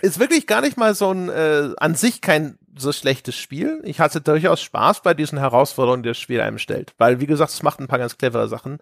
ist wirklich gar nicht mal so ein, äh, an sich kein so schlechtes Spiel. Ich hatte durchaus Spaß bei diesen Herausforderungen, die das Spiel einem stellt. Weil, wie gesagt, es macht ein paar ganz clevere Sachen.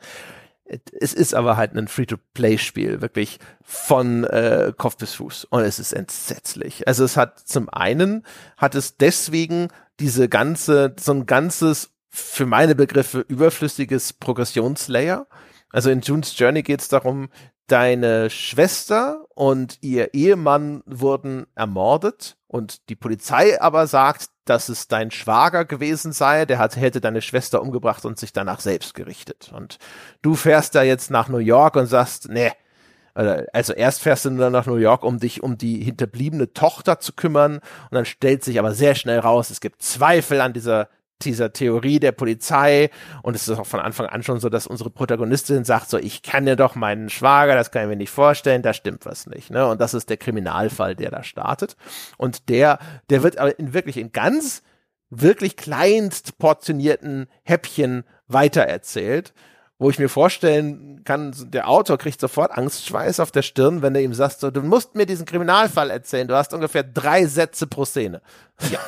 Es ist aber halt ein Free-to-Play-Spiel, wirklich von äh, Kopf bis Fuß. Und es ist entsetzlich. Also es hat zum einen, hat es deswegen diese ganze, so ein ganzes, für meine Begriffe, überflüssiges Progressionslayer. Also in June's Journey geht es darum, deine Schwester und ihr Ehemann wurden ermordet und die Polizei aber sagt, dass es dein Schwager gewesen sei, der hat, hätte deine Schwester umgebracht und sich danach selbst gerichtet. Und du fährst da jetzt nach New York und sagst, nee, also erst fährst du nur nach New York, um dich um die hinterbliebene Tochter zu kümmern und dann stellt sich aber sehr schnell raus, es gibt Zweifel an dieser dieser Theorie der Polizei und es ist auch von Anfang an schon so, dass unsere Protagonistin sagt so, ich kenne doch meinen Schwager, das kann ich mir nicht vorstellen, da stimmt was nicht, ne? Und das ist der Kriminalfall, der da startet und der, der wird aber in wirklich in ganz wirklich kleinst portionierten Häppchen weitererzählt wo ich mir vorstellen kann, der Autor kriegt sofort Angstschweiß auf der Stirn, wenn er ihm sagt, so, du musst mir diesen Kriminalfall erzählen, du hast ungefähr drei Sätze pro Szene. Ja.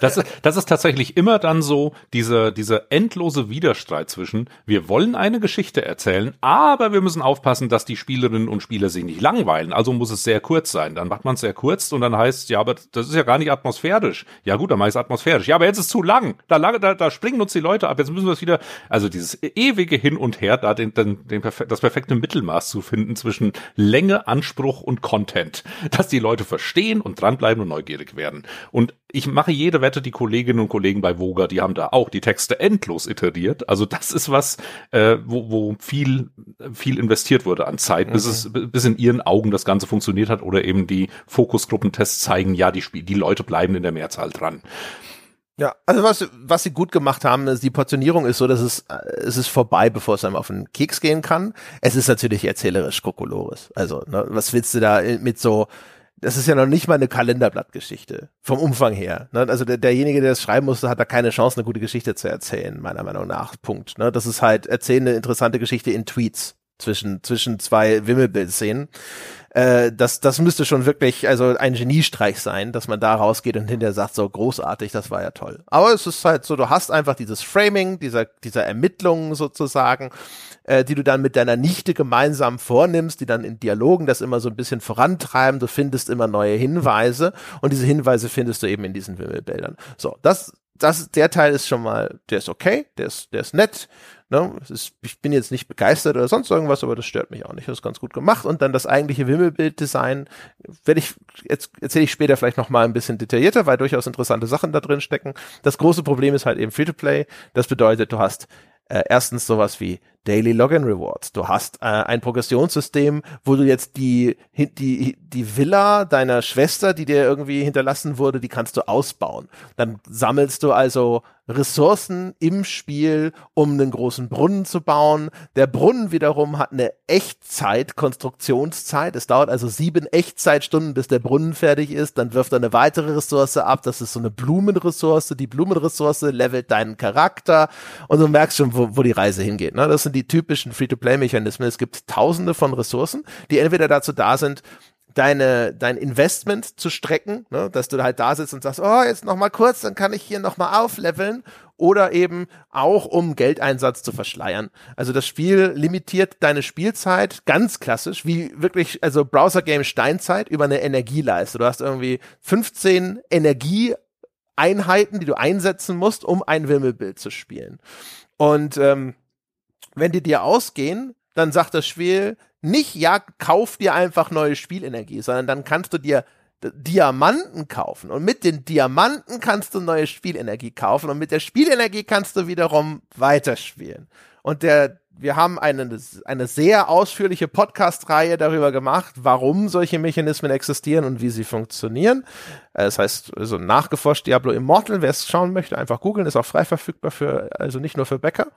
Das ist, das ist tatsächlich immer dann so, dieser, dieser endlose Widerstreit zwischen, wir wollen eine Geschichte erzählen, aber wir müssen aufpassen, dass die Spielerinnen und Spieler sich nicht langweilen. Also muss es sehr kurz sein. Dann macht man es sehr kurz und dann heißt, ja, aber das ist ja gar nicht atmosphärisch. Ja gut, dann mache ich es atmosphärisch. Ja, aber jetzt ist es zu lang. Da, lang, da, da springen uns die Leute ab. Jetzt müssen wir es wieder, also dieses ewige Hin und Her, da den, den, den, das perfekte Mittelmaß zu finden zwischen Länge, Anspruch und Content. Dass die Leute verstehen und dranbleiben und neugierig werden. Und ich mache jede Wette, die Kolleginnen und Kollegen bei Voga, die haben da auch die Texte endlos iteriert. Also das ist was, äh, wo, wo viel, viel investiert wurde an Zeit, mhm. bis es, bis in ihren Augen das Ganze funktioniert hat oder eben die Fokusgruppentests zeigen, ja, die Spiel, die Leute bleiben in der Mehrzahl dran. Ja, also was, was sie gut gemacht haben, ist, die Portionierung ist so, dass es, es ist vorbei, bevor es einem auf den Keks gehen kann. Es ist natürlich erzählerisch Kokolores. Also, ne, was willst du da mit so, das ist ja noch nicht mal eine Kalenderblattgeschichte vom Umfang her. Ne? Also der, derjenige, der das schreiben musste, hat da keine Chance, eine gute Geschichte zu erzählen, meiner Meinung nach. Punkt. Ne? Das ist halt erzählen eine interessante Geschichte in Tweets zwischen zwischen zwei Wimmelbildszenen äh, das, das müsste schon wirklich also ein Geniestreich sein, dass man da rausgeht und hinterher sagt, so großartig, das war ja toll. Aber es ist halt so, du hast einfach dieses Framing, dieser, dieser Ermittlungen sozusagen, äh, die du dann mit deiner Nichte gemeinsam vornimmst, die dann in Dialogen das immer so ein bisschen vorantreiben. Du findest immer neue Hinweise und diese Hinweise findest du eben in diesen Wimmelbildern. So, das, das, der Teil ist schon mal, der ist okay, der ist, der ist nett. Ne? Ist, ich bin jetzt nicht begeistert oder sonst irgendwas, aber das stört mich auch nicht. Das ist ganz gut gemacht. Und dann das eigentliche Wimmelbilddesign werde ich, jetzt erzähle ich später vielleicht noch mal ein bisschen detaillierter, weil durchaus interessante Sachen da drin stecken. Das große Problem ist halt eben Free-to-Play. Das bedeutet, du hast äh, erstens sowas wie Daily Login Rewards. Du hast äh, ein Progressionssystem, wo du jetzt die, die, die Villa deiner Schwester, die dir irgendwie hinterlassen wurde, die kannst du ausbauen. Dann sammelst du also Ressourcen im Spiel, um einen großen Brunnen zu bauen. Der Brunnen wiederum hat eine Echtzeit, Konstruktionszeit. Es dauert also sieben Echtzeitstunden, bis der Brunnen fertig ist. Dann wirft er eine weitere Ressource ab. Das ist so eine Blumenressource. Die Blumenressource levelt deinen Charakter. Und du merkst schon, wo, wo die Reise hingeht. Ne? Das sind die typischen Free-to-Play-Mechanismen. Es gibt tausende von Ressourcen, die entweder dazu da sind, deine, dein Investment zu strecken, ne, dass du halt da sitzt und sagst, oh, jetzt noch mal kurz, dann kann ich hier noch mal aufleveln oder eben auch um Geldeinsatz zu verschleiern. Also das Spiel limitiert deine Spielzeit ganz klassisch, wie wirklich, also Browser Game Steinzeit über eine Energieleiste. Du hast irgendwie 15 Energieeinheiten, die du einsetzen musst, um ein Wimmelbild zu spielen. Und ähm, wenn die dir ausgehen, dann sagt das Spiel nicht, ja, kauf dir einfach neue Spielenergie, sondern dann kannst du dir Diamanten kaufen und mit den Diamanten kannst du neue Spielenergie kaufen und mit der Spielenergie kannst du wiederum weiterspielen. Und der, wir haben eine, eine sehr ausführliche Podcast-Reihe darüber gemacht, warum solche Mechanismen existieren und wie sie funktionieren. Das heißt, also nachgeforscht Diablo Immortal, wer es schauen möchte, einfach googeln, ist auch frei verfügbar für, also nicht nur für Bäcker.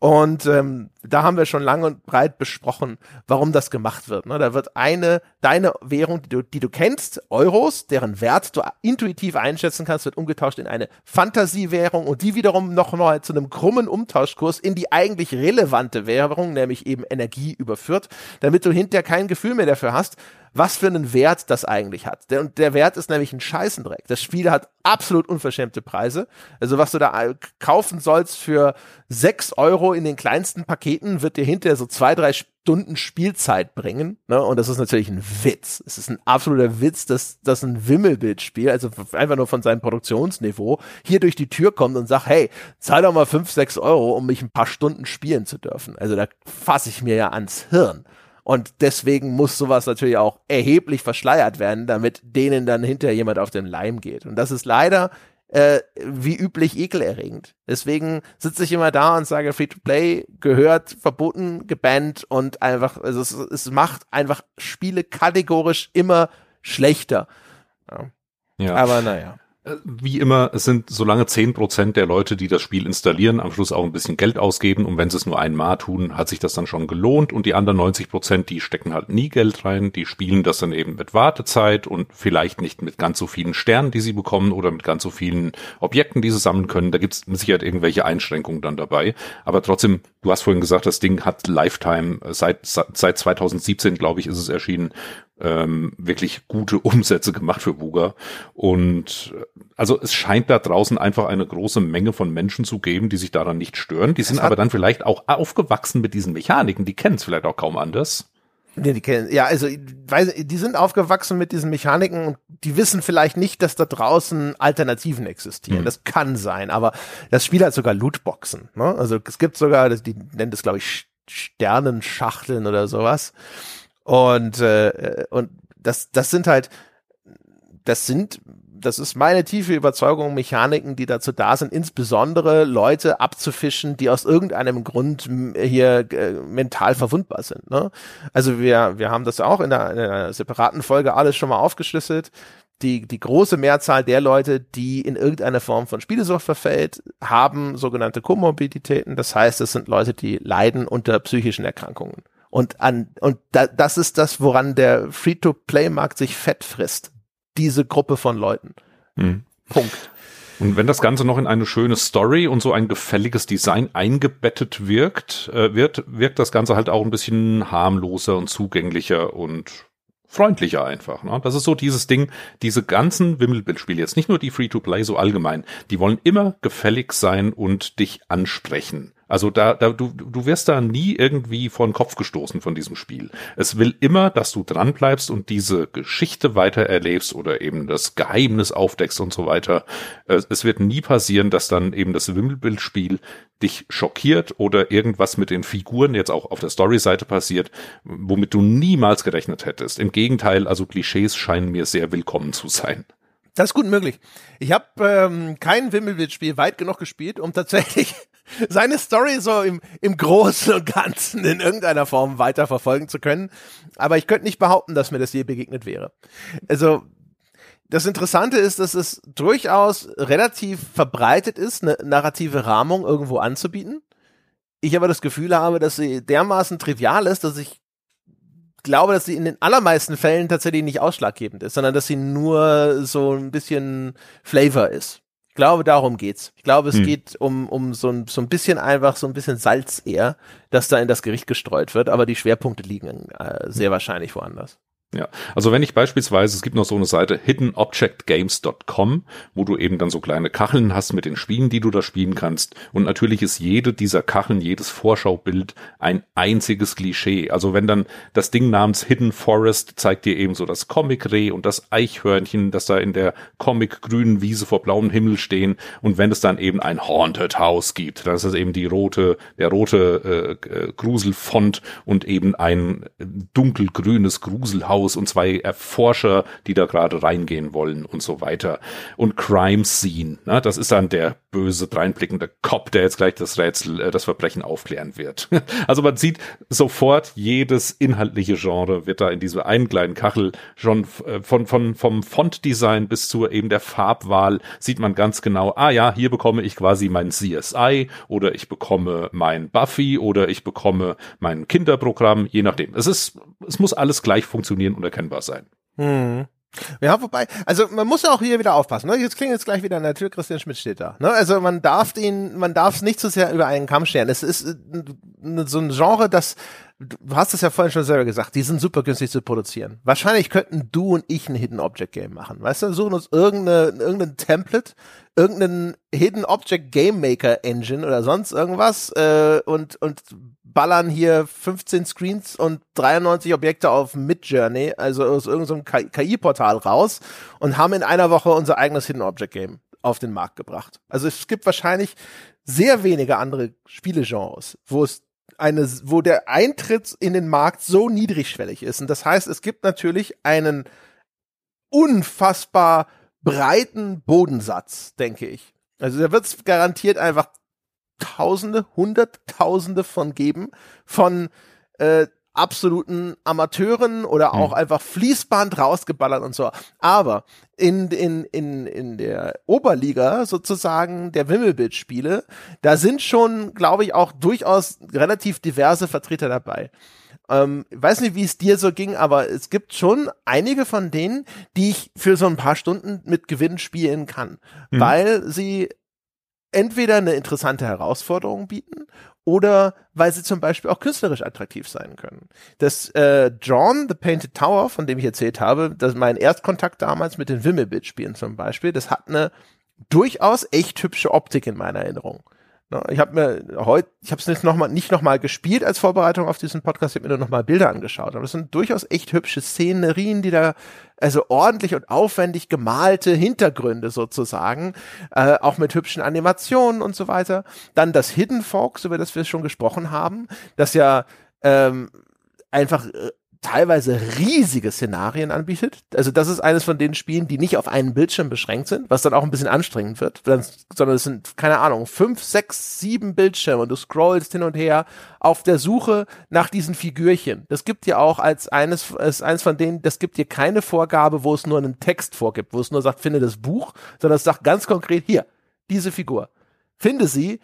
Und ähm, da haben wir schon lang und breit besprochen, warum das gemacht wird. Ne? Da wird eine, deine Währung, die du, die du kennst, Euros, deren Wert du intuitiv einschätzen kannst, wird umgetauscht in eine Fantasiewährung und die wiederum noch mal zu einem krummen Umtauschkurs in die eigentlich relevante Währung, nämlich eben Energie überführt, damit du hinterher kein Gefühl mehr dafür hast, was für einen Wert das eigentlich hat. Der, und der Wert ist nämlich ein Scheißendreck. Das Spiel hat absolut unverschämte Preise. Also was du da kaufen sollst für sechs Euro in den kleinsten Paketen, wird dir hinterher so zwei, drei Stunden Spielzeit bringen. Ne? Und das ist natürlich ein Witz. Es ist ein absoluter Witz, dass, dass ein Wimmelbildspiel, also einfach nur von seinem Produktionsniveau, hier durch die Tür kommt und sagt, hey, zahl doch mal fünf, sechs Euro, um mich ein paar Stunden spielen zu dürfen. Also da fasse ich mir ja ans Hirn. Und deswegen muss sowas natürlich auch erheblich verschleiert werden, damit denen dann hinterher jemand auf den Leim geht. Und das ist leider äh, wie üblich ekelerregend. Deswegen sitze ich immer da und sage, Free-to-Play gehört verboten, gebannt und einfach, also es, es macht einfach Spiele kategorisch immer schlechter. Ja. ja. Aber naja. Wie immer, es sind solange zehn Prozent der Leute, die das Spiel installieren, am Schluss auch ein bisschen Geld ausgeben. Und wenn sie es nur einmal tun, hat sich das dann schon gelohnt. Und die anderen 90 Prozent, die stecken halt nie Geld rein, die spielen das dann eben mit Wartezeit und vielleicht nicht mit ganz so vielen Sternen, die sie bekommen oder mit ganz so vielen Objekten, die sie sammeln können. Da gibt es mit Sicherheit irgendwelche Einschränkungen dann dabei. Aber trotzdem, du hast vorhin gesagt, das Ding hat Lifetime, seit, seit 2017, glaube ich, ist es erschienen ähm, wirklich gute Umsätze gemacht für Wuga. Und äh, also es scheint da draußen einfach eine große Menge von Menschen zu geben, die sich daran nicht stören. Die sind aber dann vielleicht auch aufgewachsen mit diesen Mechaniken. Die kennen es vielleicht auch kaum anders. Nee, die kennen, ja, also, weiß, die sind aufgewachsen mit diesen Mechaniken und die wissen vielleicht nicht, dass da draußen Alternativen existieren. Mhm. Das kann sein, aber das Spiel hat sogar Lootboxen. Ne? Also es gibt sogar, die nennen das, glaube ich, Sternenschachteln oder sowas. Und, äh, und das, das sind halt, das sind das ist meine tiefe Überzeugung, Mechaniken, die dazu da sind, insbesondere Leute abzufischen, die aus irgendeinem Grund hier äh, mental verwundbar sind. Ne? Also wir, wir haben das auch in einer, in einer separaten Folge alles schon mal aufgeschlüsselt die, die große Mehrzahl der Leute, die in irgendeine Form von Spielesucht verfällt, haben sogenannte Komorbiditäten. Das heißt, es sind Leute, die leiden unter psychischen Erkrankungen. Und an, und da, das ist das, woran der Free-to-Play-Markt sich fett frisst. Diese Gruppe von Leuten. Mhm. Punkt. Und wenn das Ganze noch in eine schöne Story und so ein gefälliges Design eingebettet wirkt, äh, wird, wirkt das Ganze halt auch ein bisschen harmloser und zugänglicher und freundlicher einfach. Ne? Das ist so dieses Ding, diese ganzen Wimmelbildspiele, jetzt nicht nur die Free-to-Play, so allgemein, die wollen immer gefällig sein und dich ansprechen. Also da, da du, du wirst da nie irgendwie vor den Kopf gestoßen von diesem Spiel. Es will immer, dass du dran bleibst und diese Geschichte weiter erlebst oder eben das Geheimnis aufdeckst und so weiter. Es wird nie passieren, dass dann eben das Wimmelbildspiel dich schockiert oder irgendwas mit den Figuren jetzt auch auf der Story-Seite passiert, womit du niemals gerechnet hättest. Im Gegenteil, also Klischees scheinen mir sehr willkommen zu sein. Das ist gut möglich. Ich habe ähm, kein Wimmelbildspiel weit genug gespielt, um tatsächlich seine Story so im, im Großen und Ganzen in irgendeiner Form weiterverfolgen zu können. Aber ich könnte nicht behaupten, dass mir das je begegnet wäre. Also, das Interessante ist, dass es durchaus relativ verbreitet ist, eine narrative Rahmung irgendwo anzubieten. Ich aber das Gefühl habe, dass sie dermaßen trivial ist, dass ich glaube, dass sie in den allermeisten Fällen tatsächlich nicht ausschlaggebend ist, sondern dass sie nur so ein bisschen Flavor ist. Ich glaube, darum geht's. Ich glaube, es hm. geht um, um so ein, so ein bisschen einfach, so ein bisschen Salz eher, das da in das Gericht gestreut wird, aber die Schwerpunkte liegen äh, sehr wahrscheinlich woanders. Ja, also wenn ich beispielsweise, es gibt noch so eine Seite hiddenobjectgames.com, wo du eben dann so kleine Kacheln hast mit den Spielen, die du da spielen kannst. Und natürlich ist jede dieser Kacheln, jedes Vorschaubild ein einziges Klischee. Also wenn dann das Ding namens Hidden Forest zeigt dir eben so das Comic-Reh und das Eichhörnchen, das da in der Comic-grünen Wiese vor blauem Himmel stehen. Und wenn es dann eben ein Haunted House gibt, dann ist es eben die rote, der rote äh, äh Gruselfont und eben ein dunkelgrünes Gruselhaus Haus und zwei Erforscher, die da gerade reingehen wollen und so weiter. Und Crime Scene, ne, das ist dann der böse, dreinblickende Cop, der jetzt gleich das Rätsel, äh, das Verbrechen aufklären wird. also man sieht sofort, jedes inhaltliche Genre wird da in dieser einen kleinen Kachel schon äh, von, von, vom Fontdesign bis zur eben der Farbwahl sieht man ganz genau, ah ja, hier bekomme ich quasi mein CSI oder ich bekomme mein Buffy oder ich bekomme mein Kinderprogramm, je nachdem. Es ist, es muss alles gleich funktionieren und erkennbar sein. Hm. Ja, wobei, also man muss ja auch hier wieder aufpassen. Ne? Jetzt klingt jetzt gleich wieder an der Tür, Christian Schmidt steht da. Ne? Also man darf ihn, man darf es nicht zu sehr über einen Kamm scheren. Es ist äh, so ein Genre, das du hast es ja vorhin schon selber gesagt, die sind super günstig zu produzieren. Wahrscheinlich könnten du und ich ein Hidden Object Game machen. Weißt du, suchen uns irgendeine, irgendein Template, irgendeinen Hidden Object Game Maker Engine oder sonst irgendwas äh, und, und ballern hier 15 Screens und 93 Objekte auf Midjourney, also aus irgendeinem KI-Portal raus und haben in einer Woche unser eigenes Hidden Object Game auf den Markt gebracht. Also es gibt wahrscheinlich sehr wenige andere Spielegenres, wo es eine, wo der Eintritt in den Markt so niedrigschwellig ist. Und das heißt, es gibt natürlich einen unfassbar breiten Bodensatz, denke ich. Also da wird es garantiert einfach Tausende, Hunderttausende von geben von äh, absoluten Amateuren oder auch hm. einfach Fließband rausgeballert und so. Aber in, in, in, in der Oberliga sozusagen der Wimmelbildspiele, da sind schon, glaube ich, auch durchaus relativ diverse Vertreter dabei. Ähm, weiß nicht, wie es dir so ging, aber es gibt schon einige von denen, die ich für so ein paar Stunden mit Gewinn spielen kann, mhm. weil sie entweder eine interessante Herausforderung bieten oder weil sie zum Beispiel auch künstlerisch attraktiv sein können. Das äh, John, The Painted Tower, von dem ich erzählt habe, das mein Erstkontakt damals mit den Wimmelbildspielen zum Beispiel, das hat eine durchaus echt hübsche Optik in meiner Erinnerung. Ne, ich habe mir heute, ich habe es nicht nochmal nicht noch mal gespielt als Vorbereitung auf diesen Podcast, ich habe mir nur noch mal Bilder angeschaut. Aber das sind durchaus echt hübsche Szenerien, die da also ordentlich und aufwendig gemalte Hintergründe sozusagen, äh, auch mit hübschen Animationen und so weiter. Dann das Hidden Folks, über das wir schon gesprochen haben, das ja ähm, einfach äh, teilweise riesige Szenarien anbietet. Also das ist eines von den Spielen, die nicht auf einen Bildschirm beschränkt sind, was dann auch ein bisschen anstrengend wird, sondern es sind, keine Ahnung, fünf, sechs, sieben Bildschirme und du scrollst hin und her auf der Suche nach diesen Figürchen. Das gibt dir auch als eines, als eines von denen, das gibt dir keine Vorgabe, wo es nur einen Text vorgibt, wo es nur sagt, finde das Buch, sondern es sagt ganz konkret, hier, diese Figur. Finde sie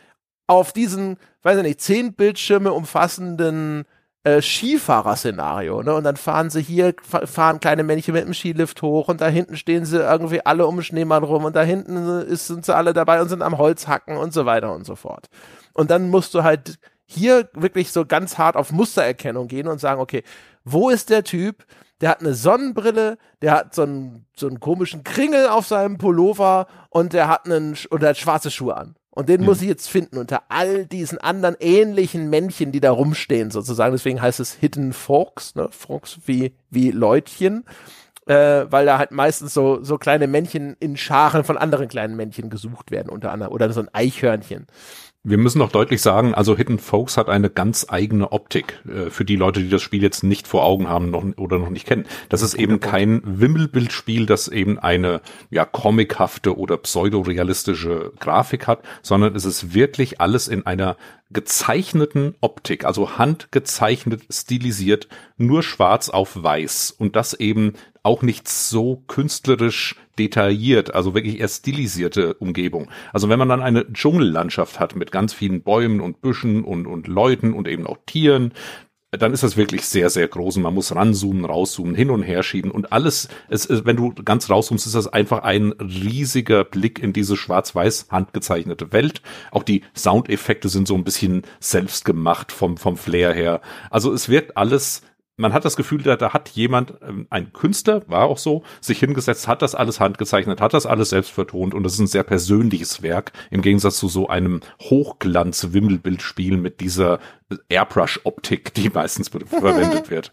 auf diesen, weiß ich nicht, zehn Bildschirme umfassenden äh, Skifahrer-Szenario, ne? Und dann fahren sie hier, fahren kleine Männchen mit dem Skilift hoch und da hinten stehen sie irgendwie alle um den Schneemann rum und da hinten ist, sind sie alle dabei und sind am Holz hacken und so weiter und so fort. Und dann musst du halt hier wirklich so ganz hart auf Mustererkennung gehen und sagen, okay, wo ist der Typ? Der hat eine Sonnenbrille, der hat so einen, so einen komischen Kringel auf seinem Pullover und der hat einen, oder hat schwarze Schuhe an. Und den mhm. muss ich jetzt finden unter all diesen anderen ähnlichen Männchen, die da rumstehen, sozusagen. Deswegen heißt es Hidden Folks, ne? Folks wie, wie Leutchen. Äh, weil da halt meistens so, so kleine Männchen in Scharen von anderen kleinen Männchen gesucht werden, unter anderem. Oder so ein Eichhörnchen. Wir müssen noch deutlich sagen, also Hidden Folks hat eine ganz eigene Optik äh, für die Leute, die das Spiel jetzt nicht vor Augen haben noch, oder noch nicht kennen. Das ist eben kein Wimmelbildspiel, das eben eine ja comichafte oder pseudorealistische Grafik hat, sondern es ist wirklich alles in einer gezeichneten Optik, also handgezeichnet, stilisiert, nur schwarz auf weiß und das eben auch nicht so künstlerisch detailliert, also wirklich eher stilisierte Umgebung. Also wenn man dann eine Dschungellandschaft hat mit ganz vielen Bäumen und Büschen und, und Leuten und eben auch Tieren, dann ist das wirklich sehr, sehr groß und man muss ranzoomen, rauszoomen, hin und her schieben und alles, es, wenn du ganz rauszoomst, ist das einfach ein riesiger Blick in diese schwarz-weiß handgezeichnete Welt. Auch die Soundeffekte sind so ein bisschen selbst gemacht vom, vom Flair her. Also es wirkt alles man hat das Gefühl, da, da hat jemand, ähm, ein Künstler, war auch so, sich hingesetzt, hat das alles handgezeichnet, hat das alles selbst vertont und das ist ein sehr persönliches Werk im Gegensatz zu so einem Hochglanz-Wimmelbildspiel mit dieser Airbrush-Optik, die meistens verwendet wird.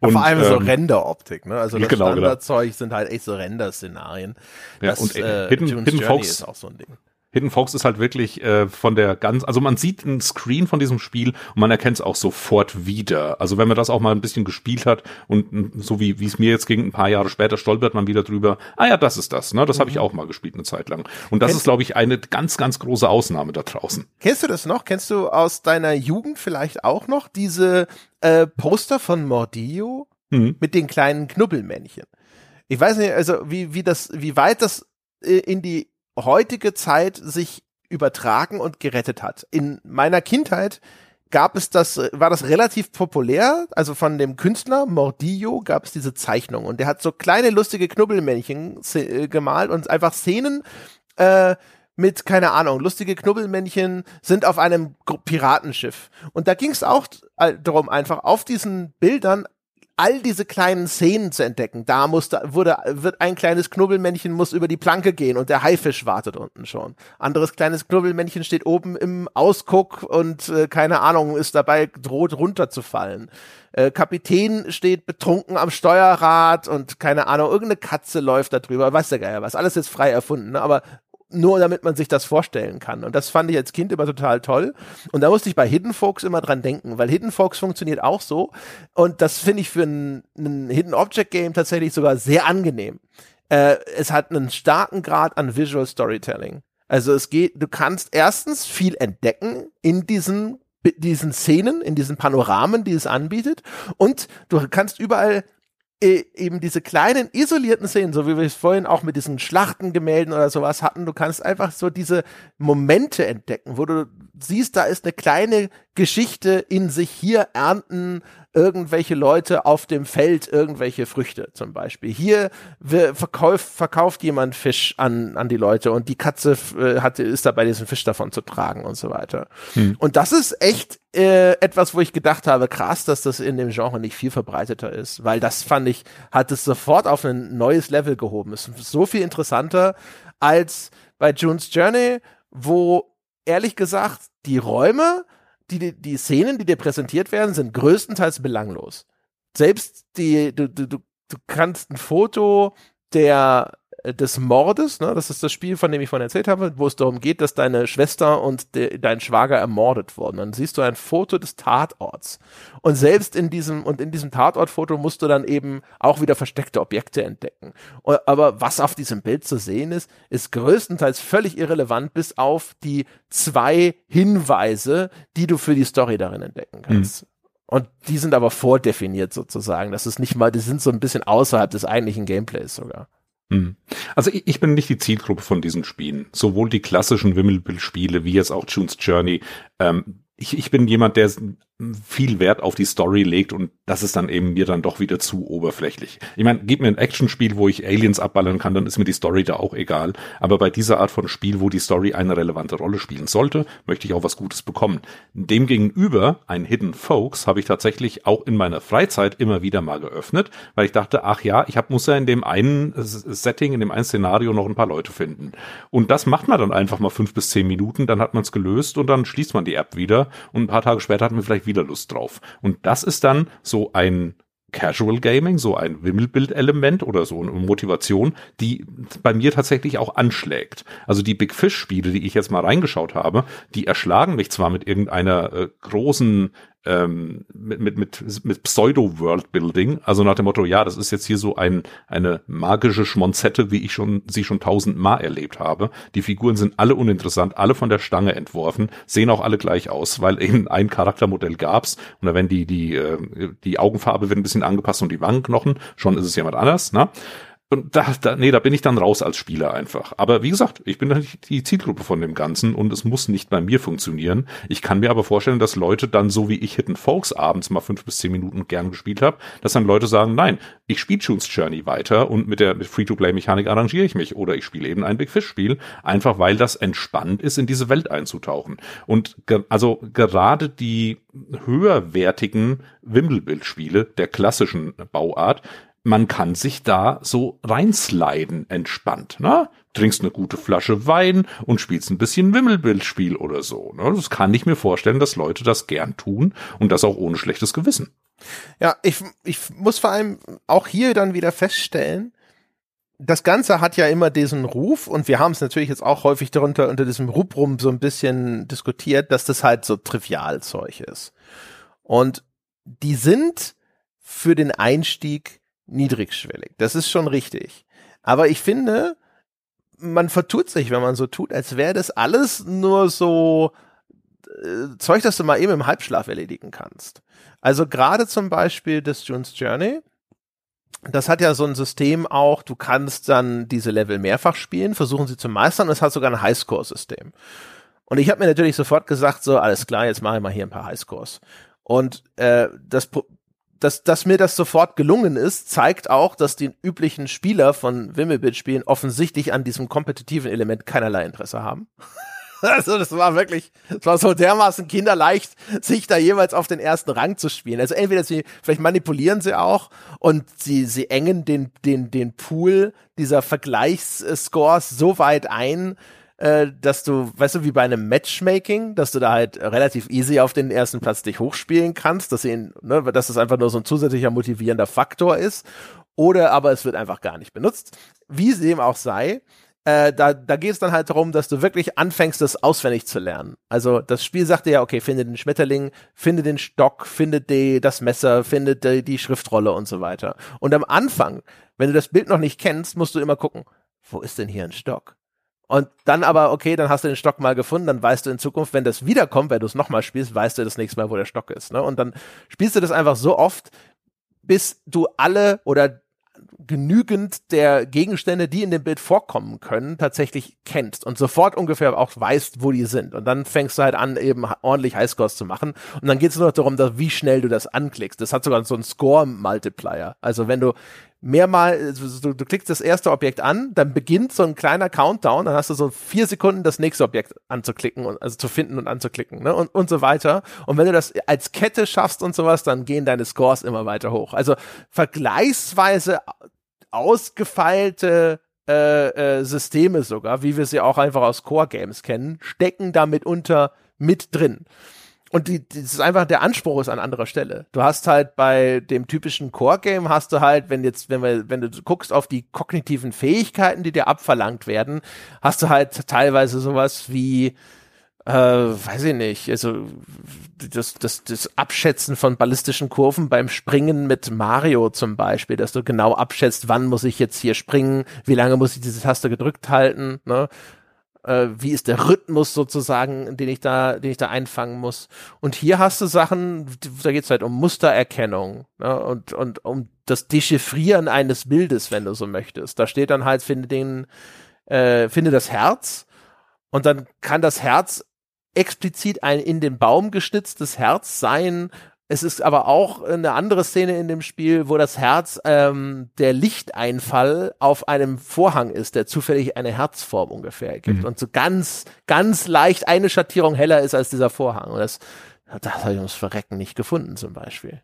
Und, Vor allem ähm, so Render-Optik, ne? Also das genau, genau. Standardzeug genau. sind halt echt so Render-Szenarien. Ja, und äh, Hidden, Hidden Fox ist auch so ein Ding. Hidden Fox ist halt wirklich äh, von der ganz, also man sieht einen Screen von diesem Spiel und man erkennt es auch sofort wieder. Also wenn man das auch mal ein bisschen gespielt hat und so wie wie es mir jetzt ging, ein paar Jahre später stolpert man wieder drüber. Ah ja, das ist das. Ne, das mhm. habe ich auch mal gespielt eine Zeit lang. Und das Kennst ist, glaube ich, eine ganz ganz große Ausnahme da draußen. Kennst du das noch? Kennst du aus deiner Jugend vielleicht auch noch diese äh, Poster von Mordillo mhm. mit den kleinen Knubbelmännchen? Ich weiß nicht, also wie wie das, wie weit das äh, in die heutige Zeit sich übertragen und gerettet hat. In meiner Kindheit gab es das, war das relativ populär, also von dem Künstler Mordillo gab es diese Zeichnung und der hat so kleine lustige Knubbelmännchen äh, gemalt und einfach Szenen äh, mit, keine Ahnung, lustige Knubbelmännchen sind auf einem Piratenschiff. Und da ging es auch darum, einfach auf diesen Bildern all diese kleinen Szenen zu entdecken. Da musste, wurde, wird ein kleines Knubbelmännchen muss über die Planke gehen und der Haifisch wartet unten schon. Anderes kleines Knubbelmännchen steht oben im Ausguck und äh, keine Ahnung, ist dabei droht runterzufallen. Äh, Kapitän steht betrunken am Steuerrad und keine Ahnung, irgendeine Katze läuft da drüber, weiß der Geier was. Alles jetzt frei erfunden, ne? aber nur damit man sich das vorstellen kann. Und das fand ich als Kind immer total toll. Und da musste ich bei Hidden Folks immer dran denken, weil Hidden Folks funktioniert auch so. Und das finde ich für ein, ein Hidden Object Game tatsächlich sogar sehr angenehm. Äh, es hat einen starken Grad an Visual Storytelling. Also es geht, du kannst erstens viel entdecken in diesen diesen Szenen, in diesen Panoramen, die es anbietet. Und du kannst überall eben diese kleinen isolierten Szenen, so wie wir es vorhin auch mit diesen Schlachtengemälden oder sowas hatten, du kannst einfach so diese Momente entdecken, wo du siehst, da ist eine kleine Geschichte in sich. Hier ernten irgendwelche Leute auf dem Feld irgendwelche Früchte zum Beispiel. Hier verkauft, verkauft jemand Fisch an, an die Leute und die Katze äh, hat, ist dabei, diesen Fisch davon zu tragen und so weiter. Hm. Und das ist echt äh, etwas, wo ich gedacht habe, krass, dass das in dem Genre nicht viel verbreiteter ist, weil das fand ich, hat es sofort auf ein neues Level gehoben. Es ist so viel interessanter als bei June's Journey, wo ehrlich gesagt die Räume die, die, Szenen, die dir präsentiert werden, sind größtenteils belanglos. Selbst die, du, du, du, kannst ein Foto der des Mordes, ne? das ist das Spiel, von dem ich vorhin erzählt habe, wo es darum geht, dass deine Schwester und de, dein Schwager ermordet wurden. Dann siehst du ein Foto des Tatorts. Und selbst in diesem, und in diesem Tatortfoto musst du dann eben auch wieder versteckte Objekte entdecken. Und, aber was auf diesem Bild zu sehen ist, ist größtenteils völlig irrelevant, bis auf die zwei Hinweise, die du für die Story darin entdecken kannst. Mhm. Und die sind aber vordefiniert sozusagen. Das ist nicht mal, die sind so ein bisschen außerhalb des eigentlichen Gameplays sogar. Hm. Also ich, bin nicht die Zielgruppe von diesen Spielen. Sowohl die klassischen Wimmelbild-Spiele wie jetzt auch June's Journey. Ähm, ich, ich bin jemand, der viel Wert auf die Story legt und das ist dann eben mir dann doch wieder zu oberflächlich. Ich meine, gib mir ein Actionspiel, wo ich Aliens abballern kann, dann ist mir die Story da auch egal. Aber bei dieser Art von Spiel, wo die Story eine relevante Rolle spielen sollte, möchte ich auch was Gutes bekommen. Demgegenüber, ein Hidden Folks, habe ich tatsächlich auch in meiner Freizeit immer wieder mal geöffnet, weil ich dachte, ach ja, ich hab, muss ja in dem einen Setting, in dem einen Szenario noch ein paar Leute finden. Und das macht man dann einfach mal fünf bis zehn Minuten, dann hat man es gelöst und dann schließt man die App wieder und ein paar Tage später hat man vielleicht wieder Lust drauf. Und das ist dann so ein Casual Gaming, so ein Wimmelbild-Element oder so eine Motivation, die bei mir tatsächlich auch anschlägt. Also die Big Fish-Spiele, die ich jetzt mal reingeschaut habe, die erschlagen mich zwar mit irgendeiner äh, großen ähm, mit, mit, mit, mit Pseudo-World-Building, also nach dem Motto, ja, das ist jetzt hier so ein, eine magische Schmonzette, wie ich schon, sie schon tausendmal erlebt habe. Die Figuren sind alle uninteressant, alle von der Stange entworfen, sehen auch alle gleich aus, weil eben ein Charaktermodell gab's und werden die, die, äh, die Augenfarbe wird ein bisschen angepasst und die Wangenknochen, schon ist es jemand anders, ne? Und da, da, nee, da bin ich dann raus als Spieler einfach. Aber wie gesagt, ich bin nicht die Zielgruppe von dem Ganzen und es muss nicht bei mir funktionieren. Ich kann mir aber vorstellen, dass Leute dann so wie ich Hidden Folks abends mal fünf bis zehn Minuten gern gespielt habe, dass dann Leute sagen, nein, ich spiele Tunes Journey weiter und mit der Free-to-Play-Mechanik arrangiere ich mich oder ich spiele eben ein Big Fish-Spiel, einfach weil das entspannt ist, in diese Welt einzutauchen. Und ge also gerade die höherwertigen Wimmelbildspiele der klassischen Bauart man kann sich da so reinsliden entspannt, ne? Trinkst eine gute Flasche Wein und spielst ein bisschen Wimmelbildspiel oder so. Ne? Das kann ich mir vorstellen, dass Leute das gern tun und das auch ohne schlechtes Gewissen. Ja, ich, ich muss vor allem auch hier dann wieder feststellen, das Ganze hat ja immer diesen Ruf und wir haben es natürlich jetzt auch häufig darunter unter diesem Rubrum so ein bisschen diskutiert, dass das halt so Trivialzeug ist. Und die sind für den Einstieg niedrigschwellig. Das ist schon richtig. Aber ich finde, man vertut sich, wenn man so tut, als wäre das alles nur so äh, Zeug, das du mal eben im Halbschlaf erledigen kannst. Also gerade zum Beispiel das June's Journey, das hat ja so ein System auch, du kannst dann diese Level mehrfach spielen, versuchen sie zu meistern und es hat sogar ein Highscore-System. Und ich habe mir natürlich sofort gesagt, so, alles klar, jetzt mache ich mal hier ein paar Highscores. Und äh, das dass, dass mir das sofort gelungen ist, zeigt auch, dass die üblichen Spieler von Wimmelbit-Spielen offensichtlich an diesem kompetitiven Element keinerlei Interesse haben. Also das war wirklich, es war so dermaßen kinderleicht, sich da jeweils auf den ersten Rang zu spielen. Also entweder sie, vielleicht manipulieren sie auch und sie, sie engen den, den, den Pool dieser Vergleichsscores so weit ein, äh, dass du, weißt du, wie bei einem Matchmaking, dass du da halt relativ easy auf den ersten Platz dich hochspielen kannst, dass, ihn, ne, dass das einfach nur so ein zusätzlicher motivierender Faktor ist. Oder aber es wird einfach gar nicht benutzt. Wie es dem auch sei, äh, da, da geht es dann halt darum, dass du wirklich anfängst, das auswendig zu lernen. Also das Spiel sagt dir ja, okay, finde den Schmetterling, finde den Stock, finde die, das Messer, finde die, die Schriftrolle und so weiter. Und am Anfang, wenn du das Bild noch nicht kennst, musst du immer gucken, wo ist denn hier ein Stock? Und dann aber, okay, dann hast du den Stock mal gefunden, dann weißt du in Zukunft, wenn das wiederkommt, wenn du es nochmal spielst, weißt du das nächste Mal, wo der Stock ist. Ne? Und dann spielst du das einfach so oft, bis du alle oder genügend der Gegenstände, die in dem Bild vorkommen können, tatsächlich kennst und sofort ungefähr auch weißt, wo die sind. Und dann fängst du halt an, eben ordentlich Highscores zu machen. Und dann geht es nur noch darum, dass, wie schnell du das anklickst. Das hat sogar so einen Score-Multiplier. Also wenn du mehrmal, du, du klickst das erste Objekt an, dann beginnt so ein kleiner Countdown, dann hast du so vier Sekunden das nächste Objekt anzuklicken und also zu finden und anzuklicken, ne? Und, und so weiter. Und wenn du das als Kette schaffst und sowas, dann gehen deine Scores immer weiter hoch. Also vergleichsweise ausgefeilte äh, äh, Systeme sogar, wie wir sie auch einfach aus Core Games kennen, stecken da mitunter mit drin. Und die, das ist einfach, der Anspruch ist an anderer Stelle. Du hast halt bei dem typischen Core-Game hast du halt, wenn jetzt, wenn wir, wenn du guckst auf die kognitiven Fähigkeiten, die dir abverlangt werden, hast du halt teilweise sowas wie, äh, weiß ich nicht, also das, das, das Abschätzen von ballistischen Kurven beim Springen mit Mario zum Beispiel, dass du genau abschätzt, wann muss ich jetzt hier springen, wie lange muss ich diese Taste gedrückt halten, ne? Äh, wie ist der Rhythmus sozusagen, den ich da, den ich da einfangen muss. Und hier hast du Sachen, da geht's halt um Mustererkennung ne? und, und um das Dechiffrieren eines Bildes, wenn du so möchtest. Da steht dann halt, finde den, äh, finde das Herz und dann kann das Herz explizit ein in den Baum gestütztes Herz sein, es ist aber auch eine andere Szene in dem Spiel, wo das Herz ähm, der Lichteinfall auf einem Vorhang ist, der zufällig eine Herzform ungefähr ergibt mhm. und so ganz, ganz leicht eine Schattierung heller ist als dieser Vorhang. Und das, das habe ich ums Verrecken nicht gefunden zum Beispiel.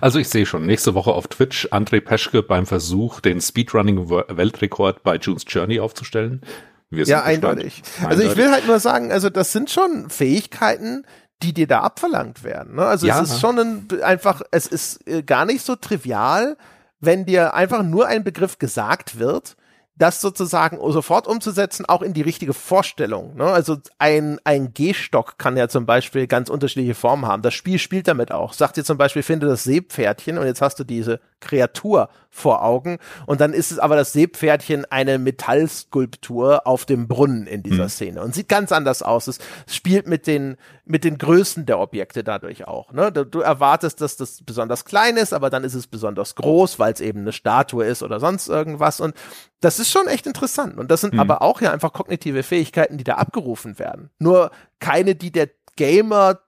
Also ich sehe schon, nächste Woche auf Twitch André Peschke beim Versuch, den Speedrunning-Weltrekord bei June's Journey aufzustellen. ja, eindeutig. eindeutig. Also ich will halt nur sagen, also das sind schon Fähigkeiten, die dir da abverlangt werden. Ne? Also ja. es ist schon ein, einfach, es ist äh, gar nicht so trivial, wenn dir einfach nur ein Begriff gesagt wird das sozusagen sofort umzusetzen, auch in die richtige Vorstellung. Ne? Also ein, ein Gehstock kann ja zum Beispiel ganz unterschiedliche Formen haben. Das Spiel spielt damit auch. Sagt dir zum Beispiel, finde das Seepferdchen und jetzt hast du diese Kreatur vor Augen und dann ist es aber das Seepferdchen eine Metallskulptur auf dem Brunnen in dieser mhm. Szene und sieht ganz anders aus. Es spielt mit den, mit den Größen der Objekte dadurch auch. Ne? Du, du erwartest, dass das besonders klein ist, aber dann ist es besonders groß, weil es eben eine Statue ist oder sonst irgendwas und das ist schon echt interessant. Und das sind mhm. aber auch ja einfach kognitive Fähigkeiten, die da abgerufen werden. Nur keine, die der Gamer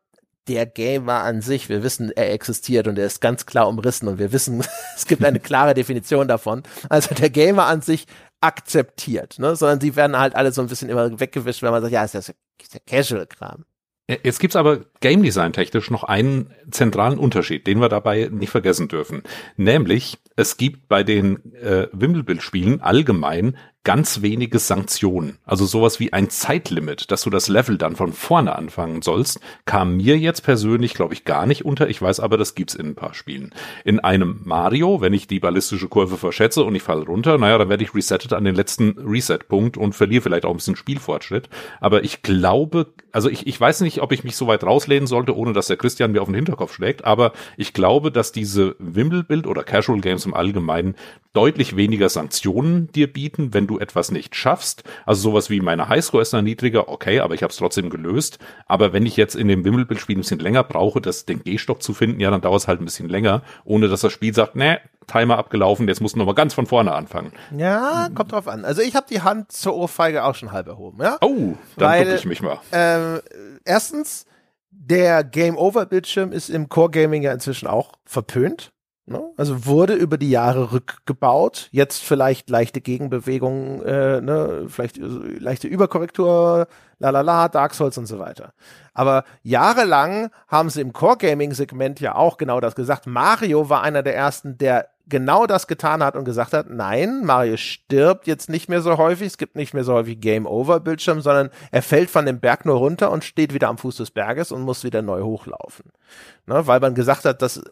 der Gamer an sich, wir wissen, er existiert und er ist ganz klar umrissen und wir wissen, es gibt eine klare Definition davon. Also der Gamer an sich akzeptiert, ne? sondern sie werden halt alle so ein bisschen immer weggewischt, wenn man sagt, ja, ist ja, ist ja Casual-Kram. Jetzt gibt's aber Game Design technisch noch einen zentralen Unterschied, den wir dabei nicht vergessen dürfen. Nämlich, es gibt bei den äh, Wimmelbildspielen allgemein ganz wenige Sanktionen. Also sowas wie ein Zeitlimit, dass du das Level dann von vorne anfangen sollst, kam mir jetzt persönlich, glaube ich, gar nicht unter. Ich weiß aber, das gibt's in ein paar Spielen. In einem Mario, wenn ich die ballistische Kurve verschätze und ich falle runter, naja, dann werde ich resettet an den letzten Reset-Punkt und verliere vielleicht auch ein bisschen Spielfortschritt. Aber ich glaube, also ich, ich weiß nicht, ob ich mich so weit rauslehnen sollte, ohne dass der Christian mir auf den Hinterkopf schlägt, aber ich glaube, dass diese Wimmelbild oder Casual Games im Allgemeinen deutlich weniger Sanktionen dir bieten, wenn du etwas nicht schaffst. Also sowas wie meine Highscore ist dann niedriger, okay, aber ich habe es trotzdem gelöst. Aber wenn ich jetzt in dem Wimmelbildspiel ein bisschen länger brauche, das den Gehstock zu finden, ja, dann dauert es halt ein bisschen länger, ohne dass das Spiel sagt, ne, Timer abgelaufen, jetzt musst du nochmal ganz von vorne anfangen. Ja, kommt drauf an. Also ich habe die Hand zur Ohrfeige auch schon halb erhoben, ja? Oh, dann Weil, ich mich mal. Äh, erstens, der Game Over Bildschirm ist im Core Gaming ja inzwischen auch verpönt. Ne? Also wurde über die Jahre rückgebaut. Jetzt vielleicht leichte Gegenbewegungen, äh, ne? vielleicht äh, leichte Überkorrektur, la la la, Dark Souls und so weiter. Aber jahrelang haben sie im Core Gaming Segment ja auch genau das gesagt. Mario war einer der ersten, der genau das getan hat und gesagt hat, nein, Mario stirbt jetzt nicht mehr so häufig, es gibt nicht mehr so häufig Game Over Bildschirm, sondern er fällt von dem Berg nur runter und steht wieder am Fuß des Berges und muss wieder neu hochlaufen ne, weil man gesagt hat, dass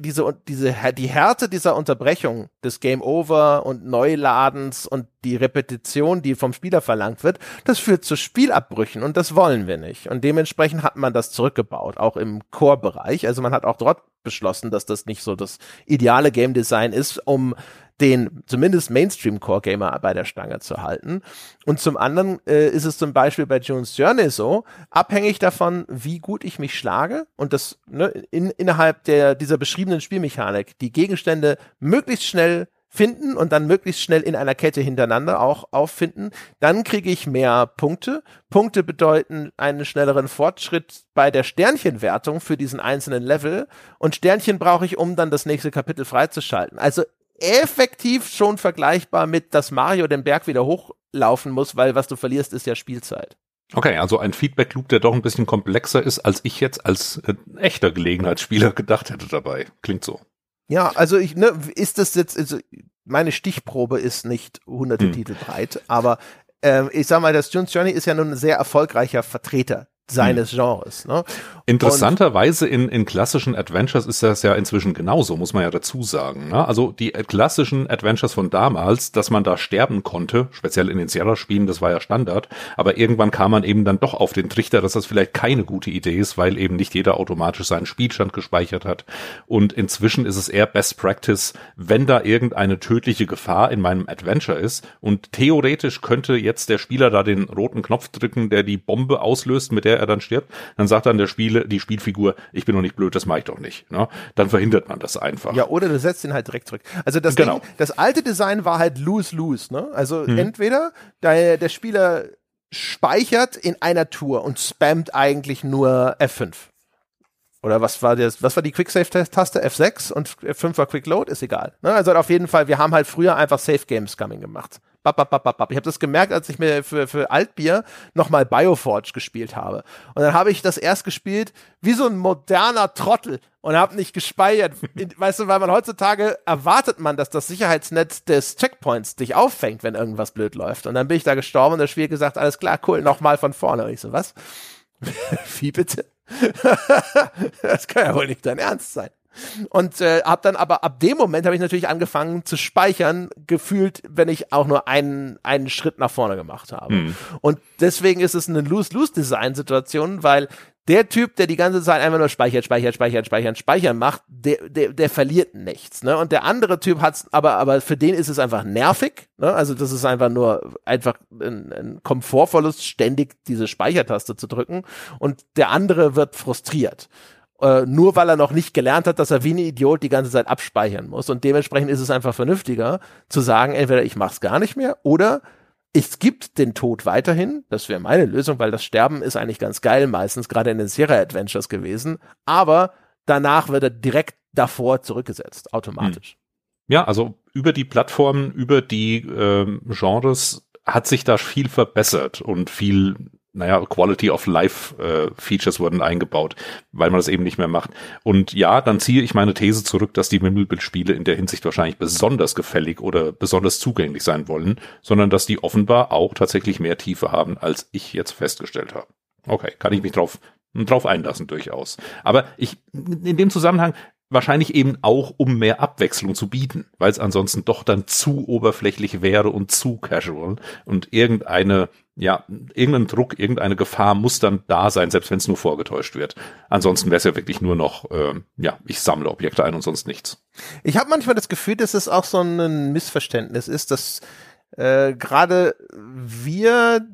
diese diese die Härte dieser Unterbrechung des Game Over und Neuladens und die Repetition, die vom Spieler verlangt wird, das führt zu Spielabbrüchen und das wollen wir nicht. Und dementsprechend hat man das zurückgebaut, auch im Core-Bereich. Also man hat auch dort beschlossen, dass das nicht so das ideale Game Design ist, um den zumindest Mainstream-Core-Gamer bei der Stange zu halten. Und zum anderen äh, ist es zum Beispiel bei June's Journey so, abhängig davon, wie gut ich mich schlage und das ne, in, innerhalb der, dieser beschriebenen Spielmechanik die Gegenstände möglichst schnell finden und dann möglichst schnell in einer Kette hintereinander auch auffinden, dann kriege ich mehr Punkte. Punkte bedeuten einen schnelleren Fortschritt bei der Sternchenwertung für diesen einzelnen Level und Sternchen brauche ich, um dann das nächste Kapitel freizuschalten. Also effektiv schon vergleichbar mit, dass Mario den Berg wieder hochlaufen muss, weil was du verlierst, ist ja Spielzeit. Okay, also ein Feedback-Loop, der doch ein bisschen komplexer ist, als ich jetzt als äh, echter Gelegenheitsspieler gedacht hätte dabei. Klingt so. Ja, also ich, ne, ist das jetzt, also meine Stichprobe ist nicht hunderte hm. Titel breit, aber äh, ich sag mal, das June's Journey ist ja nun ein sehr erfolgreicher Vertreter seines hm. Genres. Ne? Interessanterweise in, in klassischen Adventures ist das ja inzwischen genauso, muss man ja dazu sagen. Ne? Also die klassischen Adventures von damals, dass man da sterben konnte, speziell in den Sierra-Spielen, das war ja Standard, aber irgendwann kam man eben dann doch auf den Trichter, dass das vielleicht keine gute Idee ist, weil eben nicht jeder automatisch seinen Spielstand gespeichert hat. Und inzwischen ist es eher Best Practice, wenn da irgendeine tödliche Gefahr in meinem Adventure ist und theoretisch könnte jetzt der Spieler da den roten Knopf drücken, der die Bombe auslöst, mit der er dann stirbt, dann sagt dann der Spieler, Die Spielfigur, ich bin noch nicht blöd, das mache ich doch nicht. Ne? Dann verhindert man das einfach. Ja, oder du setzt ihn halt direkt zurück. Also das, genau. Ding, das alte Design war halt lose-lose. Ne? Also hm. entweder der, der Spieler speichert in einer Tour und spammt eigentlich nur F5. Oder was war das, was war die Quick-Save-Taste? F6 und F5 war Quick-Load? Ist egal. Ne? Also auf jeden Fall, wir haben halt früher einfach Safe-Game-Scumming gemacht. Bap, bap, bap, bap. Ich habe das gemerkt, als ich mir für, für Altbier nochmal Bioforge gespielt habe. Und dann habe ich das erst gespielt wie so ein moderner Trottel und habe nicht gespeichert. weißt du, weil man heutzutage erwartet man, dass das Sicherheitsnetz des Checkpoints dich auffängt, wenn irgendwas blöd läuft. Und dann bin ich da gestorben und das Spiel gesagt, alles klar, cool, nochmal von vorne. Und ich so, was? wie bitte? das kann ja wohl nicht dein Ernst sein. Und äh, habe dann aber ab dem Moment habe ich natürlich angefangen zu speichern, gefühlt, wenn ich auch nur einen, einen Schritt nach vorne gemacht habe. Hm. Und deswegen ist es eine Lose-Lose-Design-Situation, weil der Typ, der die ganze Zeit einfach nur speichert, speichert, speichert, speichern, speichern macht, der, der, der verliert nichts. Ne? Und der andere Typ hat's, aber, aber für den ist es einfach nervig. Ne? Also das ist einfach nur einfach ein, ein Komfortverlust, ständig diese Speichertaste zu drücken. Und der andere wird frustriert äh, nur weil er noch nicht gelernt hat, dass er wie ein Idiot die ganze Zeit abspeichern muss. Und dementsprechend ist es einfach vernünftiger zu sagen, entweder ich mach's gar nicht mehr oder es gibt den Tod weiterhin. Das wäre meine Lösung, weil das Sterben ist eigentlich ganz geil, meistens gerade in den Sierra Adventures gewesen. Aber danach wird er direkt davor zurückgesetzt, automatisch. Hm. Ja, also über die Plattformen, über die äh, Genres hat sich da viel verbessert und viel naja, Quality of Life äh, Features wurden eingebaut, weil man das eben nicht mehr macht. Und ja, dann ziehe ich meine These zurück, dass die Wimmelbildspiele in der Hinsicht wahrscheinlich besonders gefällig oder besonders zugänglich sein wollen, sondern dass die offenbar auch tatsächlich mehr Tiefe haben, als ich jetzt festgestellt habe. Okay, kann ich mich drauf, drauf einlassen durchaus. Aber ich, in dem Zusammenhang, wahrscheinlich eben auch, um mehr Abwechslung zu bieten, weil es ansonsten doch dann zu oberflächlich wäre und zu casual und irgendeine ja, irgendein Druck, irgendeine Gefahr muss dann da sein, selbst wenn es nur vorgetäuscht wird. Ansonsten wäre es ja wirklich nur noch, äh, ja, ich sammle Objekte ein und sonst nichts. Ich habe manchmal das Gefühl, dass es auch so ein Missverständnis ist, dass äh, gerade wir,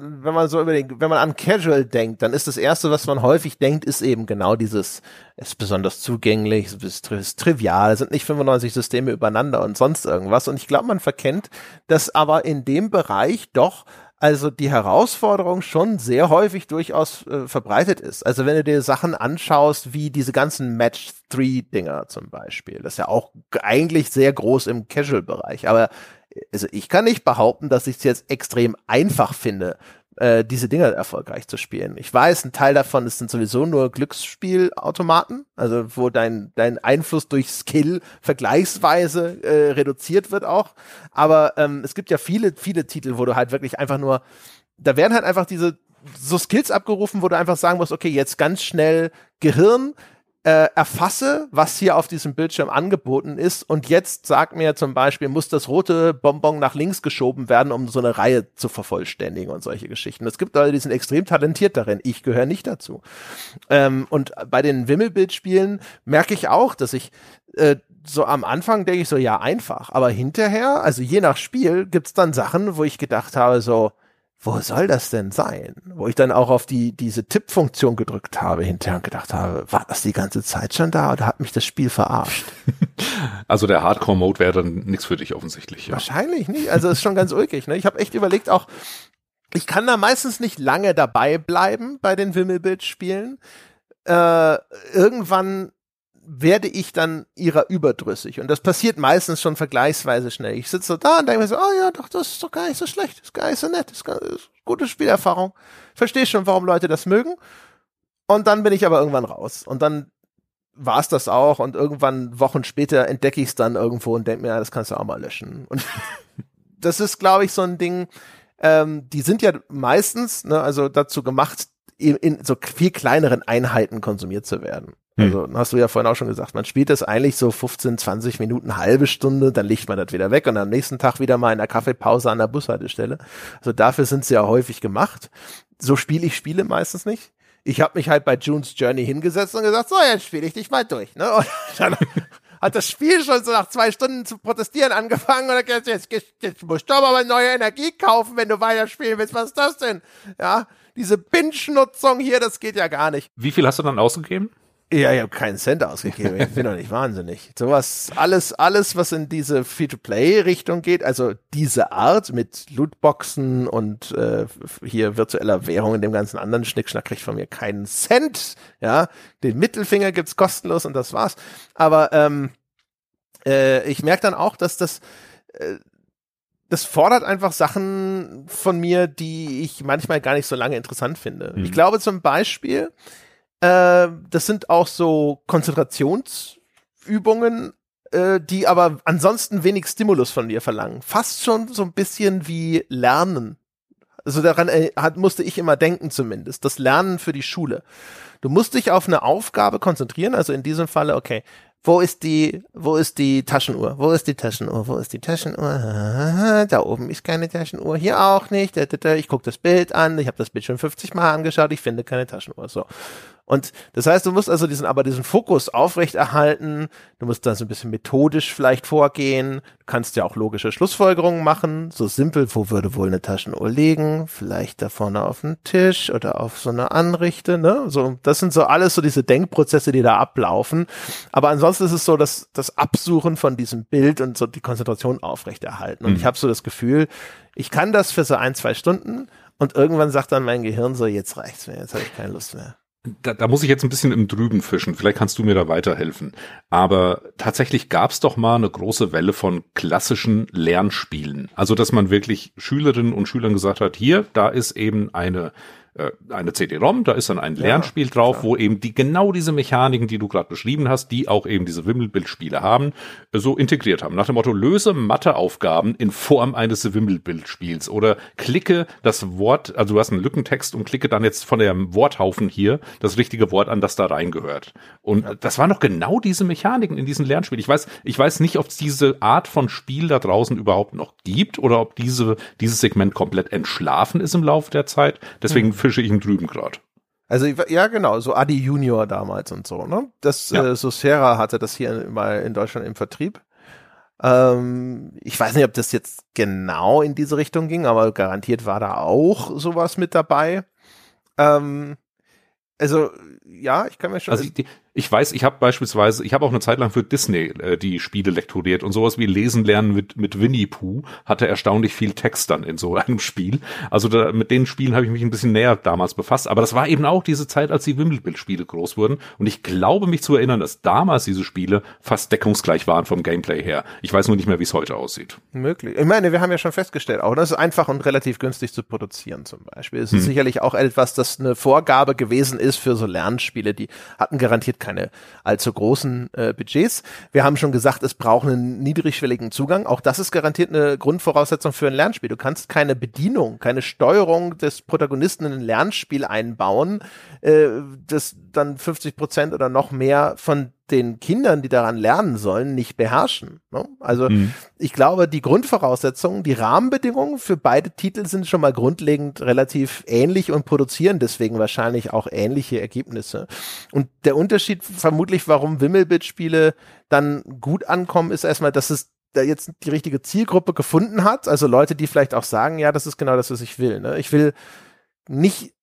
wenn man so überlegt, wenn man an Casual denkt, dann ist das erste, was man häufig denkt, ist eben genau dieses, es ist besonders zugänglich, es ist, ist trivial, sind nicht 95 Systeme übereinander und sonst irgendwas. Und ich glaube, man verkennt, dass aber in dem Bereich doch also die Herausforderung schon sehr häufig durchaus äh, verbreitet ist. Also wenn du dir Sachen anschaust, wie diese ganzen Match-3-Dinger zum Beispiel, das ist ja auch eigentlich sehr groß im Casual-Bereich, aber also ich kann nicht behaupten, dass ich es jetzt extrem einfach finde, äh, diese Dinger erfolgreich zu spielen. Ich weiß, ein Teil davon ist sind sowieso nur Glücksspielautomaten, also wo dein, dein Einfluss durch Skill vergleichsweise äh, reduziert wird auch. Aber ähm, es gibt ja viele, viele Titel, wo du halt wirklich einfach nur, da werden halt einfach diese so Skills abgerufen, wo du einfach sagen musst, okay, jetzt ganz schnell Gehirn, äh, erfasse, was hier auf diesem Bildschirm angeboten ist und jetzt sag mir zum Beispiel, muss das rote Bonbon nach links geschoben werden, um so eine Reihe zu vervollständigen und solche Geschichten. Es gibt Leute, die sind extrem talentiert darin. Ich gehöre nicht dazu. Ähm, und bei den Wimmelbildspielen merke ich auch, dass ich äh, so am Anfang denke ich so, ja, einfach. Aber hinterher, also je nach Spiel, gibt's dann Sachen, wo ich gedacht habe, so, wo soll das denn sein? Wo ich dann auch auf die, diese Tippfunktion gedrückt habe hinterher und gedacht habe, war das die ganze Zeit schon da oder hat mich das Spiel verarscht? Also der Hardcore-Mode wäre dann nichts für dich offensichtlich, ja. Wahrscheinlich nicht. Also ist schon ganz ulkig, ne? Ich habe echt überlegt auch, ich kann da meistens nicht lange dabei bleiben bei den Wimmelbildspielen. Äh, irgendwann werde ich dann ihrer überdrüssig. Und das passiert meistens schon vergleichsweise schnell. Ich sitze da und denke mir so, oh ja, doch, das ist doch gar nicht so schlecht, das ist gar nicht so nett, das ist, gar, das ist gute Spielerfahrung. Verstehe schon, warum Leute das mögen. Und dann bin ich aber irgendwann raus. Und dann war es das auch. Und irgendwann, Wochen später, entdecke ich es dann irgendwo und denke mir, ja, das kannst du auch mal löschen. Und das ist, glaube ich, so ein Ding, ähm, die sind ja meistens, ne, also dazu gemacht, in, in so viel kleineren Einheiten konsumiert zu werden. Also hast du ja vorhin auch schon gesagt, man spielt das eigentlich so 15, 20 Minuten, halbe Stunde, dann legt man das wieder weg und am nächsten Tag wieder mal in der Kaffeepause an der Bushaltestelle. Also dafür sind sie ja häufig gemacht. So spiele ich Spiele meistens nicht. Ich habe mich halt bei June's Journey hingesetzt und gesagt, so, jetzt spiele ich dich mal durch. Ne? Und dann hat das Spiel schon so nach zwei Stunden zu protestieren angefangen und dann jetzt, jetzt, jetzt musst du aber mal neue Energie kaufen, wenn du weiterspielen willst. Was ist das denn? Ja, diese Binge-Nutzung hier, das geht ja gar nicht. Wie viel hast du dann ausgegeben? Ja, ich habe keinen Cent ausgegeben. Ich bin doch nicht wahnsinnig. Sowas, alles, alles, was in diese Free-to-Play-Richtung geht, also diese Art mit Lootboxen und äh, hier virtueller Währung und dem ganzen anderen Schnickschnack kriegt von mir keinen Cent. Ja, den Mittelfinger gibt's kostenlos und das war's. Aber ähm, äh, ich merke dann auch, dass das äh, das fordert einfach Sachen von mir, die ich manchmal gar nicht so lange interessant finde. Mhm. Ich glaube zum Beispiel, äh, das sind auch so Konzentrationsübungen, äh, die aber ansonsten wenig Stimulus von dir verlangen. Fast schon so ein bisschen wie Lernen. Also daran äh, hat, musste ich immer denken zumindest. Das Lernen für die Schule. Du musst dich auf eine Aufgabe konzentrieren, also in diesem Falle, okay, wo ist die, wo ist die Taschenuhr? Wo ist die Taschenuhr? Wo ist die Taschenuhr? Da oben ist keine Taschenuhr, hier auch nicht. Ich gucke das Bild an, ich habe das Bild schon 50 Mal angeschaut, ich finde keine Taschenuhr. So. Und das heißt, du musst also diesen, aber diesen Fokus aufrechterhalten. Du musst da so ein bisschen methodisch vielleicht vorgehen. Du kannst ja auch logische Schlussfolgerungen machen. So simpel, wo würde wohl eine Taschenuhr liegen? Vielleicht da vorne auf dem Tisch oder auf so einer Anrichte, ne? So, das sind so alles so diese Denkprozesse, die da ablaufen. Aber ansonsten ist es so, dass das Absuchen von diesem Bild und so die Konzentration aufrechterhalten. Und Mhm. ich habe so das Gefühl, ich kann das für so ein, zwei Stunden und irgendwann sagt dann mein Gehirn so, jetzt reicht's mir, jetzt habe ich keine Lust mehr. Da, da muss ich jetzt ein bisschen im Drüben fischen. Vielleicht kannst du mir da weiterhelfen. Aber tatsächlich gab es doch mal eine große Welle von klassischen Lernspielen. Also, dass man wirklich Schülerinnen und Schülern gesagt hat, hier, da ist eben eine eine CD-ROM, da ist dann ein Ja, Lernspiel drauf, klar. wo eben die genau diese Mechaniken, die du gerade beschrieben hast, die auch eben diese Wimmelbildspiele haben, äh, so integriert haben. Nach dem Motto, löse Matheaufgaben in Form eines Wimmelbildspiels oder klicke das Wort, also du hast einen Lückentext und klicke dann jetzt von dem Worthaufen hier das richtige Wort an, das da reingehört. Und das waren doch genau diese Mechaniken in diesen Lernspielen. Ich weiß, ich weiß nicht, ob es diese Art von Spiel da draußen überhaupt noch gibt oder ob diese, dieses Segment komplett entschlafen ist im Laufe der Zeit. Deswegen fische ich ihn drüben gerade. Also ja genau, so Adi Junior damals und so, ne? Das Ja. äh, Sosera hatte das hier mal in Deutschland im Vertrieb. Ähm, ich weiß nicht, ob das jetzt genau in diese Richtung ging, aber garantiert war da auch sowas mit dabei. Ähm, also ja, ich kann mir schon Also die- ich weiß, ich habe beispielsweise, ich habe auch eine Zeit lang für Disney äh, die Spiele lektoriert und sowas wie Lesen lernen mit mit Winnie Pooh hatte erstaunlich viel Text dann in so einem Spiel. Also da, mit den Spielen habe ich mich ein bisschen näher damals befasst. Aber das war eben auch diese Zeit, als die Wimmelbildspiele groß wurden. Und ich glaube mich zu erinnern, dass damals diese Spiele fast deckungsgleich waren vom Gameplay her. Ich weiß nur nicht mehr, wie es heute aussieht. Möglich. Ich meine, wir haben ja schon festgestellt, auch das ist einfach und relativ günstig zu produzieren zum Beispiel. Es ist sicherlich auch etwas, das eine Vorgabe gewesen ist für so Lernspiele. Die hatten garantiert keine allzu großen äh, Budgets. Wir haben schon gesagt, es braucht einen niedrigschwelligen Zugang. Auch das ist garantiert eine Grundvoraussetzung für ein Lernspiel. Du kannst keine Bedienung, keine Steuerung des Protagonisten in ein Lernspiel einbauen, äh, das dann 50 Prozent oder noch mehr von den Kindern, die daran lernen sollen, nicht beherrschen. Ne? Also ich glaube, die Grundvoraussetzungen, die Rahmenbedingungen für beide Titel sind schon mal grundlegend relativ ähnlich und produzieren deswegen wahrscheinlich auch ähnliche Ergebnisse. Und der Unterschied vermutlich, warum Wimmelbildspiele dann gut ankommen, ist erstmal, dass es da jetzt die richtige Zielgruppe gefunden hat. Also Leute, die vielleicht auch sagen, ja, das ist genau das, was ich will. Ne? Ich will nicht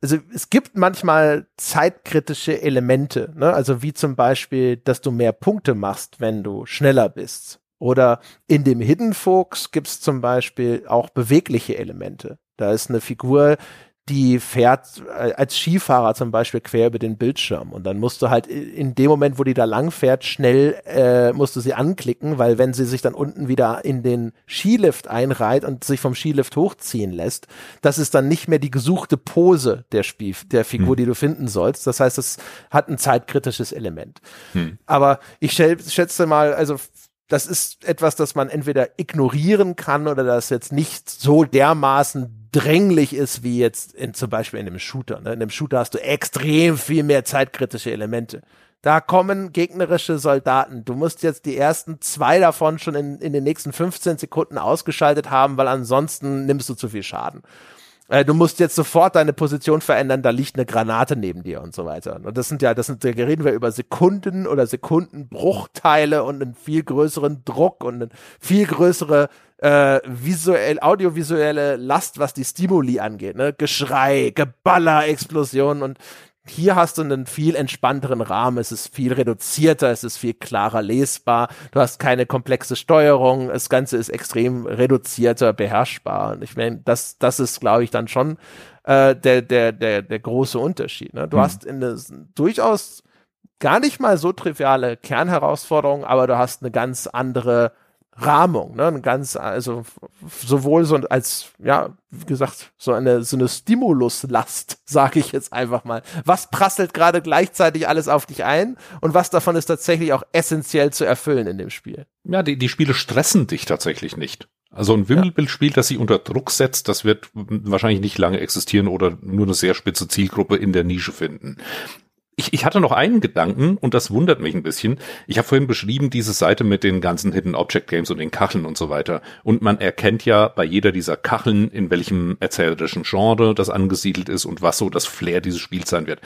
also es gibt manchmal zeitkritische Elemente, ne? also wie zum Beispiel, dass du mehr Punkte machst, wenn du schneller bist. Oder in dem Hidden Folks gibt es zum Beispiel auch bewegliche Elemente. Da ist eine Figur, die fährt äh, als Skifahrer zum Beispiel quer über den Bildschirm und dann musst du halt in dem Moment, wo die da lang fährt, schnell äh, musst du sie anklicken, weil wenn sie sich dann unten wieder in den Skilift einreiht und sich vom Skilift hochziehen lässt, das ist dann nicht mehr die gesuchte Pose der Spiel der Figur, die du finden sollst. Das heißt, es hat ein zeitkritisches Element. Aber ich schätze mal, also das ist etwas, das man entweder ignorieren kann oder das jetzt nicht so dermaßen dränglich ist wie jetzt in zum Beispiel in einem Shooter. Ne? In einem Shooter hast du extrem viel mehr zeitkritische Elemente. Da kommen gegnerische Soldaten. Du musst jetzt die ersten zwei davon schon in, in den nächsten 15 Sekunden ausgeschaltet haben, weil ansonsten nimmst du zu viel Schaden. Äh, du musst jetzt sofort deine Position verändern, da liegt eine Granate neben dir und so weiter. Und das sind ja, das sind, da reden wir über Sekunden oder Sekundenbruchteile und einen viel größeren Druck und eine viel größere äh, visuell, audiovisuelle Last, was die Stimuli angeht, ne? Geschrei, Geballer, Explosionen und hier hast du einen viel entspannteren Rahmen, es ist viel reduzierter, es ist viel klarer lesbar, du hast keine komplexe Steuerung, das Ganze ist extrem reduzierter, beherrschbar. Und ich meine, das, das ist, glaube ich, dann schon äh, der, der, der, der große Unterschied. Ne? Du mhm. hast eine durchaus gar nicht mal so triviale Kernherausforderung, aber du hast eine ganz andere Rahmung, ne, ein ganz, also sowohl so als, ja, wie gesagt, so eine so eine Stimuluslast, sage ich jetzt einfach mal. Was prasselt gerade gleichzeitig alles auf dich ein und was davon ist tatsächlich auch essentiell zu erfüllen in dem Spiel? Ja, die, die Spiele stressen dich tatsächlich nicht. Also ein Wimmelbildspiel, das sie unter Druck setzt, das wird wahrscheinlich nicht lange existieren oder nur eine sehr spitze Zielgruppe in der Nische finden. Ich, ich hatte noch einen Gedanken und das wundert mich ein bisschen. Ich habe vorhin beschrieben, diese Seite mit den ganzen Hidden Object Games und den Kacheln und so weiter. Und man erkennt ja bei jeder dieser Kacheln, in welchem erzählerischen Genre das angesiedelt ist und was so das Flair dieses Spiels sein wird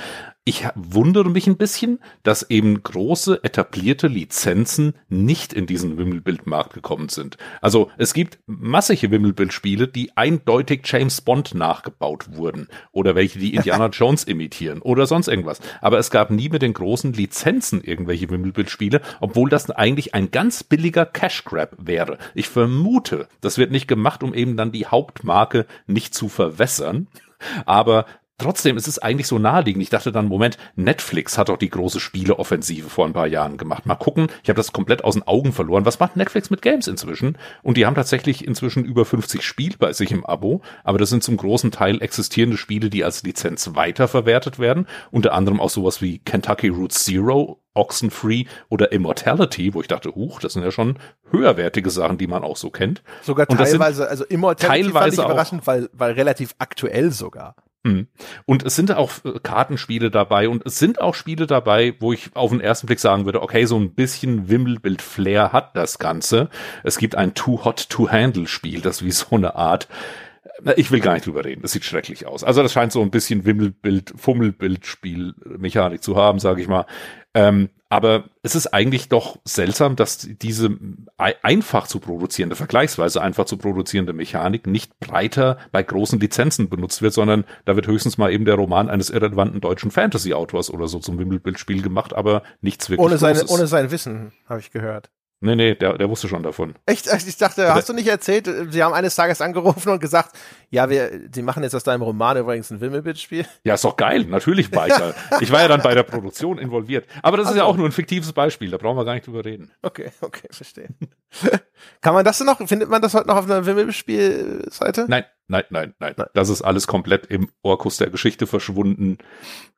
ich wundere mich ein bisschen, dass eben große etablierte Lizenzen nicht in diesen Wimmelbildmarkt gekommen sind. Also es gibt massige Wimmelbildspiele, die eindeutig James Bond nachgebaut wurden oder welche die Indiana Jones imitieren oder sonst irgendwas. Aber es gab nie mit den großen Lizenzen irgendwelche Wimmelbildspiele, obwohl das eigentlich ein ganz billiger Cash wäre. Ich vermute, das wird nicht gemacht, um eben dann die Hauptmarke nicht zu verwässern. Aber trotzdem ist es eigentlich so naheliegend. Ich dachte dann, Moment, Netflix hat doch die große Spieleoffensive vor ein paar Jahren gemacht. Mal gucken, ich habe das komplett aus den Augen verloren. Was macht Netflix mit Games inzwischen? Und die haben tatsächlich inzwischen über 50 Spiele bei sich im Abo, aber das sind zum großen Teil existierende Spiele, die als Lizenz weiterverwertet werden. Unter anderem auch sowas wie Kentucky Route Zero Oxenfree oder Immortality, wo ich dachte, huch, das sind ja schon höherwertige Sachen, die man auch so kennt. Sogar teilweise, also Immortality teilweise fand ich überraschend, weil, weil relativ aktuell sogar. Hm. Und es sind auch äh, Kartenspiele dabei und es sind auch Spiele dabei, wo ich auf den ersten Blick sagen würde, okay, so ein bisschen Wimmelbild-Flair hat das Ganze. Es gibt ein Too Hot to Handle Spiel, das wie so eine Art ich will gar nicht drüber reden. Das sieht schrecklich aus. Also das scheint so ein bisschen Wimmelbild, Fummelbildspielmechanik zu haben, sage ich mal. Ähm, aber es ist eigentlich doch seltsam, dass diese einfach zu produzierende, vergleichsweise einfach zu produzierende Mechanik nicht breiter bei großen Lizenzen benutzt wird, sondern da wird höchstens mal eben der Roman eines irrelevanten deutschen Fantasy-Autors oder so zum Wimmelbildspiel gemacht, aber nichts wirklich. Ohne, seine, ohne sein Wissen, habe ich gehört. Nee, nee, der, der wusste schon davon. Echt? Ich dachte, hast du nicht erzählt, sie haben eines Tages angerufen und gesagt, ja, wir, sie machen jetzt aus deinem Roman übrigens ein Wimmelbildspiel. Ja, ist doch geil. Natürlich war ich da. Ich war ja dann bei der Produktion involviert. Aber das also. ist ja auch nur ein fiktives Beispiel. Da brauchen wir gar nicht drüber reden. Okay, okay, verstehe. Kann man das denn noch, findet man das heute noch auf einer Wimmelspielseite? Nein, nein, nein, nein, nein. Das ist alles komplett im Orkus der Geschichte verschwunden.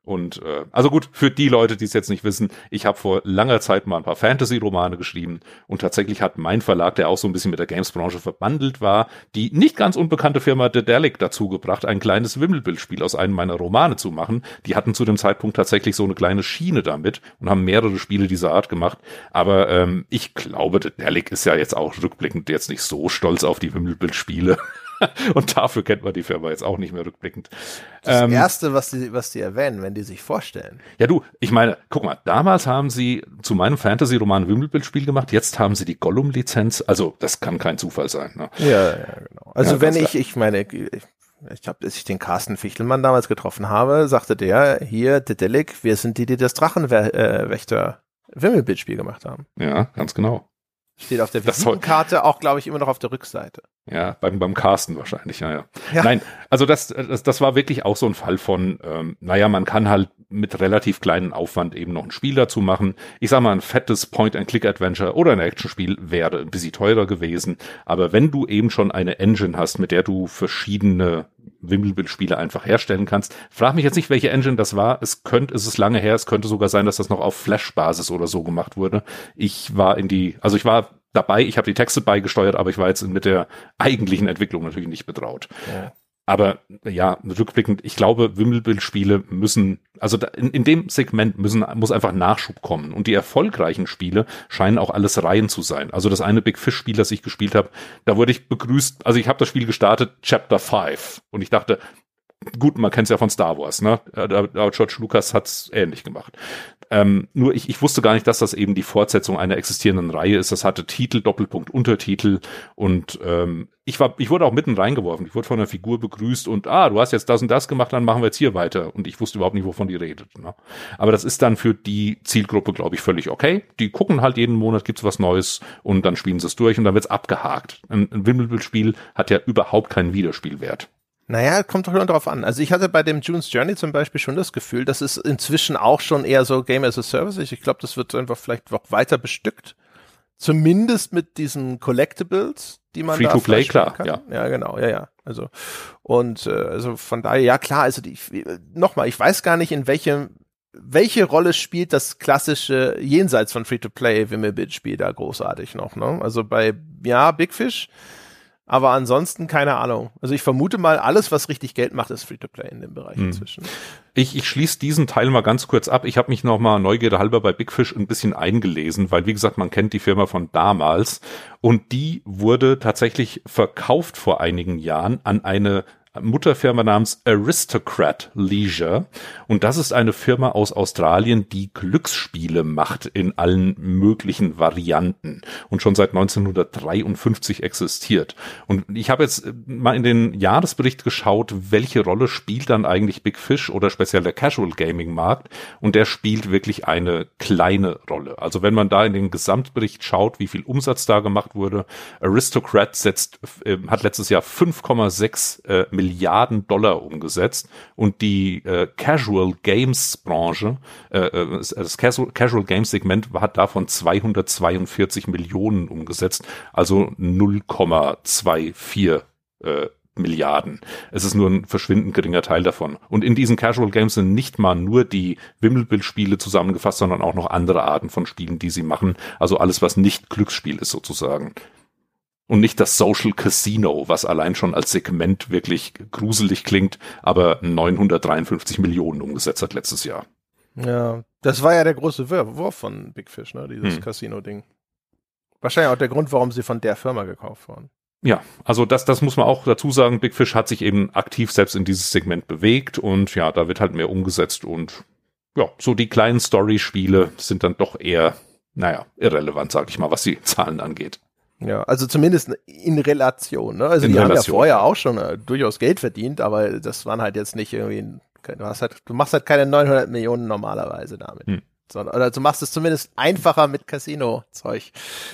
Und äh, also gut, für die Leute, die es jetzt nicht wissen, ich habe vor langer Zeit mal ein paar Fantasy-Romane geschrieben und tatsächlich hat mein Verlag, der auch so ein bisschen mit der Games-Branche verbandelt war, die nicht ganz unbekannte Firma Dedelic dazu gebracht, ein kleines Wimmelbildspiel aus einem meiner Romane zu machen. Die hatten zu dem Zeitpunkt tatsächlich so eine kleine Schiene damit und haben mehrere Spiele dieser Art gemacht. Aber ähm, ich glaube, Dedelic ist ja jetzt auch rückblickend jetzt nicht so stolz auf die Wimmelbildspiele. und dafür kennt man die Firma jetzt auch nicht mehr rückblickend. Das ähm, Erste, was die, was die erwähnen, wenn die sich vorstellen. Ja, du, ich meine, guck mal, damals haben sie zu meinem Fantasy-Roman Wimmelbildspiel gemacht, jetzt haben sie die Gollum-Lizenz, also das kann kein Zufall sein. Ne? Ja, ja, genau. Also ja, wenn ich, ich meine, ich, ich habe, als ich den Carsten Fichtelmann damals getroffen habe, sagte der, hier, Dedelic, wir sind die, die das Drachenwächter Wimmelbildspiel gemacht haben. Ja, ganz genau. Steht auf der Visitenkarte auch, glaube ich, immer noch auf der Rückseite. Ja, beim, beim Carsten wahrscheinlich, ja, ja. ja. Nein, also das, das, das war wirklich auch so ein Fall von, ähm, naja, man kann halt mit relativ kleinen Aufwand eben noch ein Spiel dazu machen. Ich sag mal, ein fettes Point-and-Click-Adventure oder ein Actionspiel wäre ein bisschen teurer gewesen. Aber wenn du eben schon eine Engine hast, mit der du verschiedene Wimmelbildspiele einfach herstellen kannst. Frag mich jetzt nicht, welche Engine das war. Es könnte, es ist lange her. Es könnte sogar sein, dass das noch auf Flash-Basis oder so gemacht wurde. Ich war in die, also ich war dabei, ich habe die Texte beigesteuert, aber ich war jetzt mit der eigentlichen Entwicklung natürlich nicht betraut. Ja. Aber ja, rückblickend, ich glaube, Wimmelbildspiele müssen, also in, in dem Segment müssen, muss einfach Nachschub kommen. Und die erfolgreichen Spiele scheinen auch alles Reihen zu sein. Also das eine Big Fish-Spiel, das ich gespielt habe, da wurde ich begrüßt, also ich habe das Spiel gestartet, Chapter 5. Und ich dachte, gut, man kennt es ja von Star Wars, ne? George Lucas hat's ähnlich gemacht. Ähm, nur ich, ich wusste gar nicht, dass das eben die Fortsetzung einer existierenden Reihe ist. Das hatte Titel, Doppelpunkt, Untertitel und ähm, ich war, ich wurde auch mitten reingeworfen. Ich wurde von einer Figur begrüßt und ah, du hast jetzt das und das gemacht, dann machen wir jetzt hier weiter. Und ich wusste überhaupt nicht, wovon die redet. Ne? Aber das ist dann für die Zielgruppe, glaube ich, völlig okay. Die gucken halt jeden Monat, gibt's was Neues und dann spielen sie es durch und dann wird's abgehakt. Ein, ein Wimmelbildspiel hat ja überhaupt keinen Wiederspielwert. Naja, kommt doch nur drauf an. Also ich hatte bei dem June's Journey zum Beispiel schon das Gefühl, das ist inzwischen auch schon eher so Game as a Service. Ich glaube, das wird einfach vielleicht noch weiter bestückt. Zumindest mit diesen Collectibles, die man Free da to play, klar, kann. ja. Ja, genau, ja, ja. Also und äh, also von daher, ja klar, also die, nochmal, ich weiß gar nicht, in welchem welche Rolle spielt das klassische jenseits von Free-to-Play Wimmelbit-Spiel da großartig noch, ne? Also bei ja, Big Fish aber ansonsten keine Ahnung. Also ich vermute mal, alles, was richtig Geld macht, ist Free-to-Play in dem Bereich Hm. inzwischen. Ich, ich schließe diesen Teil mal ganz kurz ab. Ich habe mich noch mal Neugierde halber bei Big Fish ein bisschen eingelesen, weil wie gesagt, man kennt die Firma von damals und die wurde tatsächlich verkauft vor einigen Jahren an eine Mutterfirma namens Aristocrat Leisure. Und das ist eine Firma aus Australien, die Glücksspiele macht in allen möglichen Varianten und schon seit 1953 existiert. Und ich habe jetzt mal in den Jahresbericht geschaut, welche Rolle spielt dann eigentlich Big Fish oder speziell der Casual Gaming Markt. Und der spielt wirklich eine kleine Rolle. Also wenn man da in den Gesamtbericht schaut, wie viel Umsatz da gemacht wurde, Aristocrat setzt, äh, hat letztes Jahr 5,6 äh, Milliarden Dollar umgesetzt und die äh, Casual Games Branche, äh, äh, das Casual, Casual Games Segment hat davon 242 Millionen umgesetzt, also 0,24 äh, Milliarden. Es ist nur ein verschwindend geringer Teil davon. Und in diesen Casual Games sind nicht mal nur die Wimmelbildspiele zusammengefasst, sondern auch noch andere Arten von Spielen, die sie machen. Also alles, was nicht Glücksspiel ist sozusagen. Und nicht das Social Casino, was allein schon als Segment wirklich gruselig klingt, aber 953 Millionen umgesetzt hat letztes Jahr. Ja, das war ja der große Wurf von Big Fish, ne? Dieses Hm. Casino-Ding. Wahrscheinlich auch der Grund, warum sie von der Firma gekauft wurden. Ja, also das, das muss man auch dazu sagen. Big Fish hat sich eben aktiv selbst in dieses Segment bewegt und ja, da wird halt mehr umgesetzt und ja, so die kleinen Story-Spiele sind dann doch eher, naja, irrelevant, sag ich mal, was die Zahlen angeht. Ja, also zumindest in Relation. Ne? Also In die haben ja Relation. vorher auch schon äh, durchaus Geld verdient, aber das waren halt jetzt nicht irgendwie, ein- du, hast halt, du machst halt keine 900 Millionen normalerweise damit. Hm. Sondern, oder du machst es zumindest einfacher mit Casino-Zeug.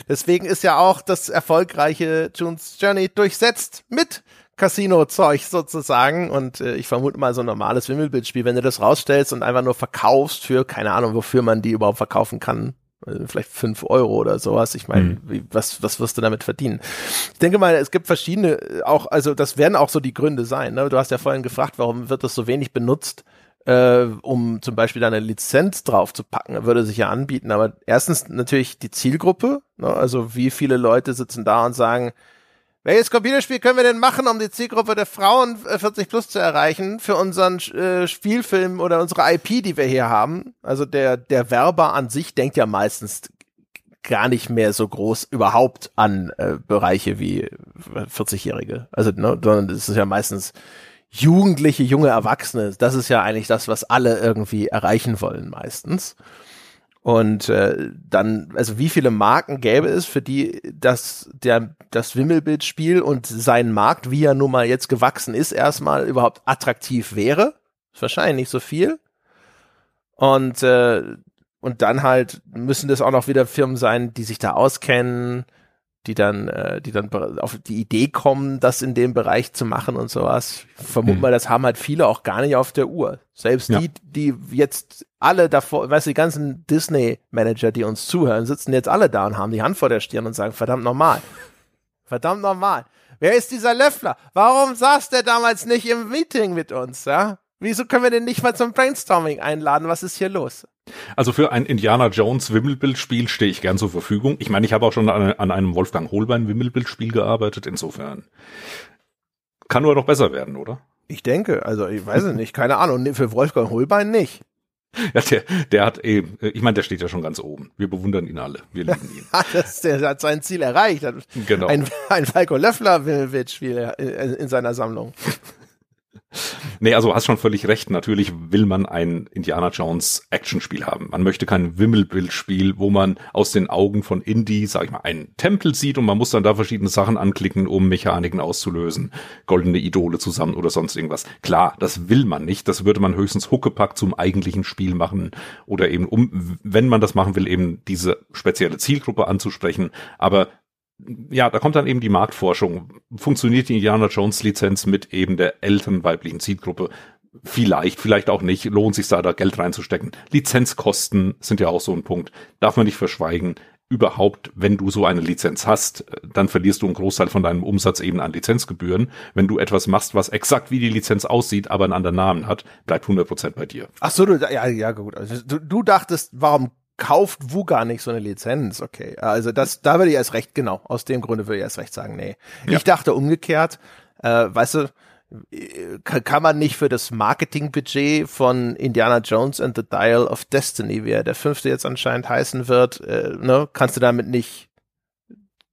Deswegen ist ja auch das erfolgreiche June's Journey durchsetzt mit Casino-Zeug sozusagen. Und äh, ich vermute mal so ein normales Wimmelbildspiel, wenn du das rausstellst und einfach nur verkaufst für, keine Ahnung, wofür man die überhaupt verkaufen kann. Also Vielleicht fünf Euro oder sowas. Ich meine, Mhm. was, was wirst du damit verdienen? Ich denke mal, es gibt verschiedene, äh, auch, also das werden auch so die Gründe sein. Ne? Du hast ja vorhin gefragt, warum wird das so wenig benutzt, äh, um zum Beispiel da eine Lizenz drauf zu packen. Würde sich ja anbieten. Aber erstens natürlich die Zielgruppe. Ne? Also wie viele Leute sitzen da und sagen, welches Computerspiel können wir denn machen, um die Zielgruppe der Frauen äh, 40 plus zu erreichen für unseren äh, Spielfilm oder unsere IP, die wir hier haben? Also der, der Werber an sich denkt ja meistens gar nicht mehr so groß überhaupt an äh, Bereiche wie 40-Jährige. Also, ne, sondern es ist ja meistens Jugendliche, junge Erwachsene. Das ist ja eigentlich das, was alle irgendwie erreichen wollen meistens. Und äh, dann, also wie viele Marken gäbe es, für die das, der, das Wimmelbildspiel und sein Markt, wie er nun mal jetzt gewachsen ist, erstmal überhaupt attraktiv wäre? Ist wahrscheinlich nicht so viel. Und, äh, und dann halt müssen das auch noch wieder Firmen sein, die sich da auskennen, die dann, äh, die dann auf die Idee kommen, das in dem Bereich zu machen und sowas. Ich vermute Hm. mal, das haben halt viele auch gar nicht auf der Uhr. Selbst Ja. die, die jetzt alle davor, weißt du, die ganzen Disney-Manager, die uns zuhören, sitzen jetzt alle da und haben die Hand vor der Stirn und sagen, verdammt normal. Verdammt normal. Wer ist dieser Löffler? Warum saß der damals nicht im Meeting mit uns, ja? Wieso können wir den nicht mal zum Brainstorming einladen? Was ist hier los? Also für ein Indiana Jones Wimmelbildspiel stehe ich gern zur Verfügung. Ich meine, ich habe auch schon an, an einem Wolfgang Holbein Wimmelbildspiel gearbeitet, insofern Kann nur noch besser werden, oder? Ich denke, also ich weiß es nicht, keine Ahnung. Für Wolfgang Holbein nicht. Ja, der, der hat eben, ich meine, der steht ja schon ganz oben. Wir bewundern ihn alle. Wir lieben ihn. das, der hat sein Ziel erreicht. Genau. Ein, ein Falco Löffler will Spiel in seiner Sammlung. Nee, also hast schon völlig recht. Natürlich will man ein Indiana Jones Actionspiel haben. Man möchte kein Wimmelbildspiel, wo man aus den Augen von Indy, sag ich mal, einen Tempel sieht und man muss dann da verschiedene Sachen anklicken, um Mechaniken auszulösen. Goldene Idole zusammen oder sonst irgendwas. Klar, das will man nicht. Das würde man höchstens Huckepack zum eigentlichen Spiel machen oder eben um, wenn man das machen will, eben diese spezielle Zielgruppe anzusprechen. Aber ja, da kommt dann eben die Marktforschung. Funktioniert die Indiana Jones Lizenz mit eben der älteren weiblichen Zielgruppe? Vielleicht, vielleicht auch nicht. Lohnt sich da, da Geld reinzustecken. Lizenzkosten sind ja auch so ein Punkt. Darf man nicht verschweigen. Überhaupt, wenn du so eine Lizenz hast, dann verlierst du einen Großteil von deinem Umsatz eben an Lizenzgebühren. Wenn du etwas machst, was exakt wie die Lizenz aussieht, aber einen anderen Namen hat, bleibt 100% bei dir. Ach so, du, ja, ja, gut. Also, du, du dachtest, warum kauft gar nicht so eine Lizenz. Okay, also das, da würde ich erst recht, genau, aus dem Grunde würde ich erst recht sagen, nee. Ja. Ich dachte umgekehrt, äh, weißt du, kann man nicht für das Marketingbudget von Indiana Jones and the Dial of Destiny, wie er der fünfte jetzt anscheinend heißen wird, äh, ne, kannst du damit nicht,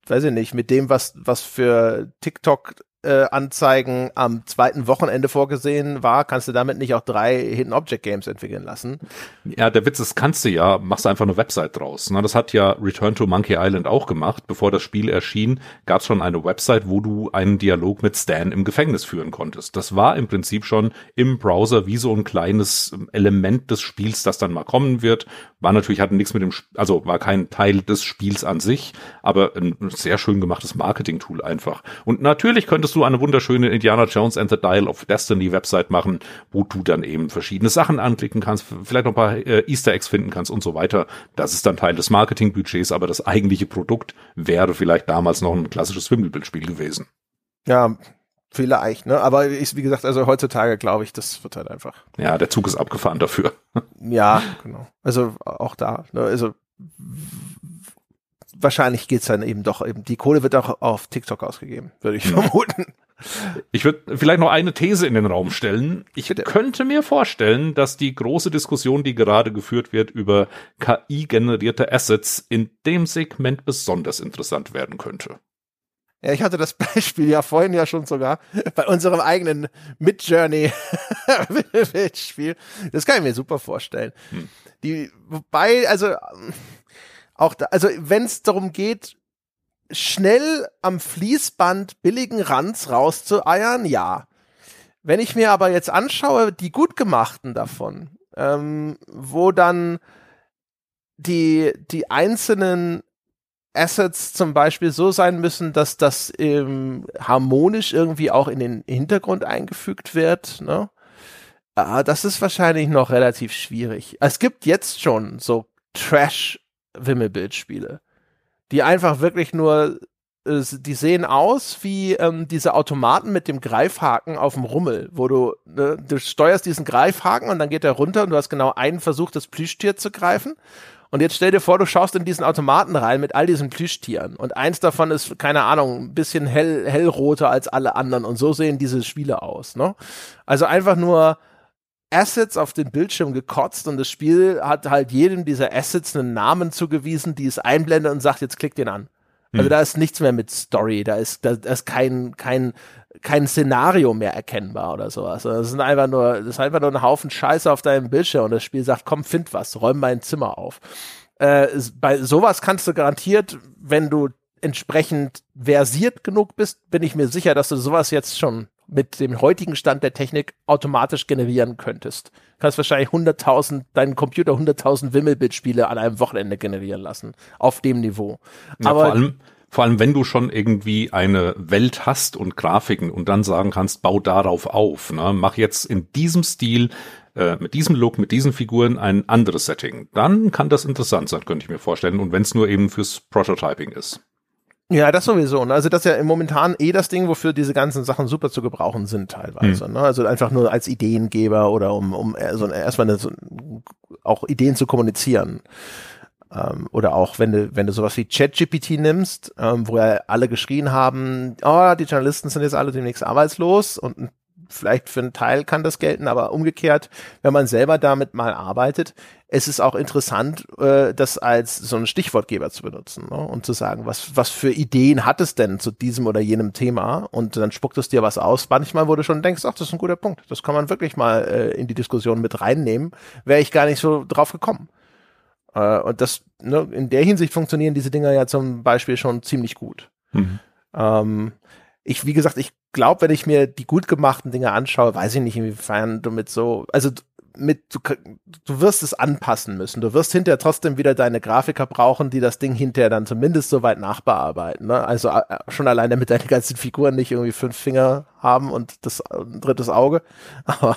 weiß ich nicht, mit dem, was, was für TikTok äh, Anzeigen am zweiten Wochenende vorgesehen war, kannst du damit nicht auch drei Hidden Object Games entwickeln lassen. Ja, der Witz ist, kannst du ja, machst einfach eine Website draus. Na, das hat ja Return to Monkey Island auch gemacht. Bevor das Spiel erschien, gab es schon eine Website, wo du einen Dialog mit Stan im Gefängnis führen konntest. Das war im Prinzip schon im Browser wie so ein kleines Element des Spiels, das dann mal kommen wird. War natürlich, hatte nichts mit dem, also war kein Teil des Spiels an sich, aber ein sehr schön gemachtes Marketing-Tool einfach. Und natürlich könntest du eine wunderschöne Indiana Jones and the Dial of Destiny Website machen, wo du dann eben verschiedene Sachen anklicken kannst, vielleicht noch ein paar äh, Easter Eggs finden kannst und so weiter. Das ist dann Teil des Marketingbudgets, aber das eigentliche Produkt wäre vielleicht damals noch ein klassisches Wimmelbildspiel gewesen. Ja, Vielleicht, ne? Aber ich, wie gesagt, also heutzutage glaube ich, das wird halt einfach. Ja, der Zug ist abgefahren dafür. ja, genau. Also auch da. Ne? Also wahrscheinlich geht's dann eben doch eben, die Kohle wird auch auf TikTok ausgegeben, würde ich vermuten. Ich würde vielleicht noch eine These in den Raum stellen. Ich Bitte. könnte mir vorstellen, dass die große Diskussion, die gerade geführt wird über KI-generierte Assets, in dem Segment besonders interessant werden könnte. Ja, ich hatte das Beispiel ja vorhin ja schon sogar bei unserem eigenen Mid-Journey-Spiel. Das kann ich mir super vorstellen. Hm. Die, wobei, also, auch da, also wenn es darum geht, schnell am Fließband billigen Ranz rauszueiern, ja. Wenn ich mir aber jetzt anschaue, die gut gemachten davon, ähm, wo dann die, die einzelnen Assets zum Beispiel so sein müssen, dass das ähm, harmonisch irgendwie auch in den Hintergrund eingefügt wird, ne? Ah, das ist wahrscheinlich noch relativ schwierig. Es gibt jetzt schon so Trash Wimmelbildspiele, die einfach wirklich nur, äh, die sehen aus wie ähm, diese Automaten mit dem Greifhaken auf dem Rummel, wo du, ne, du steuerst diesen Greifhaken und dann geht er runter und du hast genau einen Versuch, das Plüschtier zu greifen. Und jetzt stell dir vor, du schaust in diesen Automaten rein mit all diesen Plüschtieren. Und eins davon ist, keine Ahnung, ein bisschen hell, hellroter als alle anderen. Und so sehen diese Spiele aus, ne? Also einfach nur Assets auf den Bildschirm gekotzt und das Spiel hat halt jedem dieser Assets einen Namen zugewiesen, die es einblendet und sagt, jetzt klick den an. Also hm. da ist nichts mehr mit Story, da ist, da, da ist kein, kein, kein Szenario mehr erkennbar oder sowas. Also das sind einfach nur, das ist einfach nur ein Haufen Scheiße auf deinem Bildschirm und das Spiel sagt, komm, find was, räum mein Zimmer auf. Äh, bei sowas kannst du garantiert, wenn du entsprechend versiert genug bist, bin ich mir sicher, dass du sowas jetzt schon mit dem heutigen Stand der Technik automatisch generieren könntest. Du kannst wahrscheinlich 100.000, deinen Computer 100.000 Wimmelbildspiele an einem Wochenende generieren lassen. Auf dem Niveau. Ja, Aber vor allem, vor allem, wenn du schon irgendwie eine Welt hast und Grafiken und dann sagen kannst, bau darauf auf. Ne? Mach jetzt in diesem Stil äh, mit diesem Look, mit diesen Figuren ein anderes Setting. Dann kann das interessant sein, könnte ich mir vorstellen. Und wenn es nur eben fürs Prototyping ist. Ja, das sowieso. Ne? Also das ist ja momentan eh das Ding, wofür diese ganzen Sachen super zu gebrauchen sind teilweise. Mhm. Ne? Also einfach nur als Ideengeber oder um, um so erstmal eine, so, auch Ideen zu kommunizieren. Ähm, oder auch wenn du, wenn du sowas wie ChatGPT nimmst, ähm, wo ja alle geschrien haben, oh, die Journalisten sind jetzt alle demnächst arbeitslos und vielleicht für einen Teil kann das gelten, aber umgekehrt, wenn man selber damit mal arbeitet, es ist auch interessant, äh, das als so einen Stichwortgeber zu benutzen ne? und zu sagen, was, was für Ideen hat es denn zu diesem oder jenem Thema und dann spuckt es dir was aus. Manchmal, wo du schon denkst, ach, das ist ein guter Punkt, das kann man wirklich mal äh, in die Diskussion mit reinnehmen, wäre ich gar nicht so drauf gekommen. Äh, und das, ne, in der Hinsicht funktionieren diese Dinger ja zum Beispiel schon ziemlich gut. Mhm. Ähm, ich, wie gesagt, ich glaube, wenn ich mir die gut gemachten Dinge anschaue, weiß ich nicht, inwiefern du mit so, also mit, du, du wirst es anpassen müssen. Du wirst hinterher trotzdem wieder deine Grafiker brauchen, die das Ding hinterher dann zumindest so weit nachbearbeiten. Ne? Also äh, schon alleine damit deine ganzen Figuren nicht irgendwie fünf Finger haben und das ein drittes Auge. Aber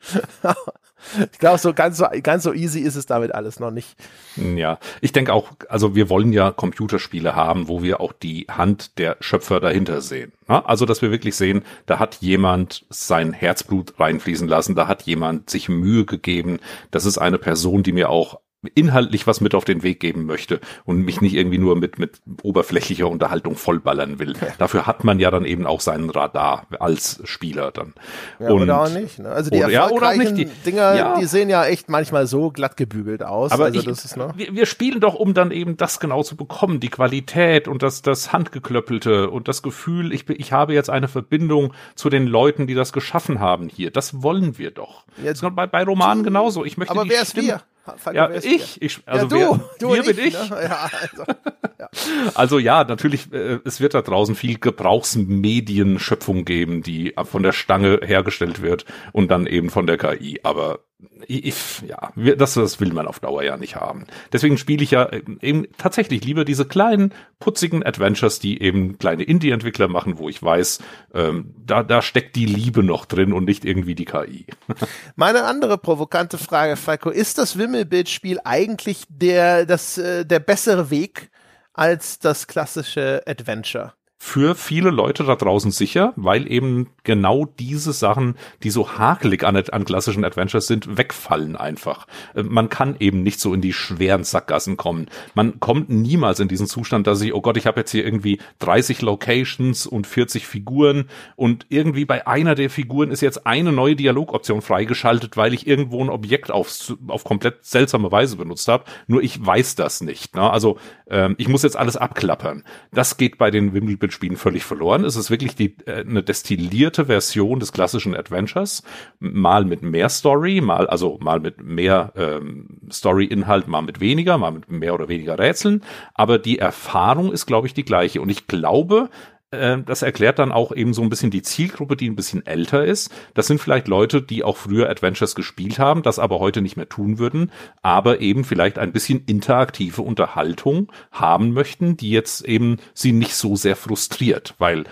ich glaube, so ganz so ganz so easy ist es damit alles noch nicht. Ja, ich denke auch, also wir wollen ja Computerspiele haben, wo wir auch die Hand der Schöpfer dahinter sehen. Also, dass wir wirklich sehen, da hat jemand sein Herzblut reinfließen lassen, da hat jemand sich Mühe gegeben. Das ist eine Person, die mir auch inhaltlich was mit auf den Weg geben möchte und mich nicht irgendwie nur mit, mit oberflächlicher Unterhaltung vollballern will. Dafür hat man ja dann eben auch seinen Radar als Spieler dann. Ja, und, oder auch nicht. Ne? Also die oder, erfolgreichen ja, nicht. Die, Dinger, ja. die sehen ja echt manchmal so glatt gebügelt aus. Aber also ich, ist, ne? wir, wir spielen doch, um dann eben das genau zu bekommen, die Qualität und das, das Handgeklöppelte und das Gefühl, ich, ich habe jetzt eine Verbindung zu den Leuten, die das geschaffen haben hier. Das wollen wir doch. Jetzt, bei, bei Romanen genauso. Ich möchte aber wer ist wir? Ja, ich, ich, also ja, du, wer, du hier bin ich. ich. Ne? Ja, also, ja. also ja, natürlich, äh, es wird da draußen viel Gebrauchsmedienschöpfung geben, die von der Stange hergestellt wird und dann eben von der KI. Aber ich, ja, das, das will man auf Dauer ja nicht haben. Deswegen spiele ich ja äh, eben tatsächlich lieber diese kleinen, putzigen Adventures, die eben kleine Indie-Entwickler machen, wo ich weiß, ähm, da, da steckt die Liebe noch drin und nicht irgendwie die KI. Meine andere provokante Frage, Falco, ist das Wimmelbildspiel eigentlich der, das, äh, der bessere Weg als das klassische Adventure? Für viele Leute da draußen sicher, weil eben genau diese Sachen, die so hakelig an, an klassischen Adventures sind, wegfallen einfach. Äh, man kann eben nicht so in die schweren Sackgassen kommen. Man kommt niemals in diesen Zustand, dass ich, oh Gott, ich habe jetzt hier irgendwie 30 Locations und 40 Figuren und irgendwie bei einer der Figuren ist jetzt eine neue Dialogoption freigeschaltet, weil ich irgendwo ein Objekt auf, auf komplett seltsame Weise benutzt habe. Nur ich weiß das nicht. Ne? Also ähm, ich muss jetzt alles abklappern. Das geht bei den Wimmelbild Spielen völlig verloren. Es ist wirklich die, äh, eine destillierte Version des klassischen Adventures, mal mit mehr Story, mal also mal mit mehr ähm, Story-Inhalt, mal mit weniger, mal mit mehr oder weniger Rätseln. Aber die Erfahrung ist, glaube ich, die gleiche. Und ich glaube, das erklärt dann auch eben so ein bisschen die Zielgruppe, die ein bisschen älter ist. Das sind vielleicht Leute, die auch früher Adventures gespielt haben, das aber heute nicht mehr tun würden, aber eben vielleicht ein bisschen interaktive Unterhaltung haben möchten, die jetzt eben sie nicht so sehr frustriert, weil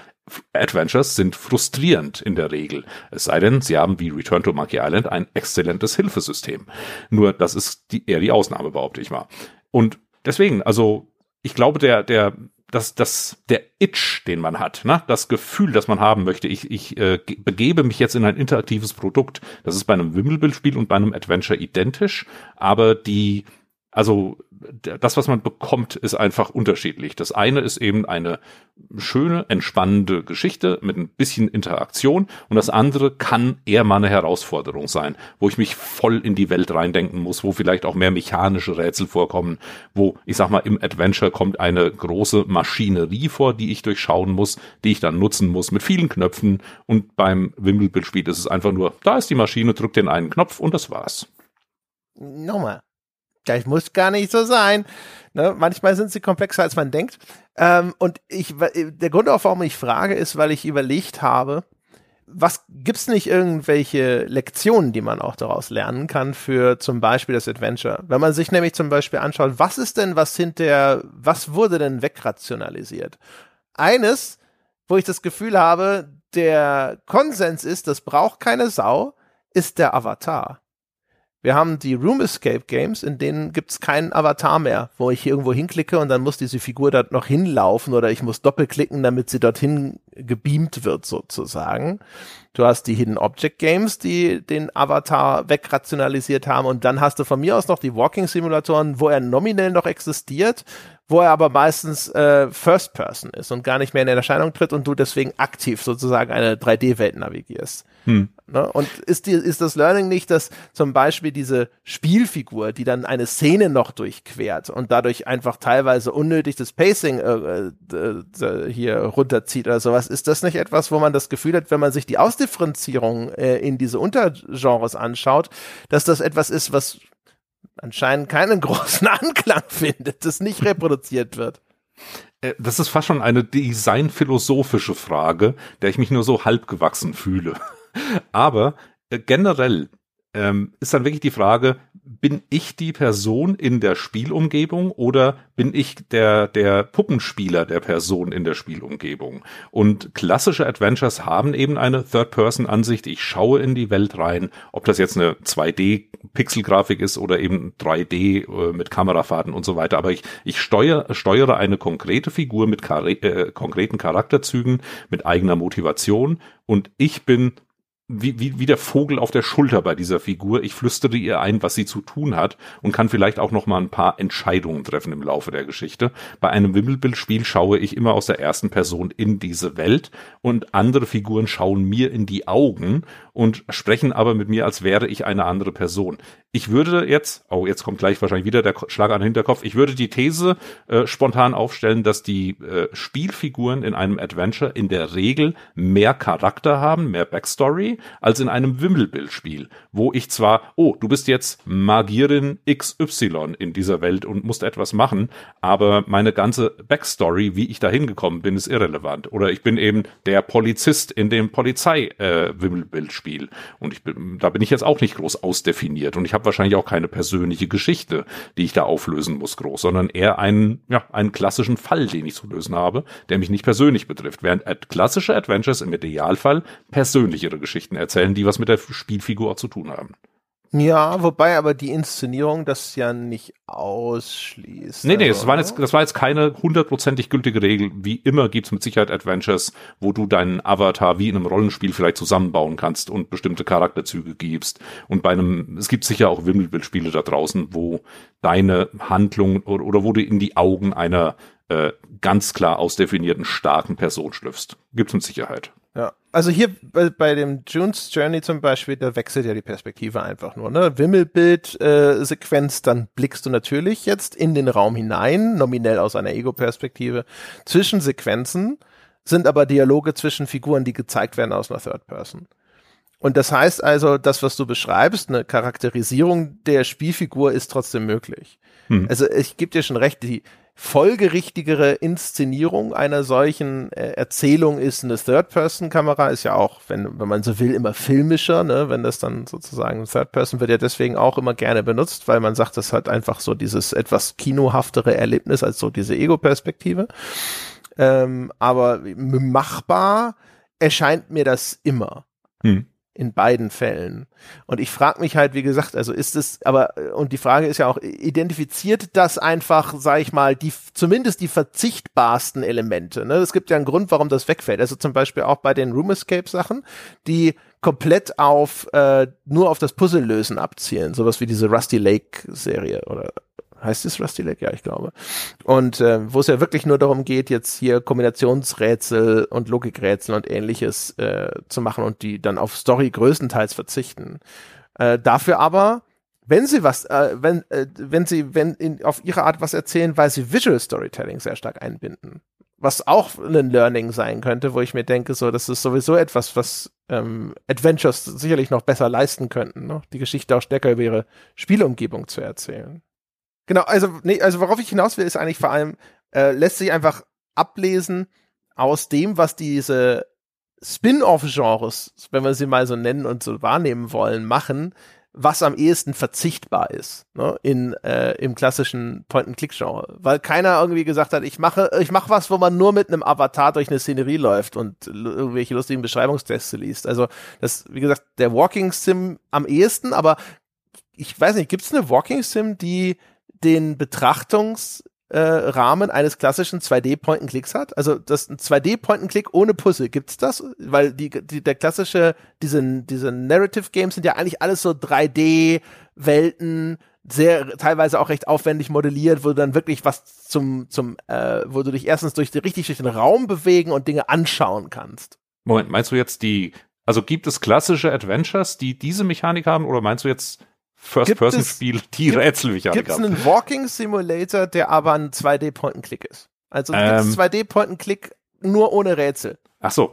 Adventures sind frustrierend in der Regel. Es sei denn, sie haben wie Return to Monkey Island ein exzellentes Hilfesystem. Nur das ist die, eher die Ausnahme, behaupte ich mal. Und deswegen, also ich glaube, der, der das, das, der Itch, den man hat, ne? das Gefühl, das man haben möchte, ich, ich äh, begebe mich jetzt in ein interaktives Produkt. Das ist bei einem Wimmelbildspiel und bei einem Adventure identisch, aber die, also das, was man bekommt, ist einfach unterschiedlich. Das eine ist eben eine schöne, entspannende Geschichte mit ein bisschen Interaktion und das andere kann eher mal eine Herausforderung sein, wo ich mich voll in die Welt reindenken muss, wo vielleicht auch mehr mechanische Rätsel vorkommen, wo, ich sag mal, im Adventure kommt eine große Maschinerie vor, die ich durchschauen muss, die ich dann nutzen muss mit vielen Knöpfen und beim Wimmelbildspiel ist es einfach nur, da ist die Maschine, drückt den einen Knopf und das war's. Nochmal das muss gar nicht so sein. Ne? Manchmal sind sie komplexer, als man denkt. Ähm, und ich, der Grund warum ich frage, ist, weil ich überlegt habe, was gibt's nicht irgendwelche Lektionen, die man auch daraus lernen kann für zum Beispiel das Adventure? Wenn man sich nämlich zum Beispiel anschaut, was ist denn was hinter, was wurde denn wegrationalisiert? Eines, wo ich das Gefühl habe, der Konsens ist, das braucht keine Sau, ist der Avatar Wir haben die Room Escape Games, in denen gibt's keinen Avatar mehr, wo ich irgendwo hinklicke und dann muss diese Figur da noch hinlaufen oder ich muss doppelklicken, damit sie dorthin gebeamt wird sozusagen. Du hast die Hidden Object Games, die den Avatar wegrationalisiert haben und dann hast du von mir aus noch die Walking Simulatoren, wo er nominell noch existiert, wo er aber meistens äh, First Person ist und gar nicht mehr in Erscheinung tritt und du deswegen aktiv sozusagen eine 3D-Welt navigierst. Hm. Ne? Und ist, die, ist das Learning nicht, dass zum Beispiel diese Spielfigur, die dann eine Szene noch durchquert und dadurch einfach teilweise unnötig das Pacing äh, äh, hier runterzieht oder sowas, ist das nicht etwas, wo man das Gefühl hat, wenn man sich die Ausdifferenzierung äh, in diese Untergenres anschaut, dass das etwas ist, was anscheinend keinen großen Anklang findet, das nicht reproduziert wird. Äh, das ist fast schon eine designphilosophische Frage, der ich mich nur so halb gewachsen fühle. Aber äh, generell ähm, ist dann wirklich die Frage, bin ich die Person in der Spielumgebung oder bin ich der, der Puppenspieler der Person in der Spielumgebung? Und klassische Adventures haben eben eine Third-Person-Ansicht. Ich schaue in die Welt rein, ob das jetzt eine 2D-Pixel-Grafik ist oder eben 3D äh, mit Kamerafahrten und so weiter. Aber ich, ich steuere, steuere eine konkrete Figur mit äh, konkreten Charakterzügen, mit eigener Motivation und ich bin wie, wie, wie der Vogel auf der Schulter bei dieser Figur. Ich flüstere ihr ein, was sie zu tun hat und kann vielleicht auch noch mal ein paar Entscheidungen treffen im Laufe der Geschichte. Bei einem Wimmelbildspiel schaue ich immer aus der ersten Person in diese Welt und andere Figuren schauen mir in die Augen und sprechen aber mit mir, als wäre ich eine andere Person. Ich würde jetzt, oh, jetzt kommt gleich wahrscheinlich wieder der Schlag an den Hinterkopf, ich würde die These äh, spontan aufstellen, dass die äh, Spielfiguren in einem Adventure in der Regel mehr Charakter haben, mehr Backstory, als in einem Wimmelbildspiel, wo ich zwar, oh, du bist jetzt Magierin XY in dieser Welt und musst etwas machen, aber meine ganze Backstory, wie ich da hingekommen bin, ist irrelevant. Oder ich bin eben der Polizist in dem Polizei-Wimmelbildspiel. Äh, und ich bin, da bin ich jetzt auch nicht groß ausdefiniert. Und ich habe wahrscheinlich auch keine persönliche Geschichte, die ich da auflösen muss, groß, sondern eher einen, ja, einen klassischen Fall, den ich zu lösen habe, der mich nicht persönlich betrifft. Während klassische Adventures im Idealfall persönlichere Geschichten erzählen, die was mit der Spielfigur zu tun haben. Ja, wobei aber die Inszenierung das ja nicht ausschließt. Nee, nee, also, das, war jetzt, das war jetzt keine hundertprozentig gültige Regel. Wie immer gibt's mit Sicherheit Adventures, wo du deinen Avatar wie in einem Rollenspiel vielleicht zusammenbauen kannst und bestimmte Charakterzüge gibst. Und bei einem, es gibt sicher auch Wimmelbildspiele da draußen, wo deine Handlung oder, oder wo du in die Augen einer äh, ganz klar ausdefinierten starken Person schlüpfst. Gibt's mit Sicherheit. Also hier bei, bei dem June's Journey zum Beispiel, da wechselt ja die Perspektive einfach nur. Ne? Wimmelbild-Sequenz, äh, dann blickst du natürlich jetzt in den Raum hinein, nominell aus einer Ego-Perspektive. Zwischen Sequenzen sind aber Dialoge zwischen Figuren, die gezeigt werden aus einer Third Person. Und das heißt also, das, was du beschreibst, eine Charakterisierung der Spielfigur ist trotzdem möglich. Hm. Also ich gebe dir schon recht, die, folgerichtigere Inszenierung einer solchen äh, Erzählung ist eine Third-Person-Kamera, ist ja auch, wenn, wenn man so will, immer filmischer, ne? wenn das dann sozusagen Third-Person wird ja deswegen auch immer gerne benutzt, weil man sagt, das hat einfach so dieses etwas kinohaftere Erlebnis als so diese Ego-Perspektive. Ähm, aber machbar erscheint mir das immer. Hm in beiden Fällen. Und ich frage mich halt, wie gesagt, also ist es, aber, und die Frage ist ja auch, identifiziert das einfach, sag ich mal, die, zumindest die verzichtbarsten Elemente, ne? Es gibt ja einen Grund, warum das wegfällt. Also zum Beispiel auch bei den Room Escape Sachen, die komplett auf, äh, nur auf das Puzzle-Lösen abzielen. Sowas wie diese Rusty Lake Serie oder heißt es Rusty Lake? Ja, ich glaube. Und äh, wo es ja wirklich nur darum geht, jetzt hier Kombinationsrätsel und Logikrätsel und ähnliches äh, zu machen und die dann auf Story größtenteils verzichten. Äh, dafür aber, wenn sie was, äh, wenn, äh, wenn sie, wenn in, auf ihre Art was erzählen, weil sie Visual Storytelling sehr stark einbinden. Was auch ein Learning sein könnte, wo ich mir denke, so, das ist sowieso etwas, was ähm, Adventures sicherlich noch besser leisten könnten, ne? die Geschichte auch stärker über ihre Spielumgebung zu erzählen. Genau, also, nee, also worauf ich hinaus will, ist eigentlich vor allem, äh, lässt sich einfach ablesen aus dem, was diese Spin-off-Genres, wenn wir sie mal so nennen und so wahrnehmen wollen, machen, was am ehesten verzichtbar ist ne, in äh, im klassischen Point-and-Click-Genre, weil keiner irgendwie gesagt hat, ich mache ich mache was, wo man nur mit einem Avatar durch eine Szenerie läuft und irgendwelche lustigen Beschreibungstexte liest. Also das, wie gesagt, der Walking Sim am ehesten, aber ich weiß nicht, gibt es eine Walking Sim, die den Betrachtungsrahmen äh, eines klassischen 2D-Point-and-Clicks hat? Also das ein 2D-Point-and-Click ohne Puzzle, gibt's das? Weil die, die der klassische, diese, diese Narrative Games sind ja eigentlich alles so 3D-Welten, sehr teilweise auch recht aufwendig modelliert, wo du dann wirklich was zum zum äh, wo du dich erstens durch richtig durch den Raum bewegen und Dinge anschauen kannst. Moment, meinst du jetzt die also gibt es klassische Adventures, die diese Mechanik haben oder meinst du jetzt First-Person-Spiel, die Rätselmechanik haben? Gibt es einen Walking Simulator, der aber ein 2D Point-and-Click ist? Also ähm, gibt es 2D Point-and-Click nur ohne Rätsel. Ach so.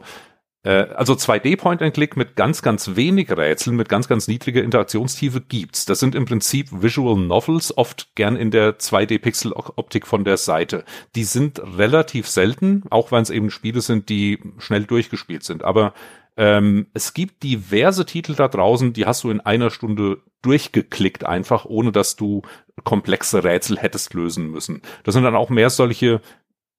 Äh, also 2D Point-and-Click mit ganz, ganz wenig Rätseln, mit ganz, ganz niedriger Interaktionstiefe gibt's. Das sind im Prinzip Visual Novels, oft gern in der 2D-Pixel-Optik von der Seite. Die sind relativ selten, auch wenn es eben Spiele sind, die schnell durchgespielt sind. Aber ähm, es gibt diverse Titel da draußen, die hast du in einer Stunde durchgeklickt einfach, ohne dass du komplexe Rätsel hättest lösen müssen. Das sind dann auch mehr solche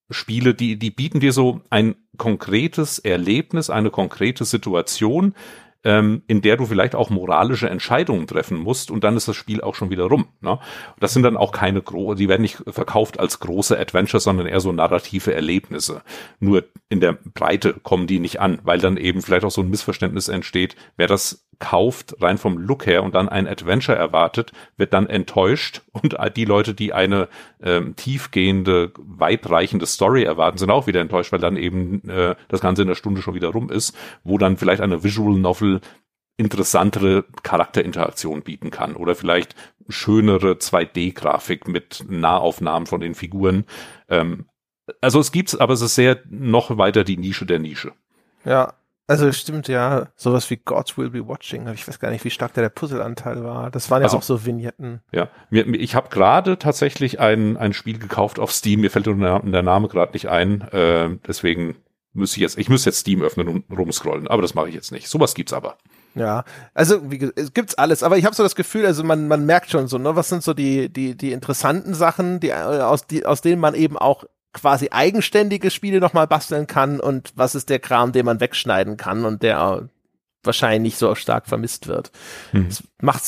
Spiele, die, die bieten dir so ein konkretes Erlebnis, eine konkrete Situation, ähm, in der du vielleicht auch moralische Entscheidungen treffen musst und dann ist das Spiel auch schon wieder rum. Ne? Das sind dann auch keine große, die werden nicht verkauft als große Adventures, sondern eher so narrative Erlebnisse. Nur in der Breite kommen die nicht an, weil dann eben vielleicht auch so ein Missverständnis entsteht, wer das kauft, rein vom Look her und dann ein Adventure erwartet, wird dann enttäuscht und die Leute, die eine ähm, tiefgehende, weitreichende Story erwarten, sind auch wieder enttäuscht, weil dann eben äh, das Ganze in der Stunde schon wieder rum ist, wo dann vielleicht eine Visual Novel interessantere Charakterinteraktion bieten kann oder vielleicht schönere 2D-Grafik mit Nahaufnahmen von den Figuren. Ähm, also es gibt's, aber es ist sehr noch weiter die Nische der Nische. Ja, also stimmt ja, sowas wie Gods Will Be Watching, ich weiß gar nicht, wie stark da der Puzzleanteil war. Das waren ja also, auch so Vignetten. Ja, ich habe gerade tatsächlich ein, ein Spiel gekauft auf Steam, mir fällt der, der Name gerade nicht ein, äh, deswegen müsste ich jetzt, ich müsste jetzt Steam öffnen und rumscrollen, aber das mache ich jetzt nicht. Sowas gibt's aber. Ja, also wie, es gibt's alles, aber ich habe so das Gefühl, also man man merkt schon so, ne, was sind so die die die interessanten Sachen, die aus die aus denen man eben auch quasi eigenständige Spiele nochmal basteln kann und was ist der Kram, den man wegschneiden kann und der wahrscheinlich nicht so stark vermisst wird. Hm. Das macht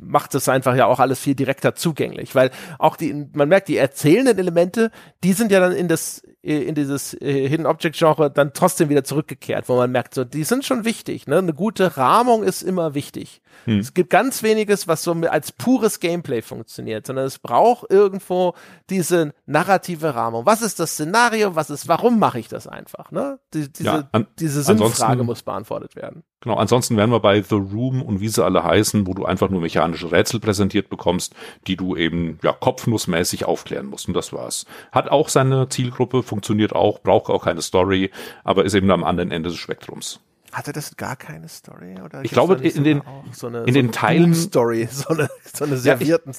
macht es einfach ja auch alles viel direkter zugänglich, weil auch die, man merkt, die erzählenden Elemente, die sind ja dann in das, in dieses äh, Hidden Object Genre dann trotzdem wieder zurückgekehrt, wo man merkt, so, die sind schon wichtig, ne? Eine gute Rahmung ist immer wichtig. Hm. Es gibt ganz weniges, was so als pures Gameplay funktioniert, sondern es braucht irgendwo diese narrative Rahmung. Was ist das Szenario? Was ist, warum mache ich das einfach? Ne? Die, diese, ja, an, diese Sinnfrage muss beantwortet werden. Genau, ansonsten wären wir bei The Room und wie sie alle heißen, wo du einfach nur mechanische Rätsel präsentiert bekommst, die du eben ja kopfnussmäßig aufklären musst. Und das war's. Hat auch seine Zielgruppe, funktioniert auch, braucht auch keine Story, aber ist eben am anderen Ende des Spektrums. Hatte das gar keine Story? Oder ich glaube, in den, so eine, in so den Teilen. Story, so eine, so eine servierten. Ja,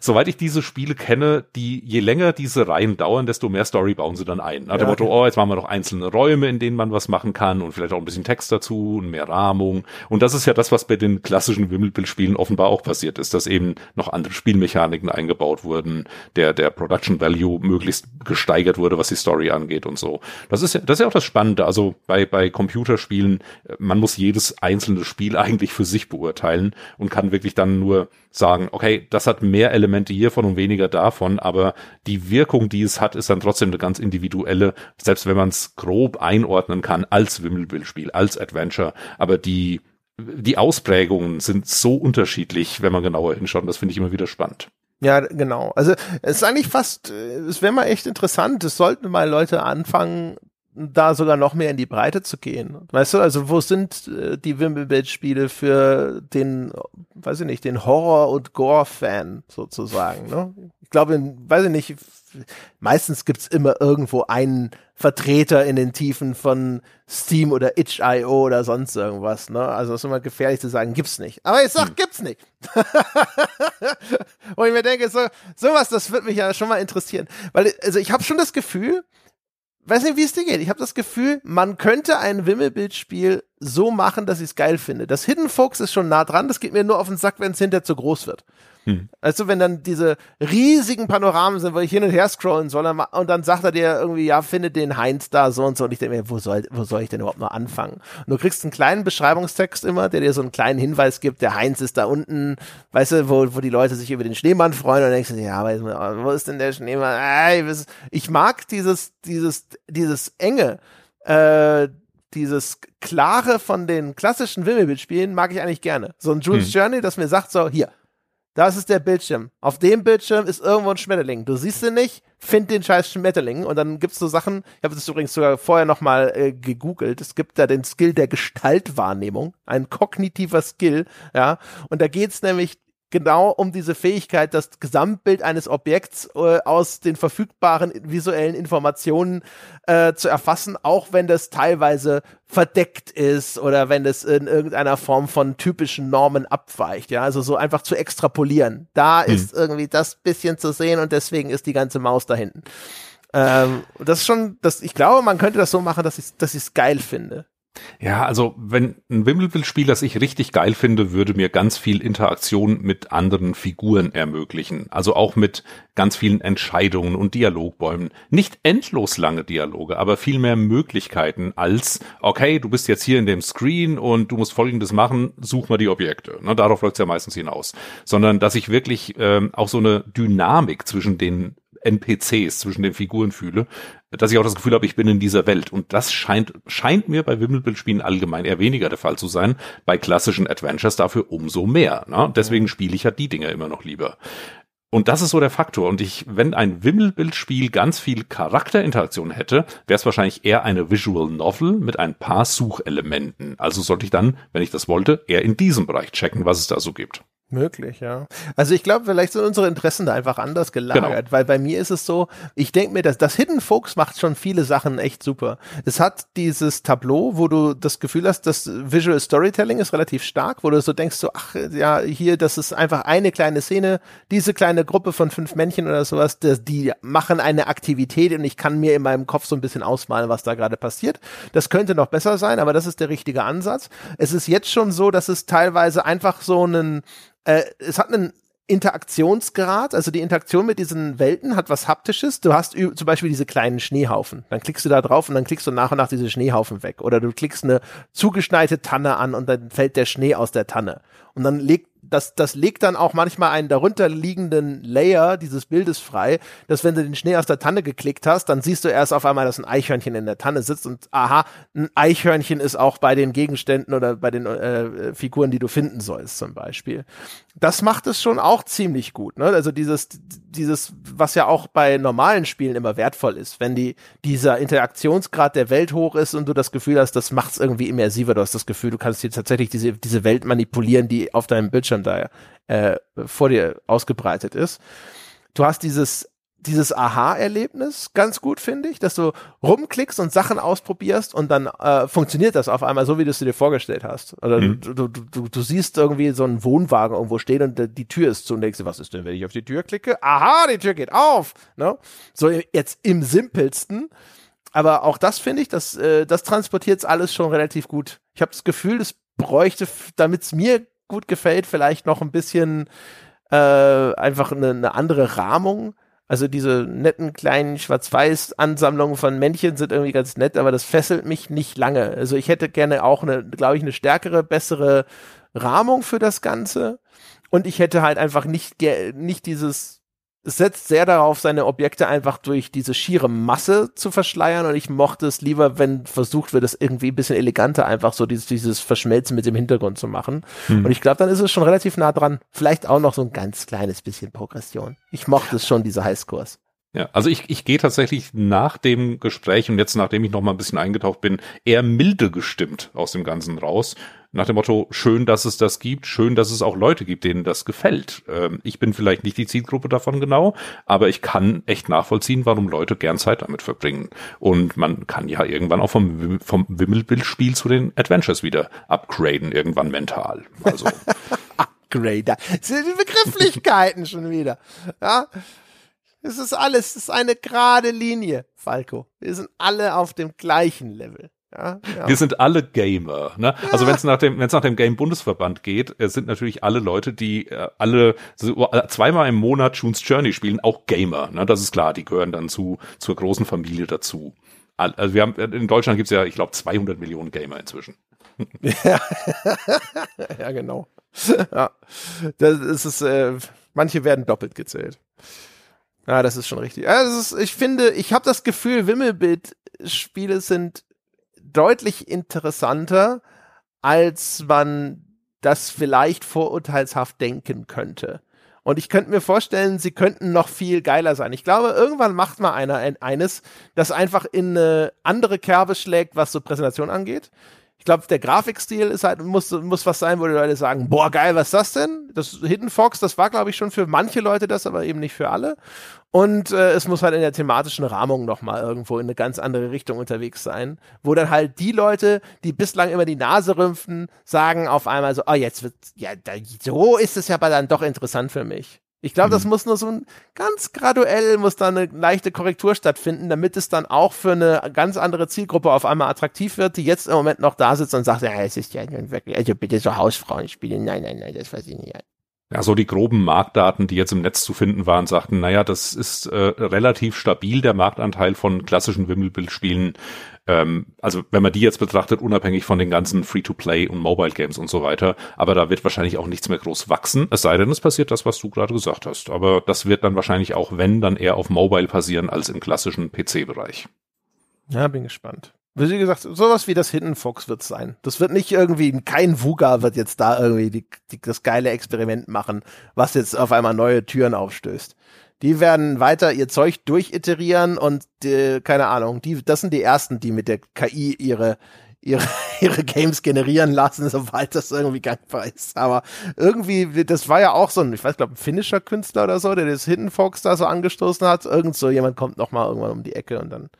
soweit ich diese Spiele kenne, die je länger diese Reihen dauern, desto mehr Story bauen sie dann ein. Nach ja, dem Motto, oh, jetzt machen wir noch einzelne Räume, in denen man was machen kann und vielleicht auch ein bisschen Text dazu und mehr Rahmung. Und das ist ja das, was bei den klassischen Wimmelbildspielen offenbar auch passiert ist, dass eben noch andere Spielmechaniken eingebaut wurden, der, der Production Value möglichst gesteigert wurde, was die Story angeht und so. Das ist ja, das ist ja auch das Spannende. Also bei, bei Computerspielen, man muss jedes einzelne Spiel eigentlich für sich beurteilen und kann wirklich dann nur sagen, okay, das hat mehr Elemente hiervon und weniger davon, aber die Wirkung, die es hat, ist dann trotzdem eine ganz individuelle, selbst wenn man es grob einordnen kann als Wimmelbildspiel, als Adventure, aber die die Ausprägungen sind so unterschiedlich, wenn man genauer hinschaut. Das finde ich immer wieder spannend. Ja, genau. Also es ist eigentlich fast, es wäre mal echt interessant. Es sollten mal Leute anfangen, da sogar noch mehr in die Breite zu gehen. Weißt du, also wo sind äh, die Wimmelbild-Spiele für den, weiß ich nicht, den Horror- und Gore-Fan sozusagen, ne? Ich glaube, weiß ich nicht, meistens gibt's immer irgendwo einen Vertreter in den Tiefen von Steam oder itch.io oder sonst irgendwas, ne? Also es ist immer gefährlich zu sagen, gibt's nicht. Aber ich sag, hm. gibt's nicht. Wo ich mir denke, so, sowas, das wird mich ja schon mal interessieren. Weil, also ich habe schon das Gefühl, weiß nicht, wie es dir geht. Ich habe das Gefühl, man könnte ein Wimmelbildspiel so machen, dass ich es geil finde. Das Hidden Focus ist schon nah dran, das geht mir nur auf den Sack, wenn es hinterher zu groß wird. Hm. Also wenn dann diese riesigen Panoramen sind, wo ich hin und her scrollen soll und dann sagt er dir irgendwie, ja, finde den Heinz da so und so und ich denke mir, wo soll, wo soll ich denn überhaupt noch anfangen? Und du kriegst einen kleinen Beschreibungstext immer, der dir so einen kleinen Hinweis gibt, der Heinz ist da unten, weißt du, wo, wo die Leute sich über den Schneemann freuen und dann denkst du, ja, wo ist denn der Schneemann? Ich mag dieses, dieses, dieses enge, äh, dieses klare von den klassischen Wimmelbildspielen mag ich eigentlich gerne. So ein Jules hm. Journey, das mir sagt so, hier, das ist der Bildschirm. Auf dem Bildschirm ist irgendwo ein Schmetterling. Du siehst ihn nicht, find den scheiß Schmetterling. Und dann gibt's so Sachen, ich habe das übrigens sogar vorher nochmal äh, gegoogelt. Es gibt da den Skill der Gestaltwahrnehmung, ein kognitiver Skill, ja. Und da geht's nämlich genau um diese Fähigkeit, das Gesamtbild eines Objekts äh, aus den verfügbaren visuellen Informationen äh, zu erfassen, auch wenn das teilweise verdeckt ist oder wenn das in irgendeiner Form von typischen Normen abweicht. Ja, also so einfach zu extrapolieren. Da hm. ist irgendwie das bisschen zu sehen und deswegen ist die ganze Maus da hinten. Ähm, das ist schon, das, ich glaube, man könnte das so machen, dass ich dass ich es geil finde. Ja, also wenn ein Wimbledon-Spiel, das ich richtig geil finde, würde mir ganz viel Interaktion mit anderen Figuren ermöglichen. Also auch mit ganz vielen Entscheidungen und Dialogbäumen. Nicht endlos lange Dialoge, aber viel mehr Möglichkeiten als, okay, du bist jetzt hier in dem Screen und du musst Folgendes machen, such mal die Objekte. Na, darauf läuft es ja meistens hinaus. Sondern, dass ich wirklich ähm, auch so eine Dynamik zwischen den NPCs zwischen den Figuren fühle, dass ich auch das Gefühl habe, ich bin in dieser Welt. Und das scheint, scheint mir bei Wimmelbildspielen allgemein eher weniger der Fall zu sein. Bei klassischen Adventures dafür umso mehr. Ne? Deswegen spiele ich ja die Dinger immer noch lieber. Und das ist so der Faktor. Und ich, wenn ein Wimmelbildspiel ganz viel Charakterinteraktion hätte, wäre es wahrscheinlich eher eine Visual Novel mit ein paar Suchelementen. Also sollte ich dann, wenn ich das wollte, eher in diesem Bereich checken, was es da so gibt. Möglich, ja. Also ich glaube, vielleicht sind unsere Interessen da einfach anders gelagert, genau. weil bei mir ist es so, ich denke mir, dass das Hidden Folks macht schon viele Sachen echt super. Es hat dieses Tableau, wo du das Gefühl hast, das Visual Storytelling ist relativ stark, wo du so denkst, so, ach ja, hier, das ist einfach eine kleine Szene, diese kleine Gruppe von fünf Männchen oder sowas, das, die machen eine Aktivität und ich kann mir in meinem Kopf so ein bisschen ausmalen, was da gerade passiert. Das könnte noch besser sein, aber das ist der richtige Ansatz. Es ist jetzt schon so, dass es teilweise einfach so einen äh, es hat einen Interaktionsgrad, also die Interaktion mit diesen Welten hat was Haptisches. Du hast zum Beispiel diese kleinen Schneehaufen. Dann klickst du da drauf und dann klickst du nach und nach diese Schneehaufen weg. Oder du klickst eine zugeschneite Tanne an und dann fällt der Schnee aus der Tanne. Und dann legt das, das legt dann auch manchmal einen darunterliegenden Layer dieses Bildes frei, dass wenn du den Schnee aus der Tanne geklickt hast, dann siehst du erst auf einmal, dass ein Eichhörnchen in der Tanne sitzt und aha, ein Eichhörnchen ist auch bei den Gegenständen oder bei den äh, Figuren, die du finden sollst, zum Beispiel. Das macht es schon auch ziemlich gut, ne? Also dieses, dieses, was ja auch bei normalen Spielen immer wertvoll ist, wenn die, dieser Interaktionsgrad der Welt hoch ist und du das Gefühl hast, das macht es irgendwie immersiver. Du hast das Gefühl, du kannst hier tatsächlich diese, diese Welt manipulieren, die auf deinem Bildschirm da äh, vor dir ausgebreitet ist. Du hast dieses dieses Aha-Erlebnis ganz gut, finde ich, dass du rumklickst und Sachen ausprobierst und dann äh, funktioniert das auf einmal so, wie du es dir vorgestellt hast. Oder mhm. du, du, du, du siehst irgendwie so einen Wohnwagen irgendwo stehen und die Tür ist zu und denkst dir, was ist denn, wenn ich auf die Tür klicke? Aha, die Tür geht auf. Ne? So jetzt im simpelsten. Aber auch das finde ich, das, äh, das transportiert alles schon relativ gut. Ich habe das Gefühl, das bräuchte, damit es mir gut gefällt, vielleicht noch ein bisschen äh, einfach eine, eine andere Rahmung. Also diese netten kleinen Schwarz-Weiß-Ansammlungen von Männchen sind irgendwie ganz nett, aber das fesselt mich nicht lange. Also ich hätte gerne auch eine, glaube ich, eine stärkere, bessere Rahmung für das Ganze. Und ich hätte halt einfach nicht, nicht dieses es setzt sehr darauf, seine Objekte einfach durch diese schiere Masse zu verschleiern und ich mochte es lieber, wenn versucht wird, das irgendwie ein bisschen eleganter einfach so dieses, dieses Verschmelzen mit dem Hintergrund zu machen. Hm. Und ich glaube, dann ist es schon relativ nah dran. Vielleicht auch noch so ein ganz kleines bisschen Progression. Ich mochte es schon, diese Highscores. Ja, also ich, ich gehe tatsächlich nach dem Gespräch und jetzt, nachdem ich noch mal ein bisschen eingetaucht bin, eher milde gestimmt aus dem Ganzen raus. Nach dem Motto, schön, dass es das gibt, schön, dass es auch Leute gibt, denen das gefällt. Ähm, ich bin vielleicht nicht die Zielgruppe davon genau, aber ich kann echt nachvollziehen, warum Leute gern Zeit damit verbringen. Und man kann ja irgendwann auch vom, vom Wimmelbildspiel zu den Adventures wieder upgraden, irgendwann mental. Also. Upgrader. Das sind die Begrifflichkeiten schon wieder. Ja. Es ist alles, es ist eine gerade Linie, Falco. Wir sind alle auf dem gleichen Level. Ja, ja. Wir sind alle Gamer. Ne? Ja. Also wenn es nach dem, wenn es nach dem Game Bundesverband geht, es sind natürlich alle Leute, die äh, alle so, äh, zweimal im Monat June's Journey spielen, auch Gamer. Ne? Das ist klar, die gehören dann zu zur großen Familie dazu. Also wir haben in Deutschland gibt's ja, ich glaube, 200 Millionen Gamer inzwischen. Ja, ja genau. Ja, das ist äh, manche werden doppelt gezählt. Ja, das ist schon richtig. Ist, ich finde, ich habe das Gefühl, Wimmelbild-Spiele sind deutlich interessanter, als man das vielleicht vorurteilshaft denken könnte. Und ich könnte mir vorstellen, sie könnten noch viel geiler sein. Ich glaube, irgendwann macht mal einer eines, das einfach in eine andere Kerbe schlägt, was so Präsentation angeht. Ich glaube, der Grafikstil ist halt, muss, muss was sein, wo die Leute sagen, boah, geil, was ist das denn? Das Hidden Fox, das war, glaube ich, schon für manche Leute das, aber eben nicht für alle. Und äh, es muss halt in der thematischen Rahmung nochmal irgendwo in eine ganz andere Richtung unterwegs sein, wo dann halt die Leute, die bislang immer die Nase rümpfen, sagen auf einmal so, oh, jetzt wird, ja, da, so ist es ja aber dann doch interessant für mich. Ich glaube, das mhm. muss nur so ein ganz graduell muss da eine leichte Korrektur stattfinden, damit es dann auch für eine ganz andere Zielgruppe auf einmal attraktiv wird, die jetzt im Moment noch da sitzt und sagt, ja, es ist ja wirklich, also bitte so Hausfrauenspiele. Nein, nein, nein, das weiß ich nicht. Ja, so die groben Marktdaten, die jetzt im Netz zu finden waren, sagten, naja, das ist äh, relativ stabil, der Marktanteil von klassischen Wimmelbildspielen. Ähm, also wenn man die jetzt betrachtet, unabhängig von den ganzen Free-to-Play und Mobile Games und so weiter. Aber da wird wahrscheinlich auch nichts mehr groß wachsen, es sei denn, es passiert das, was du gerade gesagt hast. Aber das wird dann wahrscheinlich auch, wenn, dann eher auf Mobile passieren als im klassischen PC-Bereich. Ja, bin gespannt. Wie gesagt, sowas wie das Hidden Fox wird sein. Das wird nicht irgendwie, kein Vuga wird jetzt da irgendwie die, die, das geile Experiment machen, was jetzt auf einmal neue Türen aufstößt. Die werden weiter ihr Zeug durchiterieren und die, keine Ahnung, die, das sind die ersten, die mit der KI ihre, ihre, ihre Games generieren lassen, sobald das irgendwie gangbar ist. Aber irgendwie, das war ja auch so ein, ich weiß, glaube ein finnischer Künstler oder so, der das Hidden Fox da so angestoßen hat. Irgend so jemand kommt noch mal irgendwann um die Ecke und dann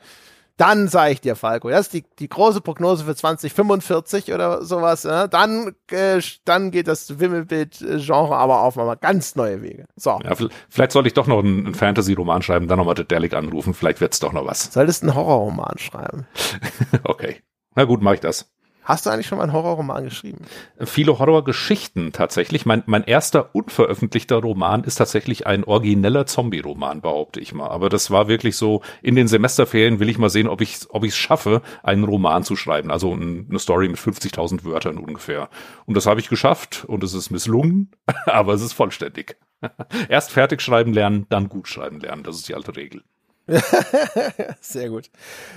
dann sage ich dir, Falco, das ist die, die große Prognose für 2045 oder sowas, ne? dann, äh, dann geht das Wimmelbild-Genre aber auf mal ganz neue Wege. So. Ja, vielleicht sollte ich doch noch einen, einen Fantasy-Roman schreiben, dann nochmal Dedelic anrufen, vielleicht wird's doch noch was. Solltest einen Horrorroman schreiben. okay. Na gut, mache ich das. Hast du eigentlich schon mal einen Horrorroman geschrieben? Viele Horrorgeschichten tatsächlich. Mein, mein erster unveröffentlichter Roman ist tatsächlich ein origineller Zombie-Roman, behaupte ich mal. Aber das war wirklich so, in den Semesterferien will ich mal sehen, ob ich ob ich es schaffe, einen Roman zu schreiben. Also eine Story mit 50.000 Wörtern ungefähr. Und das habe ich geschafft und es ist misslungen, aber es ist vollständig. Erst fertig schreiben lernen, dann gut schreiben lernen. Das ist die alte Regel. Sehr gut.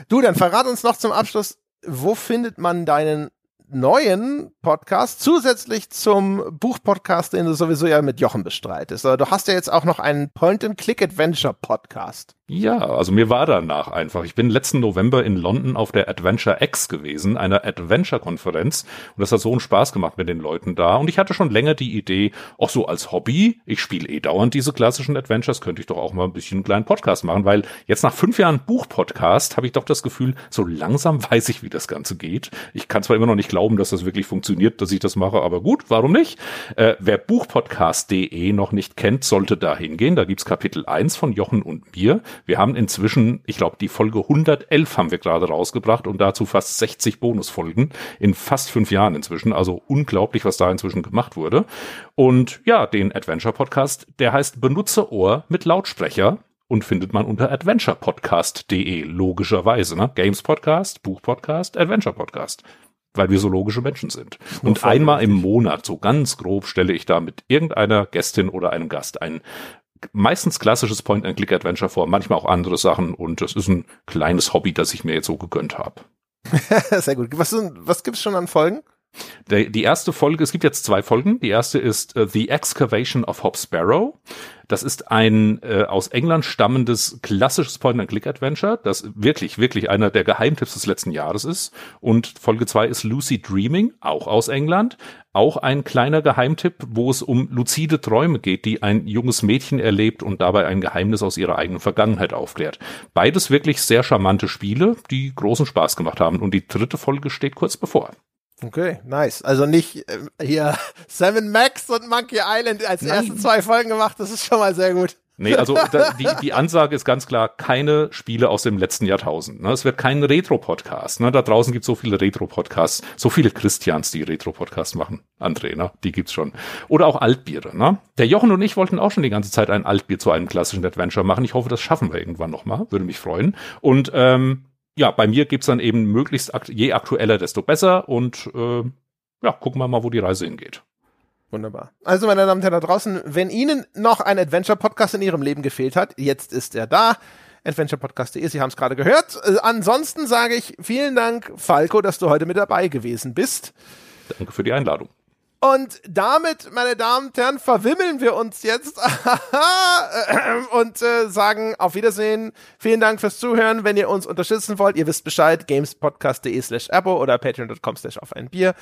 Du, dann verrat uns noch zum Abschluss, wo findet man deinen neuen Podcast zusätzlich zum Buchpodcast, den du sowieso ja mit Jochen bestreitest. Du hast ja jetzt auch noch einen Point-and-Click-Adventure-Podcast. Ja, also mir war danach einfach. Ich bin letzten November in London auf der Adventure X gewesen, einer Adventure-Konferenz. Und das hat so einen Spaß gemacht mit den Leuten da. Und ich hatte schon länger die Idee, auch so als Hobby, ich spiele eh dauernd diese klassischen Adventures, könnte ich doch auch mal ein bisschen einen kleinen Podcast machen, weil jetzt nach fünf Jahren Buchpodcast habe ich doch das Gefühl, so langsam weiß ich, wie das Ganze geht. Ich kann zwar immer noch nicht glauben, dass das wirklich funktioniert, dass ich das mache, aber gut, warum nicht? Äh, wer buchpodcast.de noch nicht kennt, sollte da hingehen. Da gibt's Kapitel 1 von Jochen und mir. Wir haben inzwischen, ich glaube, die Folge 111 haben wir gerade rausgebracht und dazu fast 60 Bonusfolgen in fast fünf Jahren inzwischen. Also unglaublich, was da inzwischen gemacht wurde. Und ja, den Adventure Podcast, der heißt Benutzerohr mit Lautsprecher und findet man unter adventurepodcast.de, logischerweise, ne? Games Podcast, Buch Podcast, Adventure Podcast. Weil wir so logische Menschen sind. Und einmal im Monat, so ganz grob, stelle ich da mit irgendeiner Gästin oder einem Gast ein meistens klassisches Point-and-Click-Adventure vor, manchmal auch andere Sachen und das ist ein kleines Hobby, das ich mir jetzt so gegönnt habe. Sehr gut. Was, was gibt's schon an Folgen? Der, die erste Folge, es gibt jetzt zwei Folgen. Die erste ist uh, The Excavation of Hop Sparrow. Das ist ein äh, aus England stammendes klassisches Point-and-Click-Adventure, das wirklich, wirklich einer der Geheimtipps des letzten Jahres ist. Und Folge zwei ist Lucy Dreaming, auch aus England. Auch ein kleiner Geheimtipp, wo es um luzide Träume geht, die ein junges Mädchen erlebt und dabei ein Geheimnis aus ihrer eigenen Vergangenheit aufklärt. Beides wirklich sehr charmante Spiele, die großen Spaß gemacht haben. Und die dritte Folge steht kurz bevor. Okay, nice. Also nicht äh, hier Seven Max und Monkey Island als Nein. erste zwei Folgen gemacht, das ist schon mal sehr gut. Nee, also da, die, die Ansage ist ganz klar, keine Spiele aus dem letzten Jahrtausend. Ne? Es wird kein Retro-Podcast. Ne? Da draußen gibt es so viele Retro-Podcasts, so viele Christians, die Retro-Podcasts machen. André, ne? die gibt's schon. Oder auch Altbiere. Ne? Der Jochen und ich wollten auch schon die ganze Zeit ein Altbier zu einem klassischen Adventure machen. Ich hoffe, das schaffen wir irgendwann nochmal. Würde mich freuen. Und ähm, ja, bei mir gibt's dann eben möglichst akt je aktueller, desto besser. Und äh, ja, gucken wir mal, wo die Reise hingeht. Wunderbar. Also, meine Damen und Herren da draußen, wenn Ihnen noch ein Adventure-Podcast in Ihrem Leben gefehlt hat, jetzt ist er da. AdventurePodcast.de, Sie haben es gerade gehört. Äh, ansonsten sage ich vielen Dank, Falco, dass du heute mit dabei gewesen bist. Danke für die Einladung. Und damit, meine Damen und Herren, verwimmeln wir uns jetzt und äh, sagen auf Wiedersehen. Vielen Dank fürs Zuhören. Wenn ihr uns unterstützen wollt, ihr wisst Bescheid, gamespodcast.de slash abo oder patreon.com slash auf ein Bier.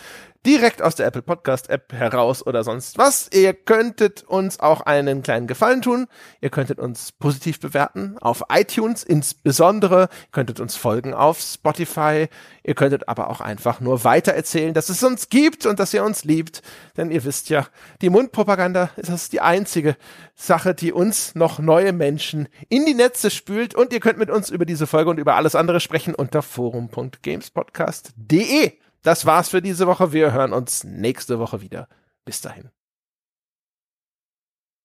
Direkt aus der Apple Podcast App heraus oder sonst was. Ihr könntet uns auch einen kleinen Gefallen tun. Ihr könntet uns positiv bewerten auf iTunes insbesondere. Ihr könntet uns folgen auf Spotify. Ihr könntet aber auch einfach nur weitererzählen, dass es uns gibt und dass ihr uns liebt. Denn ihr wisst ja, die Mundpropaganda ist das die einzige Sache, die uns noch neue Menschen in die Netze spült. Und ihr könnt mit uns über diese Folge und über alles andere sprechen unter forum.gamespodcast.de. Das war's für diese Woche. Wir hören uns nächste Woche wieder. Bis dahin.